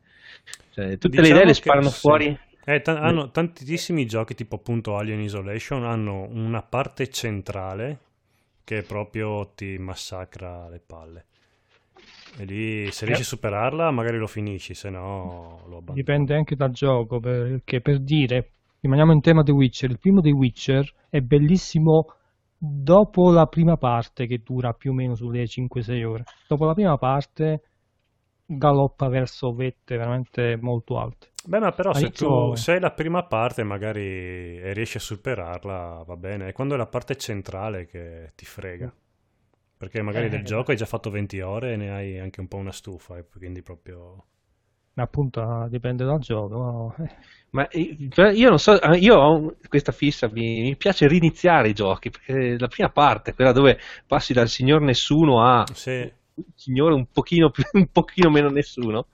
Speaker 1: Cioè, tutte le
Speaker 3: Diciamo
Speaker 1: idee le sparano
Speaker 3: sì.
Speaker 1: fuori.
Speaker 3: Eh, ta- hanno tantissimi giochi tipo appunto Alien Isolation hanno una parte centrale che proprio ti massacra le palle. E lì se riesci a superarla magari lo finisci, se no lo abbandoni.
Speaker 4: Dipende anche dal gioco, perché per dire, rimaniamo in tema The Witcher, il primo The Witcher è bellissimo dopo la prima parte che dura più o meno sulle 5-6 ore. Dopo la prima parte galoppa verso vette veramente molto alte.
Speaker 3: Beh, ma però se tu
Speaker 4: All'inizio-
Speaker 3: se hai la prima parte magari e riesci a superarla, va bene. È quando è la parte centrale che ti frega. Perché magari
Speaker 4: Eh.
Speaker 3: del gioco hai già fatto 20 ore e ne hai anche un po' una stufa, e quindi proprio...
Speaker 4: Appunto ah, dipende dal gioco.
Speaker 1: Ma eh, però io non so, eh, io ho questa fissa, mi, mi piace riniziare i giochi, perché la prima parte, quella dove passi dal signor nessuno a un signore un pochino, più, un pochino meno nessuno,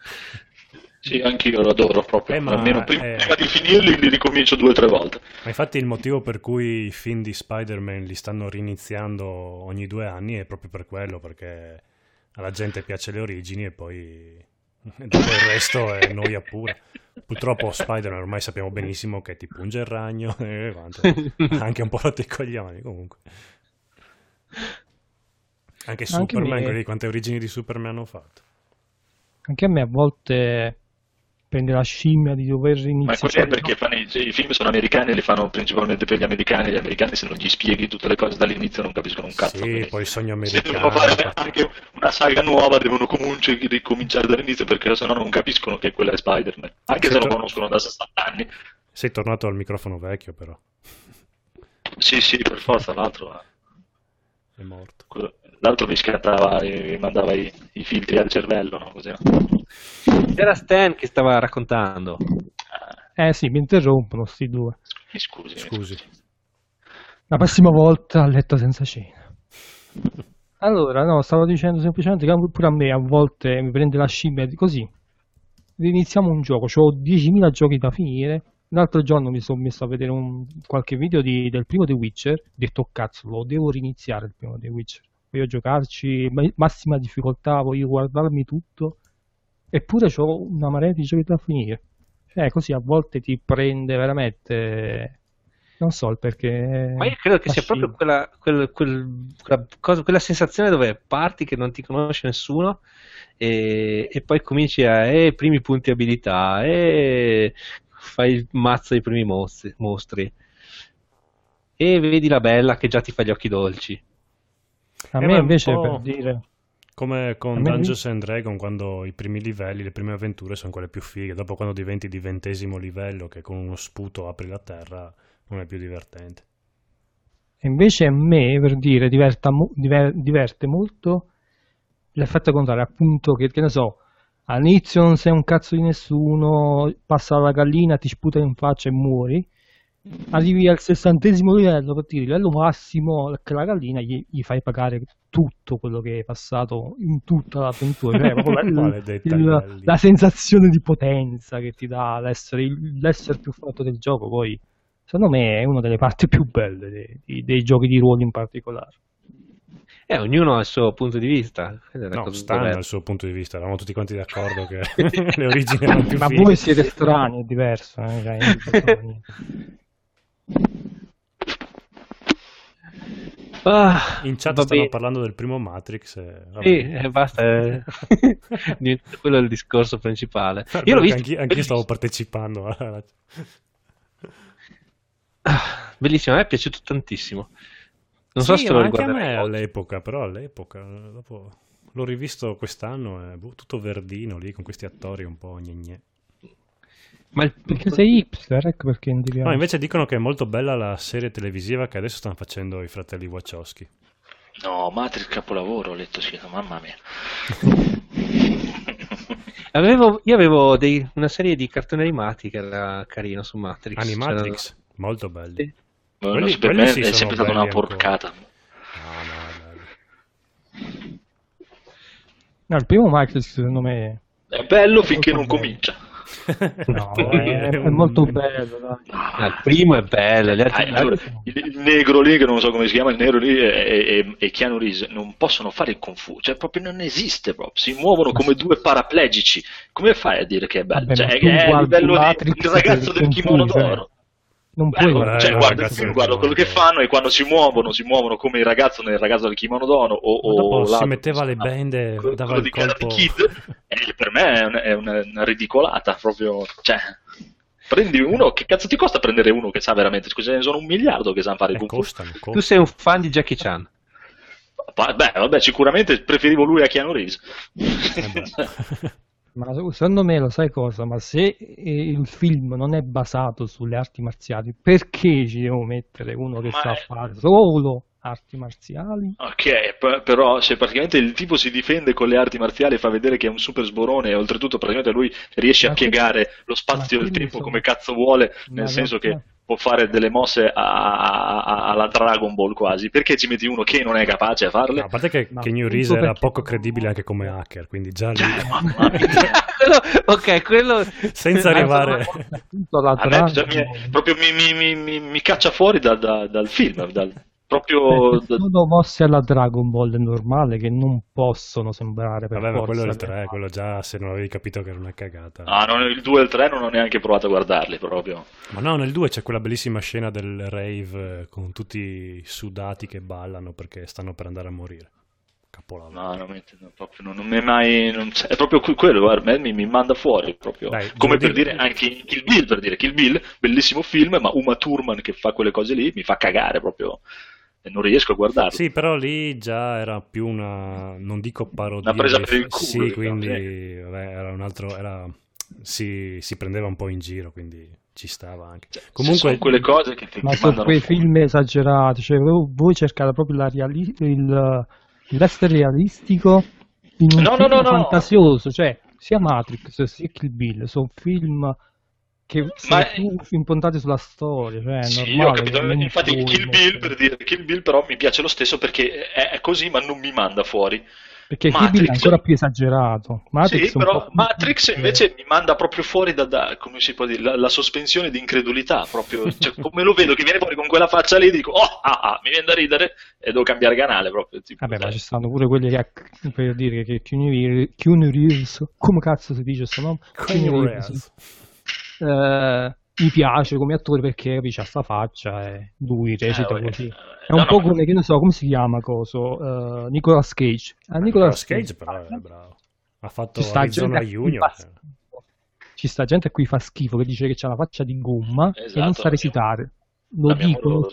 Speaker 5: Sì, anch'io lo adoro proprio.
Speaker 3: Eh, ma,
Speaker 5: Almeno prima,
Speaker 3: eh,
Speaker 5: prima di finirli li ricomincio due o tre volte.
Speaker 3: Ma infatti il motivo per cui i film di Spider-Man li stanno riniziando ogni due anni è proprio per quello, perché alla gente piace le origini e poi dopo il resto è noia pura. Purtroppo Spider-Man ormai sappiamo benissimo che ti punge il ragno e quanto. anche un po' rotto i coglioni comunque. Anche
Speaker 4: Anche
Speaker 3: Superman,
Speaker 4: me-
Speaker 3: quante origini di Superman hanno fatto.
Speaker 4: Anche a me a volte prende la scimmia di dover
Speaker 5: Ma
Speaker 4: iniziare.
Speaker 5: così è perché fanno i, i film sono americani e li fanno principalmente per gli americani. Gli americani, se non gli spieghi tutte le cose dall'inizio, non capiscono un cazzo.
Speaker 3: Sì,
Speaker 5: Quindi,
Speaker 3: poi il sogno
Speaker 5: se
Speaker 3: americano.
Speaker 5: devono fare anche una saga nuova, devono comunque ricominciare dall'inizio perché sennò non capiscono che quella è Spider-Man. Anche se lo
Speaker 3: Certo.
Speaker 5: conoscono da 60 anni.
Speaker 3: Sei tornato al microfono vecchio, però.
Speaker 5: Sì, sì, per forza, l'altro.
Speaker 3: È morto.
Speaker 5: quello- L'altro mi scattava e mi mandava i, i filtri al cervello, no? Così.
Speaker 1: C'era Stan che stava raccontando.
Speaker 5: Ah,
Speaker 4: Eh sì, mi interrompono sti due.
Speaker 5: mi scusi.
Speaker 3: Scusi.
Speaker 4: La prossima volta a letto senza cena. Allora, no, stavo dicendo semplicemente che pure a me a volte mi prende la scimmia di così. Riniziamo un gioco, ho 10.000 giochi da finire. L'altro giorno mi sono messo a vedere un- qualche video di- del primo The Witcher. Ho detto, "Oh, cazzo, lo devo riniziare il primo The Witcher. Voglio giocarci, ma- massima difficoltà, voglio guardarmi tutto. Eppure ho una marea di giochi da finire. Cioè, così a volte ti prende veramente. Non so il perché.
Speaker 1: Ma io credo che sia proprio quella, quel- quel- quella, cosa- quella sensazione dove parti che non ti conosce nessuno e, e poi cominci a eh, primi punti abilità e fai il mazzo dei primi mostri, mostri e vedi la bella che già ti fa gli occhi dolci.
Speaker 4: A
Speaker 3: Eh,
Speaker 4: me invece per dire.
Speaker 3: Come con Dungeons and Dragons, quando i primi livelli, le prime avventure sono quelle più fighe. Dopo, quando diventi di ventesimo livello, che con uno sputo apri la terra, non è più divertente.
Speaker 4: E invece a me, per dire, diverta mo- diver- diverte molto l'effetto contrario, appunto che, che ne so, all'inizio non sei un cazzo di nessuno, passa la gallina, ti sputa in faccia e muori, arrivi al sessantesimo livello, per dire, livello massimo, che la gallina gli, gli fai pagare tutto quello che hai passato in tutta l'avventura, cioè, la- il- la sensazione di potenza che ti dà l'essere, l'essere più forte del gioco, poi secondo me è una delle parti più belle dei, dei- dei giochi di ruolo in particolare.
Speaker 1: Eh, ognuno ha il suo punto di vista.
Speaker 3: No,
Speaker 1: cosa
Speaker 3: Stan
Speaker 1: bella.
Speaker 3: dal suo punto di vista, eravamo tutti quanti d'accordo che le origini erano più
Speaker 4: Ma
Speaker 3: fighe.
Speaker 4: voi siete strani, è diverso. eh,
Speaker 1: Ah,
Speaker 3: In chat stanno
Speaker 1: bene.
Speaker 3: parlando del primo Matrix. E... vabbè.
Speaker 1: Sì, eh, basta. eh. Quello è il discorso principale.
Speaker 3: Però
Speaker 1: Io l'ho visto.
Speaker 3: anch'io, anch'io stavo partecipando. alla-
Speaker 1: Ah, Bellissimo, a me è piaciuto tantissimo. Non so
Speaker 3: Sì,
Speaker 1: se
Speaker 3: ma
Speaker 1: lo
Speaker 3: anche a me
Speaker 1: oggi.
Speaker 3: all'epoca, però all'epoca, dopo l'ho rivisto quest'anno, è boh, tutto verdino lì con questi attori un po' gne
Speaker 1: Ma il-
Speaker 4: Perché sei hipster, ecco perché piace.
Speaker 3: No, invece dicono che è molto bella la serie televisiva che adesso stanno facendo i fratelli Wachowski.
Speaker 5: No, Matrix capolavoro, ho letto sì, mamma mia.
Speaker 1: avevo- io avevo dei- una serie di cartoni animati che era carino su Matrix.
Speaker 3: Animatrix, molto belli.
Speaker 1: Sì.
Speaker 5: No,
Speaker 3: Quelli-
Speaker 5: per
Speaker 3: quelli
Speaker 5: me
Speaker 3: sì
Speaker 5: è sempre stata una porcata.
Speaker 3: No, no.
Speaker 4: No, il primo Matrix secondo me
Speaker 5: È
Speaker 2: bello finché non comincia.
Speaker 4: No, è, è molto bello. Dai.
Speaker 1: Ah, il primo è bello. gli altri-
Speaker 2: Ah, allora, il, il negro lì, che non so come si chiama, il negro lì e, e, Keanu Reeves non possono fare il Kung Fu, cioè proprio non esiste proprio, si muovono come due paraplegici. Come fai a dire che è bello?
Speaker 4: Vabbè,
Speaker 2: Cioè, è, è
Speaker 4: guardi
Speaker 2: livello il ragazzo del kimono
Speaker 4: cioè,
Speaker 2: d'oro.
Speaker 4: Non
Speaker 2: Eh,
Speaker 4: puoi
Speaker 2: guarda, cioè,
Speaker 3: Eh,
Speaker 2: guarda guarda quello che fanno e quando si muovono, si muovono come il ragazzo nel ragazzo del kimono d'oro o, o
Speaker 3: si metteva le bende,
Speaker 2: quello-
Speaker 3: dava
Speaker 2: quello
Speaker 3: il colpo.
Speaker 2: Kid, eh, per me è, un- è una, una ridicolata proprio, cioè prendi uno, che cazzo ti costa prendere uno che sa veramente, scusa, ne sono un miliardo che sa fare il
Speaker 3: Eh,
Speaker 2: Fu.
Speaker 3: costano,
Speaker 1: Tu
Speaker 3: costano.
Speaker 1: sei un fan di Jackie Chan.
Speaker 2: Beh, vabbè, sicuramente preferivo lui a Keanu Reeves.
Speaker 3: Eh
Speaker 4: Ma secondo me lo sai cosa? Ma se eh, il film non è basato sulle arti marziali, perché ci devo mettere uno che
Speaker 2: Ma
Speaker 4: sa
Speaker 2: è-
Speaker 4: fare solo arti marziali?
Speaker 2: Ok, p- però se praticamente il tipo si difende con le arti marziali e fa vedere che è un super sborone e oltretutto praticamente lui riesce a
Speaker 4: Ma che-
Speaker 2: piegare lo spazio e il tempo
Speaker 4: sono-
Speaker 2: come cazzo vuole,
Speaker 4: Ma
Speaker 2: nel senso
Speaker 4: guarda-
Speaker 2: che può fare delle mosse a- a- a- alla Dragon Ball quasi. Perché ci metti uno che non è capace a farle?
Speaker 3: No, a parte che, che New
Speaker 4: appunto
Speaker 3: Reese era
Speaker 4: perché-
Speaker 3: poco credibile anche come hacker, quindi già lì,
Speaker 2: Cioè.
Speaker 1: Quello- ok, quello...
Speaker 3: senza arrivare...
Speaker 4: Appunto la
Speaker 2: A me
Speaker 4: Dragon
Speaker 2: già mi,
Speaker 4: Ball.
Speaker 2: proprio mi, mi- mi- mi- mi caccia fuori da- da- dal film, dal- proprio...
Speaker 4: Eh,
Speaker 2: da-
Speaker 4: sono mosse alla Dragon Ball è normale che non possono sembrare per
Speaker 3: Vabbè, ma quello è il
Speaker 4: che-
Speaker 3: 3, quello già se non avevi capito che era una cagata.
Speaker 2: Ah, non- il 2 e il 3 non ho neanche provato a guardarli proprio.
Speaker 3: Ma no, nel 2 c'è quella bellissima scena del rave eh, con tutti sudati che ballano perché stanno per andare a morire. Capolavoro.
Speaker 2: No, non, mi- non- proprio, non, non mi è mai. non- è proprio que- quello, guarda, me- mi, mi manda fuori proprio.
Speaker 3: Dai,
Speaker 2: Come per
Speaker 3: giovedì-
Speaker 2: dire anche in Kill Bill, per dire Kill Bill, bellissimo film, ma Uma Thurman che fa quelle cose lì mi fa cagare proprio. E non riesco a guardarlo.
Speaker 3: Sì, però lì già era più una, non dico parodia.
Speaker 2: Una presa per il culo,
Speaker 3: Sì,
Speaker 2: diciamo,
Speaker 3: quindi vabbè, era un altro, era, si, si prendeva un po' in giro, quindi ci stava anche.
Speaker 2: Cioè,
Speaker 3: Comunque,
Speaker 2: sono quelle cose che ti,
Speaker 4: Ma sono quei
Speaker 2: fuori.
Speaker 4: film esagerati, cioè voi, cercate proprio la reali- il, l'essere realistico in un
Speaker 2: No, no, no.
Speaker 4: fantasioso, cioè sia Matrix sia Kill Bill, sono film che sono
Speaker 2: è-
Speaker 4: più sulla storia, cioè
Speaker 2: Sì,
Speaker 4: normale.
Speaker 2: ho capito.
Speaker 4: non
Speaker 2: Infatti,
Speaker 4: puoi
Speaker 2: Kill Bill, per dire Kill Bill, però mi piace lo stesso perché è, è così, ma non mi manda fuori.
Speaker 4: Perché Kill Bill è
Speaker 2: Matrix-
Speaker 4: ancora più esagerato. Matrix
Speaker 2: sì, però Matrix invece mi manda proprio fuori da, da- come si può dire, la, la sospensione di incredulità, proprio, cioè, come lo vedo che viene fuori con quella faccia lì, dico, oh, ah, ah, mi viene da ridere e devo cambiare canale proprio. tipo,
Speaker 4: Vabbè, ma
Speaker 2: eh.
Speaker 4: ci stanno pure quelli che per dire che Keanu Reeves come cazzo si dice questo nome? Keanu Reeves. Eh, mi piace come attore perché capisci, ha sta faccia e lui recita
Speaker 2: Eh,
Speaker 4: così.
Speaker 2: eh,
Speaker 4: È un
Speaker 2: no,
Speaker 4: po'
Speaker 2: no,
Speaker 4: come, che ne so, come si chiama coso? Eh, Nicolas Cage. Ah,
Speaker 3: Nicolas
Speaker 4: Nicolas
Speaker 3: Cage però è bravo. Ha fatto
Speaker 4: Ci
Speaker 3: Arizona Junior.
Speaker 4: Ci sta gente a cui fa schifo che dice che c'ha la faccia di gomma e
Speaker 2: Esatto,
Speaker 4: non sa recitare. Lo dicono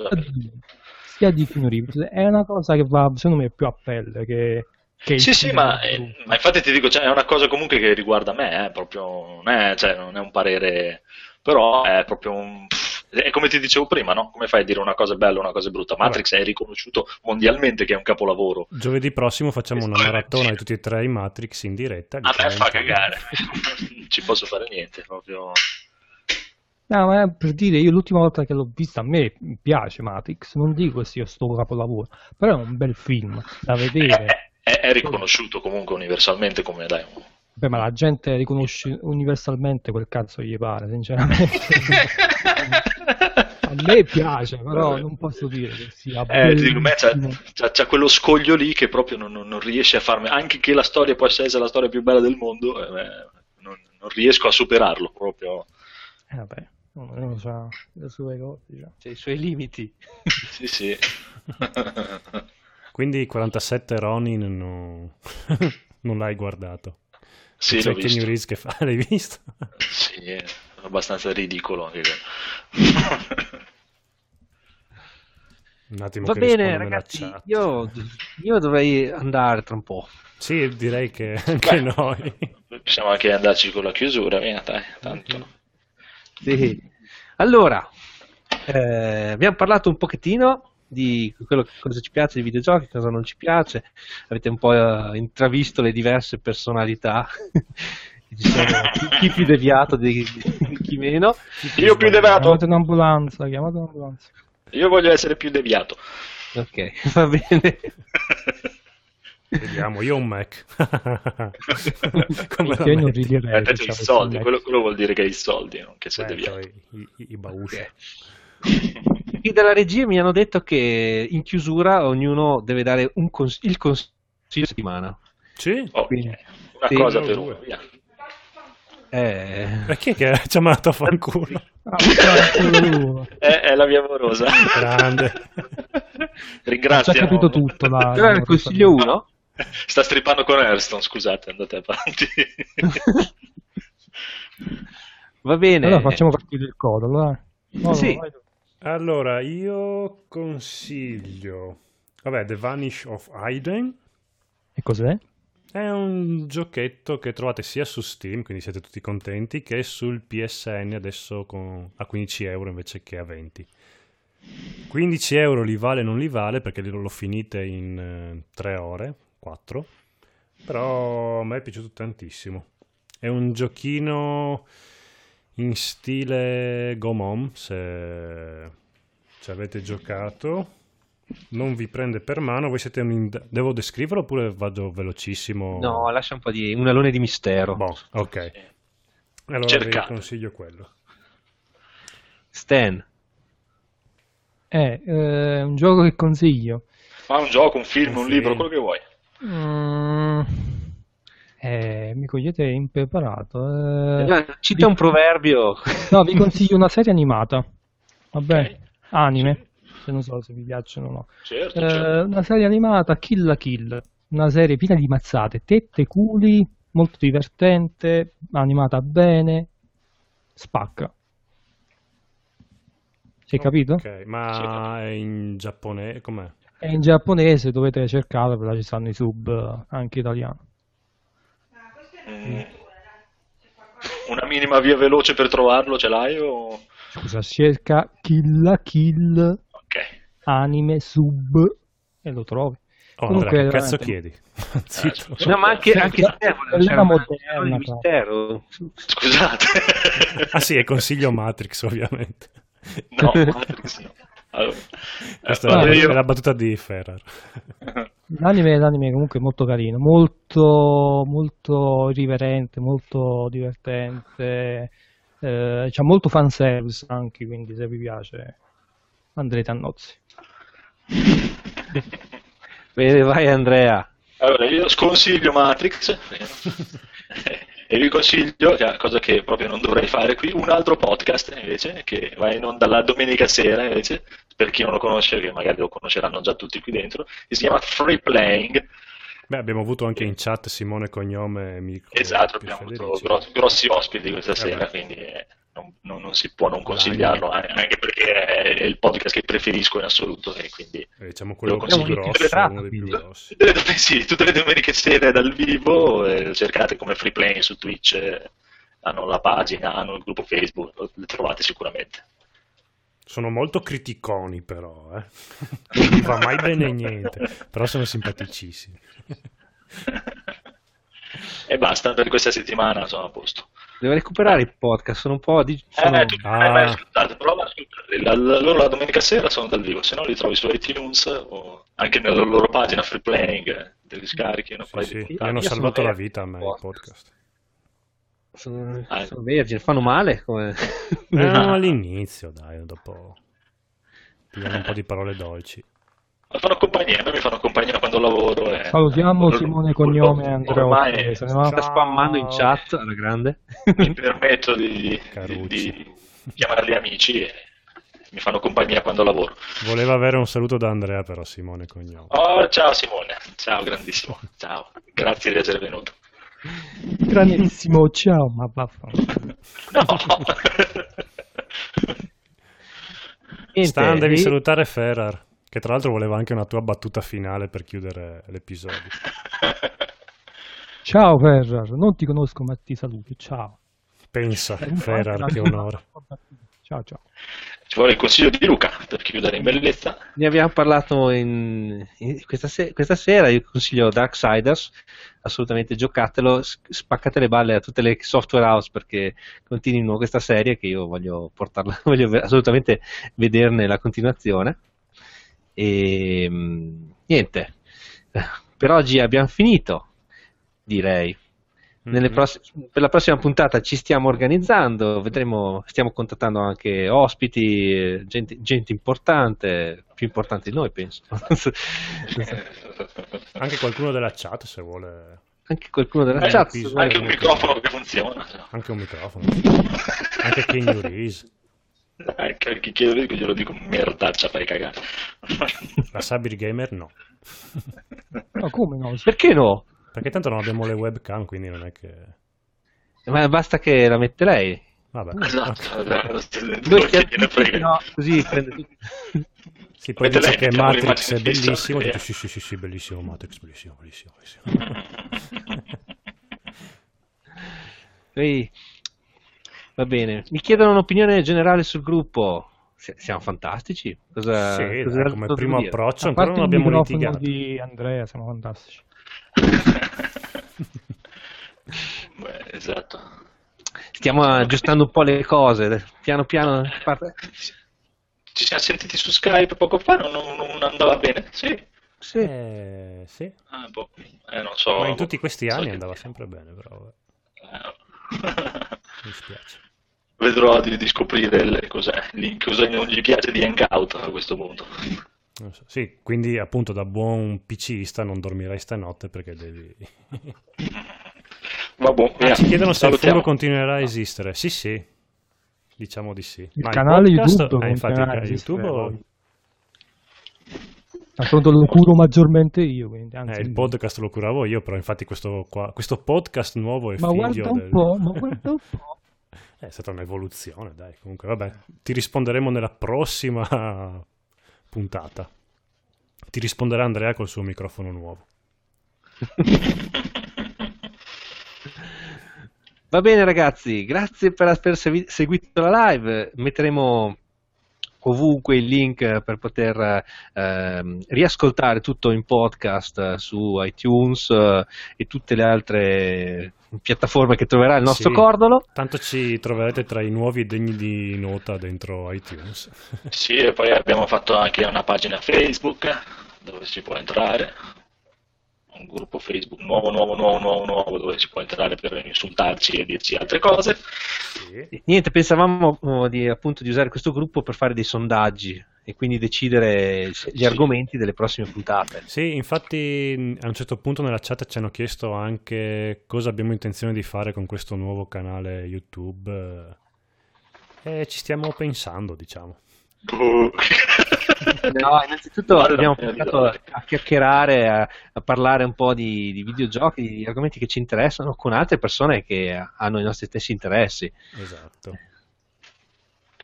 Speaker 4: sia di, Keanu Reeves. È una cosa che va, secondo me, più a pelle che,
Speaker 2: Sì, sì, ma,
Speaker 4: è
Speaker 2: eh, ma infatti ti dico, cioè, è una cosa comunque che riguarda me, eh, proprio, non è, cioè, non è un parere, però è proprio un... È come ti dicevo prima, no? Come fai a dire una cosa bella o una cosa brutta? Matrix è riconosciuto mondialmente che è un capolavoro.
Speaker 3: Giovedì prossimo facciamo una maratona di tutti e tre i Matrix in diretta.
Speaker 2: A me fa cagare, non ci posso fare niente, proprio...
Speaker 4: No, ma per dire, io l'ultima volta che l'ho vista, a me piace Matrix, non dico che sia sto capolavoro, però è un bel film da vedere.
Speaker 2: È, è- riconosciuto comunque universalmente come, dai, un-
Speaker 4: Beh, ma la gente riconosce universalmente quel cazzo gli pare, sinceramente. a me piace, però non posso dire che sia
Speaker 2: Eh, dico,
Speaker 4: bellissimo.
Speaker 2: c'ha- c'ha quello scoglio lì che proprio non, non- non riesce a farmi, anche che la storia possa essere la storia più bella del mondo, eh, non, non riesco a superarlo proprio.
Speaker 4: Eh, vabbè, ognuno ha le sue cose, diciamo.
Speaker 1: C'è i suoi limiti.
Speaker 2: Sì, sì.
Speaker 3: Quindi 47 Ronin no- non l'hai guardato.
Speaker 2: sì,
Speaker 3: C'è
Speaker 2: l'ho
Speaker 3: Keanu
Speaker 2: visto.
Speaker 3: Reeves che fa, l'hai visto?
Speaker 2: Sì, è abbastanza ridicolo anche.
Speaker 3: Un attimo
Speaker 1: Va
Speaker 3: che
Speaker 1: bene, ragazzi, io, io dovrei andare tra un po'.
Speaker 3: Sì, direi che anche
Speaker 2: Beh.
Speaker 3: noi.
Speaker 2: Possiamo anche andarci con la chiusura, via, dai, tanto.
Speaker 1: Sì. Allora, eh, abbiamo parlato un pochettino di quello che cosa ci piace dei videogiochi, cosa non ci piace. Avete un po' eh, intravisto le diverse personalità. Chi, chi più deviato di, di chi meno.
Speaker 2: Io più deviato,
Speaker 4: Chiamate un'ambulanza, chiamate un'ambulanza.
Speaker 2: io voglio essere più deviato.
Speaker 1: Ok, va bene.
Speaker 3: Vediamo, io ho un Mac.
Speaker 4: Come io non ridirei.
Speaker 2: Eh, i soldi, quello, quello, vuol dire che hai i soldi, non che siete via.
Speaker 3: I, i, i bausci.
Speaker 1: I della regia mi hanno detto che in chiusura ognuno deve dare cons- il consiglio di settimana.
Speaker 3: Sì?
Speaker 2: Oh, Quindi, una sì, cosa per uno, via.
Speaker 1: Eh...
Speaker 3: Perché che ci ha mandato a fanculo?
Speaker 2: Ah, è, è, la mia amorosa.
Speaker 3: Grande.
Speaker 2: Ringrazio.
Speaker 4: Ho capito tutto. La,
Speaker 1: Però il consiglio 1.
Speaker 2: Sta strippando con Airstone, scusate, andate avanti.
Speaker 1: Va bene.
Speaker 4: Allora facciamo partire il codo, allora.
Speaker 1: No, sì.
Speaker 3: Allora, io consiglio... Vabbè, The Vanish of Aiden.
Speaker 4: E cos'è?
Speaker 3: È un giochetto che trovate sia su Steam, quindi siete tutti contenti, che sul PSN adesso con, a 15 euro invece che a 20. 15 euro li vale o non li vale perché lo finite in 3 eh, ore, 4, però a me è piaciuto tantissimo. È un giochino in stile Go Mom, se ci avete giocato non vi prende per mano. Voi siete un. Devo descriverlo oppure vado velocissimo?
Speaker 1: No, lascia un po' di. un alone di mistero.
Speaker 3: Boh, ok. Allora
Speaker 2: Cercato.
Speaker 3: vi consiglio quello.
Speaker 1: Stan.
Speaker 4: È eh, un gioco che consiglio.
Speaker 2: Fa un gioco, un film, un, un libro, quello che vuoi.
Speaker 4: Mm, eh, mi cogliete impreparato. Eh,
Speaker 1: eh cita vi... un proverbio.
Speaker 4: No, vi consiglio una serie animata. Vabbè, okay. anime se non so se vi piacciono o no.
Speaker 2: Certo, eh, certo.
Speaker 4: Una serie animata Kill la Kill, una serie piena di mazzate, tette, culi, molto divertente, animata bene, spacca. Si è capito?
Speaker 3: Ok, ma è in giapponese, com'è?
Speaker 4: È in giapponese, dovete cercarlo, perché ci stanno i sub anche italiani.
Speaker 2: Mm. Una minima via veloce per trovarlo ce l'hai o...
Speaker 4: Scusa, cerca Kill la Kill anime, sub e lo trovi.
Speaker 3: Oh, Comunque, che cazzo chiedi?
Speaker 1: Zitto. No, ma anche, anche Stefano,
Speaker 4: cioè, moderna,
Speaker 1: mistero.
Speaker 2: Scusate.
Speaker 3: ah sì, è consiglio Matrix, ovviamente.
Speaker 2: No, Matrix no. Allora,
Speaker 3: Questa eh, è la battuta di Ferrar.
Speaker 4: L'anime, l'anime è comunque molto carino, molto, molto irriverente, molto divertente, eh, c'ha molto fanservice anche, quindi se vi piace andrete a nozze.
Speaker 1: Bene, vai Andrea.
Speaker 2: Allora, io sconsiglio Matrix e vi consiglio, cosa che proprio non dovrei fare qui, un altro podcast invece che va in onda la domenica sera invece, per chi non lo conosce, che magari lo conosceranno già tutti qui dentro, che si chiama Free Playing.
Speaker 3: Beh, abbiamo avuto anche in chat Simone Cognome e Mico.
Speaker 2: Esatto, abbiamo avuto grossi, grossi ospiti questa eh sera, beh. quindi eh, non, non, non, si può non consigliarlo, eh, anche perché è il podcast che preferisco in assoluto e quindi
Speaker 3: eh, diciamo quello più grosso, uno dei più grossi.
Speaker 2: Sì, tutte le domeniche sere dal vivo, eh, cercate come Free Play su Twitch, eh, hanno la pagina, hanno il gruppo Facebook, le trovate sicuramente.
Speaker 3: Sono molto criticoni però, eh. non mi va mai bene niente, però sono simpaticissimi.
Speaker 2: e basta, per questa settimana sono a posto.
Speaker 1: Devo recuperare i podcast, sono un po' di...
Speaker 2: Sono... Eh, tu ah. ascoltato, prova a ascoltarli. loro la domenica sera sono dal vivo, se no li trovi su iTunes o anche nella loro pagina free playing, te li scarichi.
Speaker 3: Sì, sì. Hanno salvato la vita a me i podcast.
Speaker 1: Sono, ah. sono vergini, fanno male? Come...
Speaker 3: Eh, no, all'inizio, dai, dopo pigliano un po' di parole dolci
Speaker 2: fanno compagnia, a me mi fanno compagnia quando lavoro. E...
Speaker 4: Salutiamo Simone Cognome e Andrea.
Speaker 1: Ormai sta spammando in chat alla grande.
Speaker 2: Mi permetto di, di, di chiamarli amici e mi fanno compagnia quando lavoro.
Speaker 3: Voleva avere un saluto da Andrea però Simone Cognome.
Speaker 2: Oh, ciao Simone, ciao grandissimo, ciao, grazie di essere venuto.
Speaker 4: Grandissimo, ciao, ma vaffanculo. No.
Speaker 3: Stan, devi salutare Ferrar. Che tra l'altro voleva anche una tua battuta finale per chiudere l'episodio.
Speaker 4: Ciao Ferrar, non ti conosco ma ti saluto, ciao.
Speaker 3: Pensa, Ferrar, che onore.
Speaker 4: Ciao, ciao.
Speaker 2: Ci vuole il consiglio di Luca per chiudere in bellezza.
Speaker 1: Ne abbiamo parlato in, in questa, se- questa, sera, io consiglio Darksiders, assolutamente giocatelo, spaccate le balle a tutte le software house perché continuino questa serie che io voglio portarla, voglio assolutamente vederne la continuazione. E niente, per oggi abbiamo finito, direi.
Speaker 3: Mm-hmm.
Speaker 1: Pross- per la prossima puntata ci stiamo organizzando, vedremo, stiamo contattando anche ospiti, gente, gente importante, più importante di noi penso.
Speaker 3: anche qualcuno della chat se vuole.
Speaker 1: Anche qualcuno della
Speaker 2: Eh,
Speaker 1: chat.
Speaker 2: Anche un microfono che funziona.
Speaker 3: Anche un microfono. anche King Reese.
Speaker 2: Anche chi chiede che glielo dico merdaccia fai cagare.
Speaker 3: La Sabir Gamer no.
Speaker 4: No, come no?
Speaker 1: Perché no?
Speaker 3: Perché tanto non abbiamo le webcam, quindi non è che...
Speaker 1: Ma basta che la mette lei.
Speaker 3: Vabbè.
Speaker 2: Esatto, gliene frega.
Speaker 1: no, così prende.
Speaker 3: Sì, poi dice
Speaker 2: lei,
Speaker 3: che Matrix è bellissimo.
Speaker 2: sì.
Speaker 3: Dico, sì, sì, sì, sì, bellissimo Matrix, bellissimo, bellissimo. bellissimo.
Speaker 1: Ehi, Va bene. Mi chiedono un'opinione generale sul gruppo. S- Siamo fantastici. Cosa,
Speaker 3: sì,
Speaker 1: cosa
Speaker 3: dai, come primo
Speaker 1: dire?
Speaker 3: approccio
Speaker 4: A
Speaker 3: ancora
Speaker 4: parte
Speaker 3: non
Speaker 4: il
Speaker 3: abbiamo litigato.
Speaker 4: di Andrea, siamo fantastici.
Speaker 2: Beh, esatto.
Speaker 1: Stiamo aggiustando un po' le cose. Piano piano. parte-
Speaker 2: Ci siamo sentiti su Skype poco fa, non, non- andava bene? Sì.
Speaker 1: Sì.
Speaker 3: Eh, sì.
Speaker 2: Ah, boh. Eh, non so.
Speaker 3: Ma in tutti questi
Speaker 2: so
Speaker 3: anni
Speaker 2: che-
Speaker 3: andava sempre bene, però vabbè,
Speaker 2: Eh,
Speaker 3: mi spiace.
Speaker 2: Vedrò di, di scoprire il, cos'è, lì, cosa non gli piace di Hangout a questo punto.
Speaker 3: Sì, quindi appunto da buon PCista non dormirai stanotte perché devi...
Speaker 2: Ma boh.
Speaker 3: Ah, ci chiedono se il
Speaker 2: Salutiamo.
Speaker 3: fungo continuerà a esistere. Sì, sì, diciamo di sì.
Speaker 4: Il
Speaker 3: Ma
Speaker 4: canale
Speaker 3: podcast-
Speaker 4: YouTube
Speaker 3: Ah, infatti, il canale YouTube...
Speaker 4: poi. Tanto lo curo maggiormente io, quindi, anzi,
Speaker 3: Eh, il podcast lo curavo io, però infatti questo, qua- questo podcast nuovo è
Speaker 4: ma
Speaker 3: figlio
Speaker 4: guarda un
Speaker 3: del...
Speaker 4: po', ma guarda un po'.
Speaker 3: È stata un'evoluzione, dai. Comunque, vabbè, ti risponderemo nella prossima puntata. Ti risponderà Andrea col suo microfono nuovo.
Speaker 1: Va bene ragazzi, grazie per aver segui- seguito la live. Metteremo ovunque il link per poter ehm, riascoltare tutto in podcast eh, su iTunes eh, e tutte le altre piattaforme che troverà il nostro
Speaker 3: Sì.
Speaker 1: cordolo.
Speaker 3: Tanto ci troverete tra i nuovi e degni di nota dentro iTunes.
Speaker 2: Sì, e poi abbiamo fatto anche una pagina Facebook dove si può entrare, un gruppo Facebook nuovo, nuovo, nuovo, nuovo, nuovo dove si può entrare per insultarci e dirci altre cose.
Speaker 3: Sì.
Speaker 1: Niente, pensavamo oh, di, appunto di usare questo gruppo per fare dei sondaggi e quindi decidere gli
Speaker 2: Sì.
Speaker 1: argomenti delle prossime puntate.
Speaker 3: Sì, infatti a un certo punto nella chat ci hanno chiesto anche cosa abbiamo intenzione di fare con questo nuovo canale YouTube. eh, E ci stiamo pensando, diciamo.
Speaker 1: No, innanzitutto abbiamo
Speaker 2: eh,
Speaker 1: iniziato a chiacchierare, a, a parlare un po' di, di videogiochi, di argomenti che ci interessano con altre persone che hanno i nostri stessi interessi.
Speaker 3: Esatto.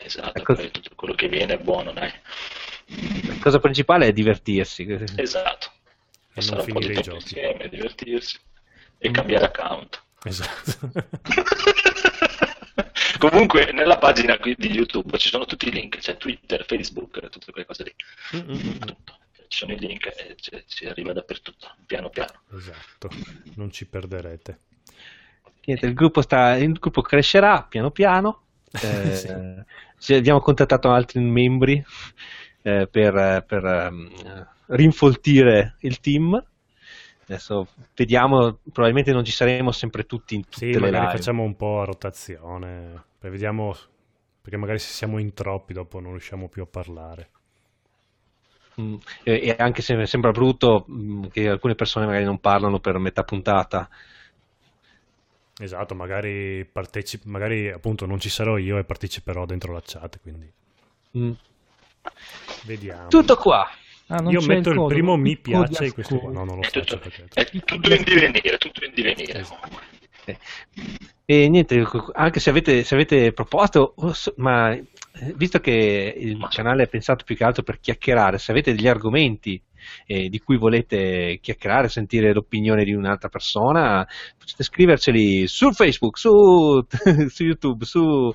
Speaker 2: Esatto,
Speaker 1: Ecco.
Speaker 2: tutto quello che viene è buono, dai.
Speaker 1: La cosa principale è divertirsi.
Speaker 2: Esatto.
Speaker 3: E non
Speaker 2: un po' di
Speaker 3: finire i giochi.
Speaker 2: insieme, divertirsi e cambiare account.
Speaker 3: Esatto.
Speaker 2: Comunque nella pagina qui di YouTube ci sono tutti i link, c'è Twitter, Facebook, tutte quelle cose lì.
Speaker 3: Mm-mm-mm.
Speaker 2: Tutto. Ci sono i link e ci- si arriva dappertutto, piano piano.
Speaker 3: Esatto, non ci perderete.
Speaker 1: Niente, il, gruppo sta, il gruppo crescerà piano piano. Eh,
Speaker 3: Sì.
Speaker 1: ci abbiamo contattato altri membri eh, per, per, ehm, rinfoltire il team. Adesso vediamo, probabilmente non ci saremo sempre tutti in tutte
Speaker 3: Sì,
Speaker 1: le
Speaker 3: magari
Speaker 1: live.
Speaker 3: facciamo un po' a rotazione, vediamo, perché magari se siamo in troppi dopo non riusciamo più a parlare.
Speaker 1: Mm, E, anche se sembra brutto mm, che alcune persone magari non parlano per metà puntata.
Speaker 3: Esatto, magari partecipi, magari appunto non ci sarò io e parteciperò dentro la chat, quindi
Speaker 1: Mm.
Speaker 3: vediamo.
Speaker 1: Tutto qua.
Speaker 4: Ah, non
Speaker 3: Io
Speaker 4: c'è
Speaker 3: metto il
Speaker 4: coso,
Speaker 3: primo mi
Speaker 4: il
Speaker 3: piace
Speaker 4: di
Speaker 3: e questo qua. No, non lo
Speaker 2: È
Speaker 3: faccio
Speaker 2: tutto,
Speaker 3: perché...
Speaker 2: è tutto in divenire, tutto in divenire.
Speaker 3: Esatto.
Speaker 1: Eh, E niente, anche se avete, se avete proposto, ma eh, visto che il canale è pensato più che altro per chiacchierare, se avete degli argomenti eh, di cui volete chiacchierare, sentire l'opinione di un'altra persona, potete scriverceli su Facebook, su, su YouTube, su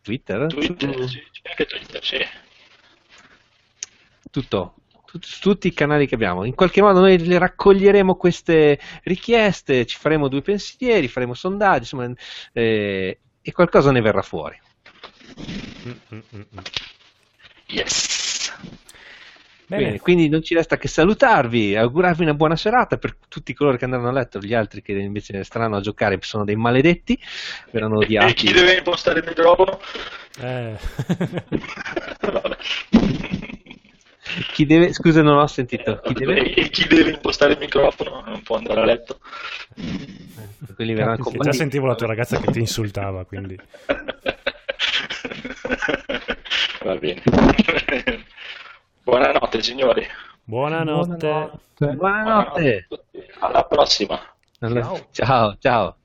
Speaker 1: Twitter,
Speaker 2: Twitter,
Speaker 1: su
Speaker 2: anche Twitter, sì.
Speaker 1: tutto. Tut- tutti i canali che abbiamo. In qualche modo noi le raccoglieremo queste richieste, ci faremo due pensieri, faremo sondaggi, insomma, eh, e qualcosa ne verrà fuori.
Speaker 2: Yes.
Speaker 1: Bene. Quindi non ci resta che salutarvi, augurarvi una buona serata per tutti coloro che andranno a letto, gli altri che invece staranno a giocare sono dei maledetti, verranno odiati.
Speaker 2: E chi deve impostare il microfono?
Speaker 3: Eh.
Speaker 1: chi deve, scusa non ho sentito, chi deve...
Speaker 2: E chi deve impostare il microfono non può andare a letto.
Speaker 1: Quelli verranno
Speaker 3: Sì, già sentivo la tua ragazza che ti insultava, quindi...
Speaker 2: Va bene. Buonanotte signori.
Speaker 3: Buonanotte.
Speaker 4: Buonanotte.
Speaker 1: Buonanotte.
Speaker 2: Alla prossima.
Speaker 1: Ciao, ciao.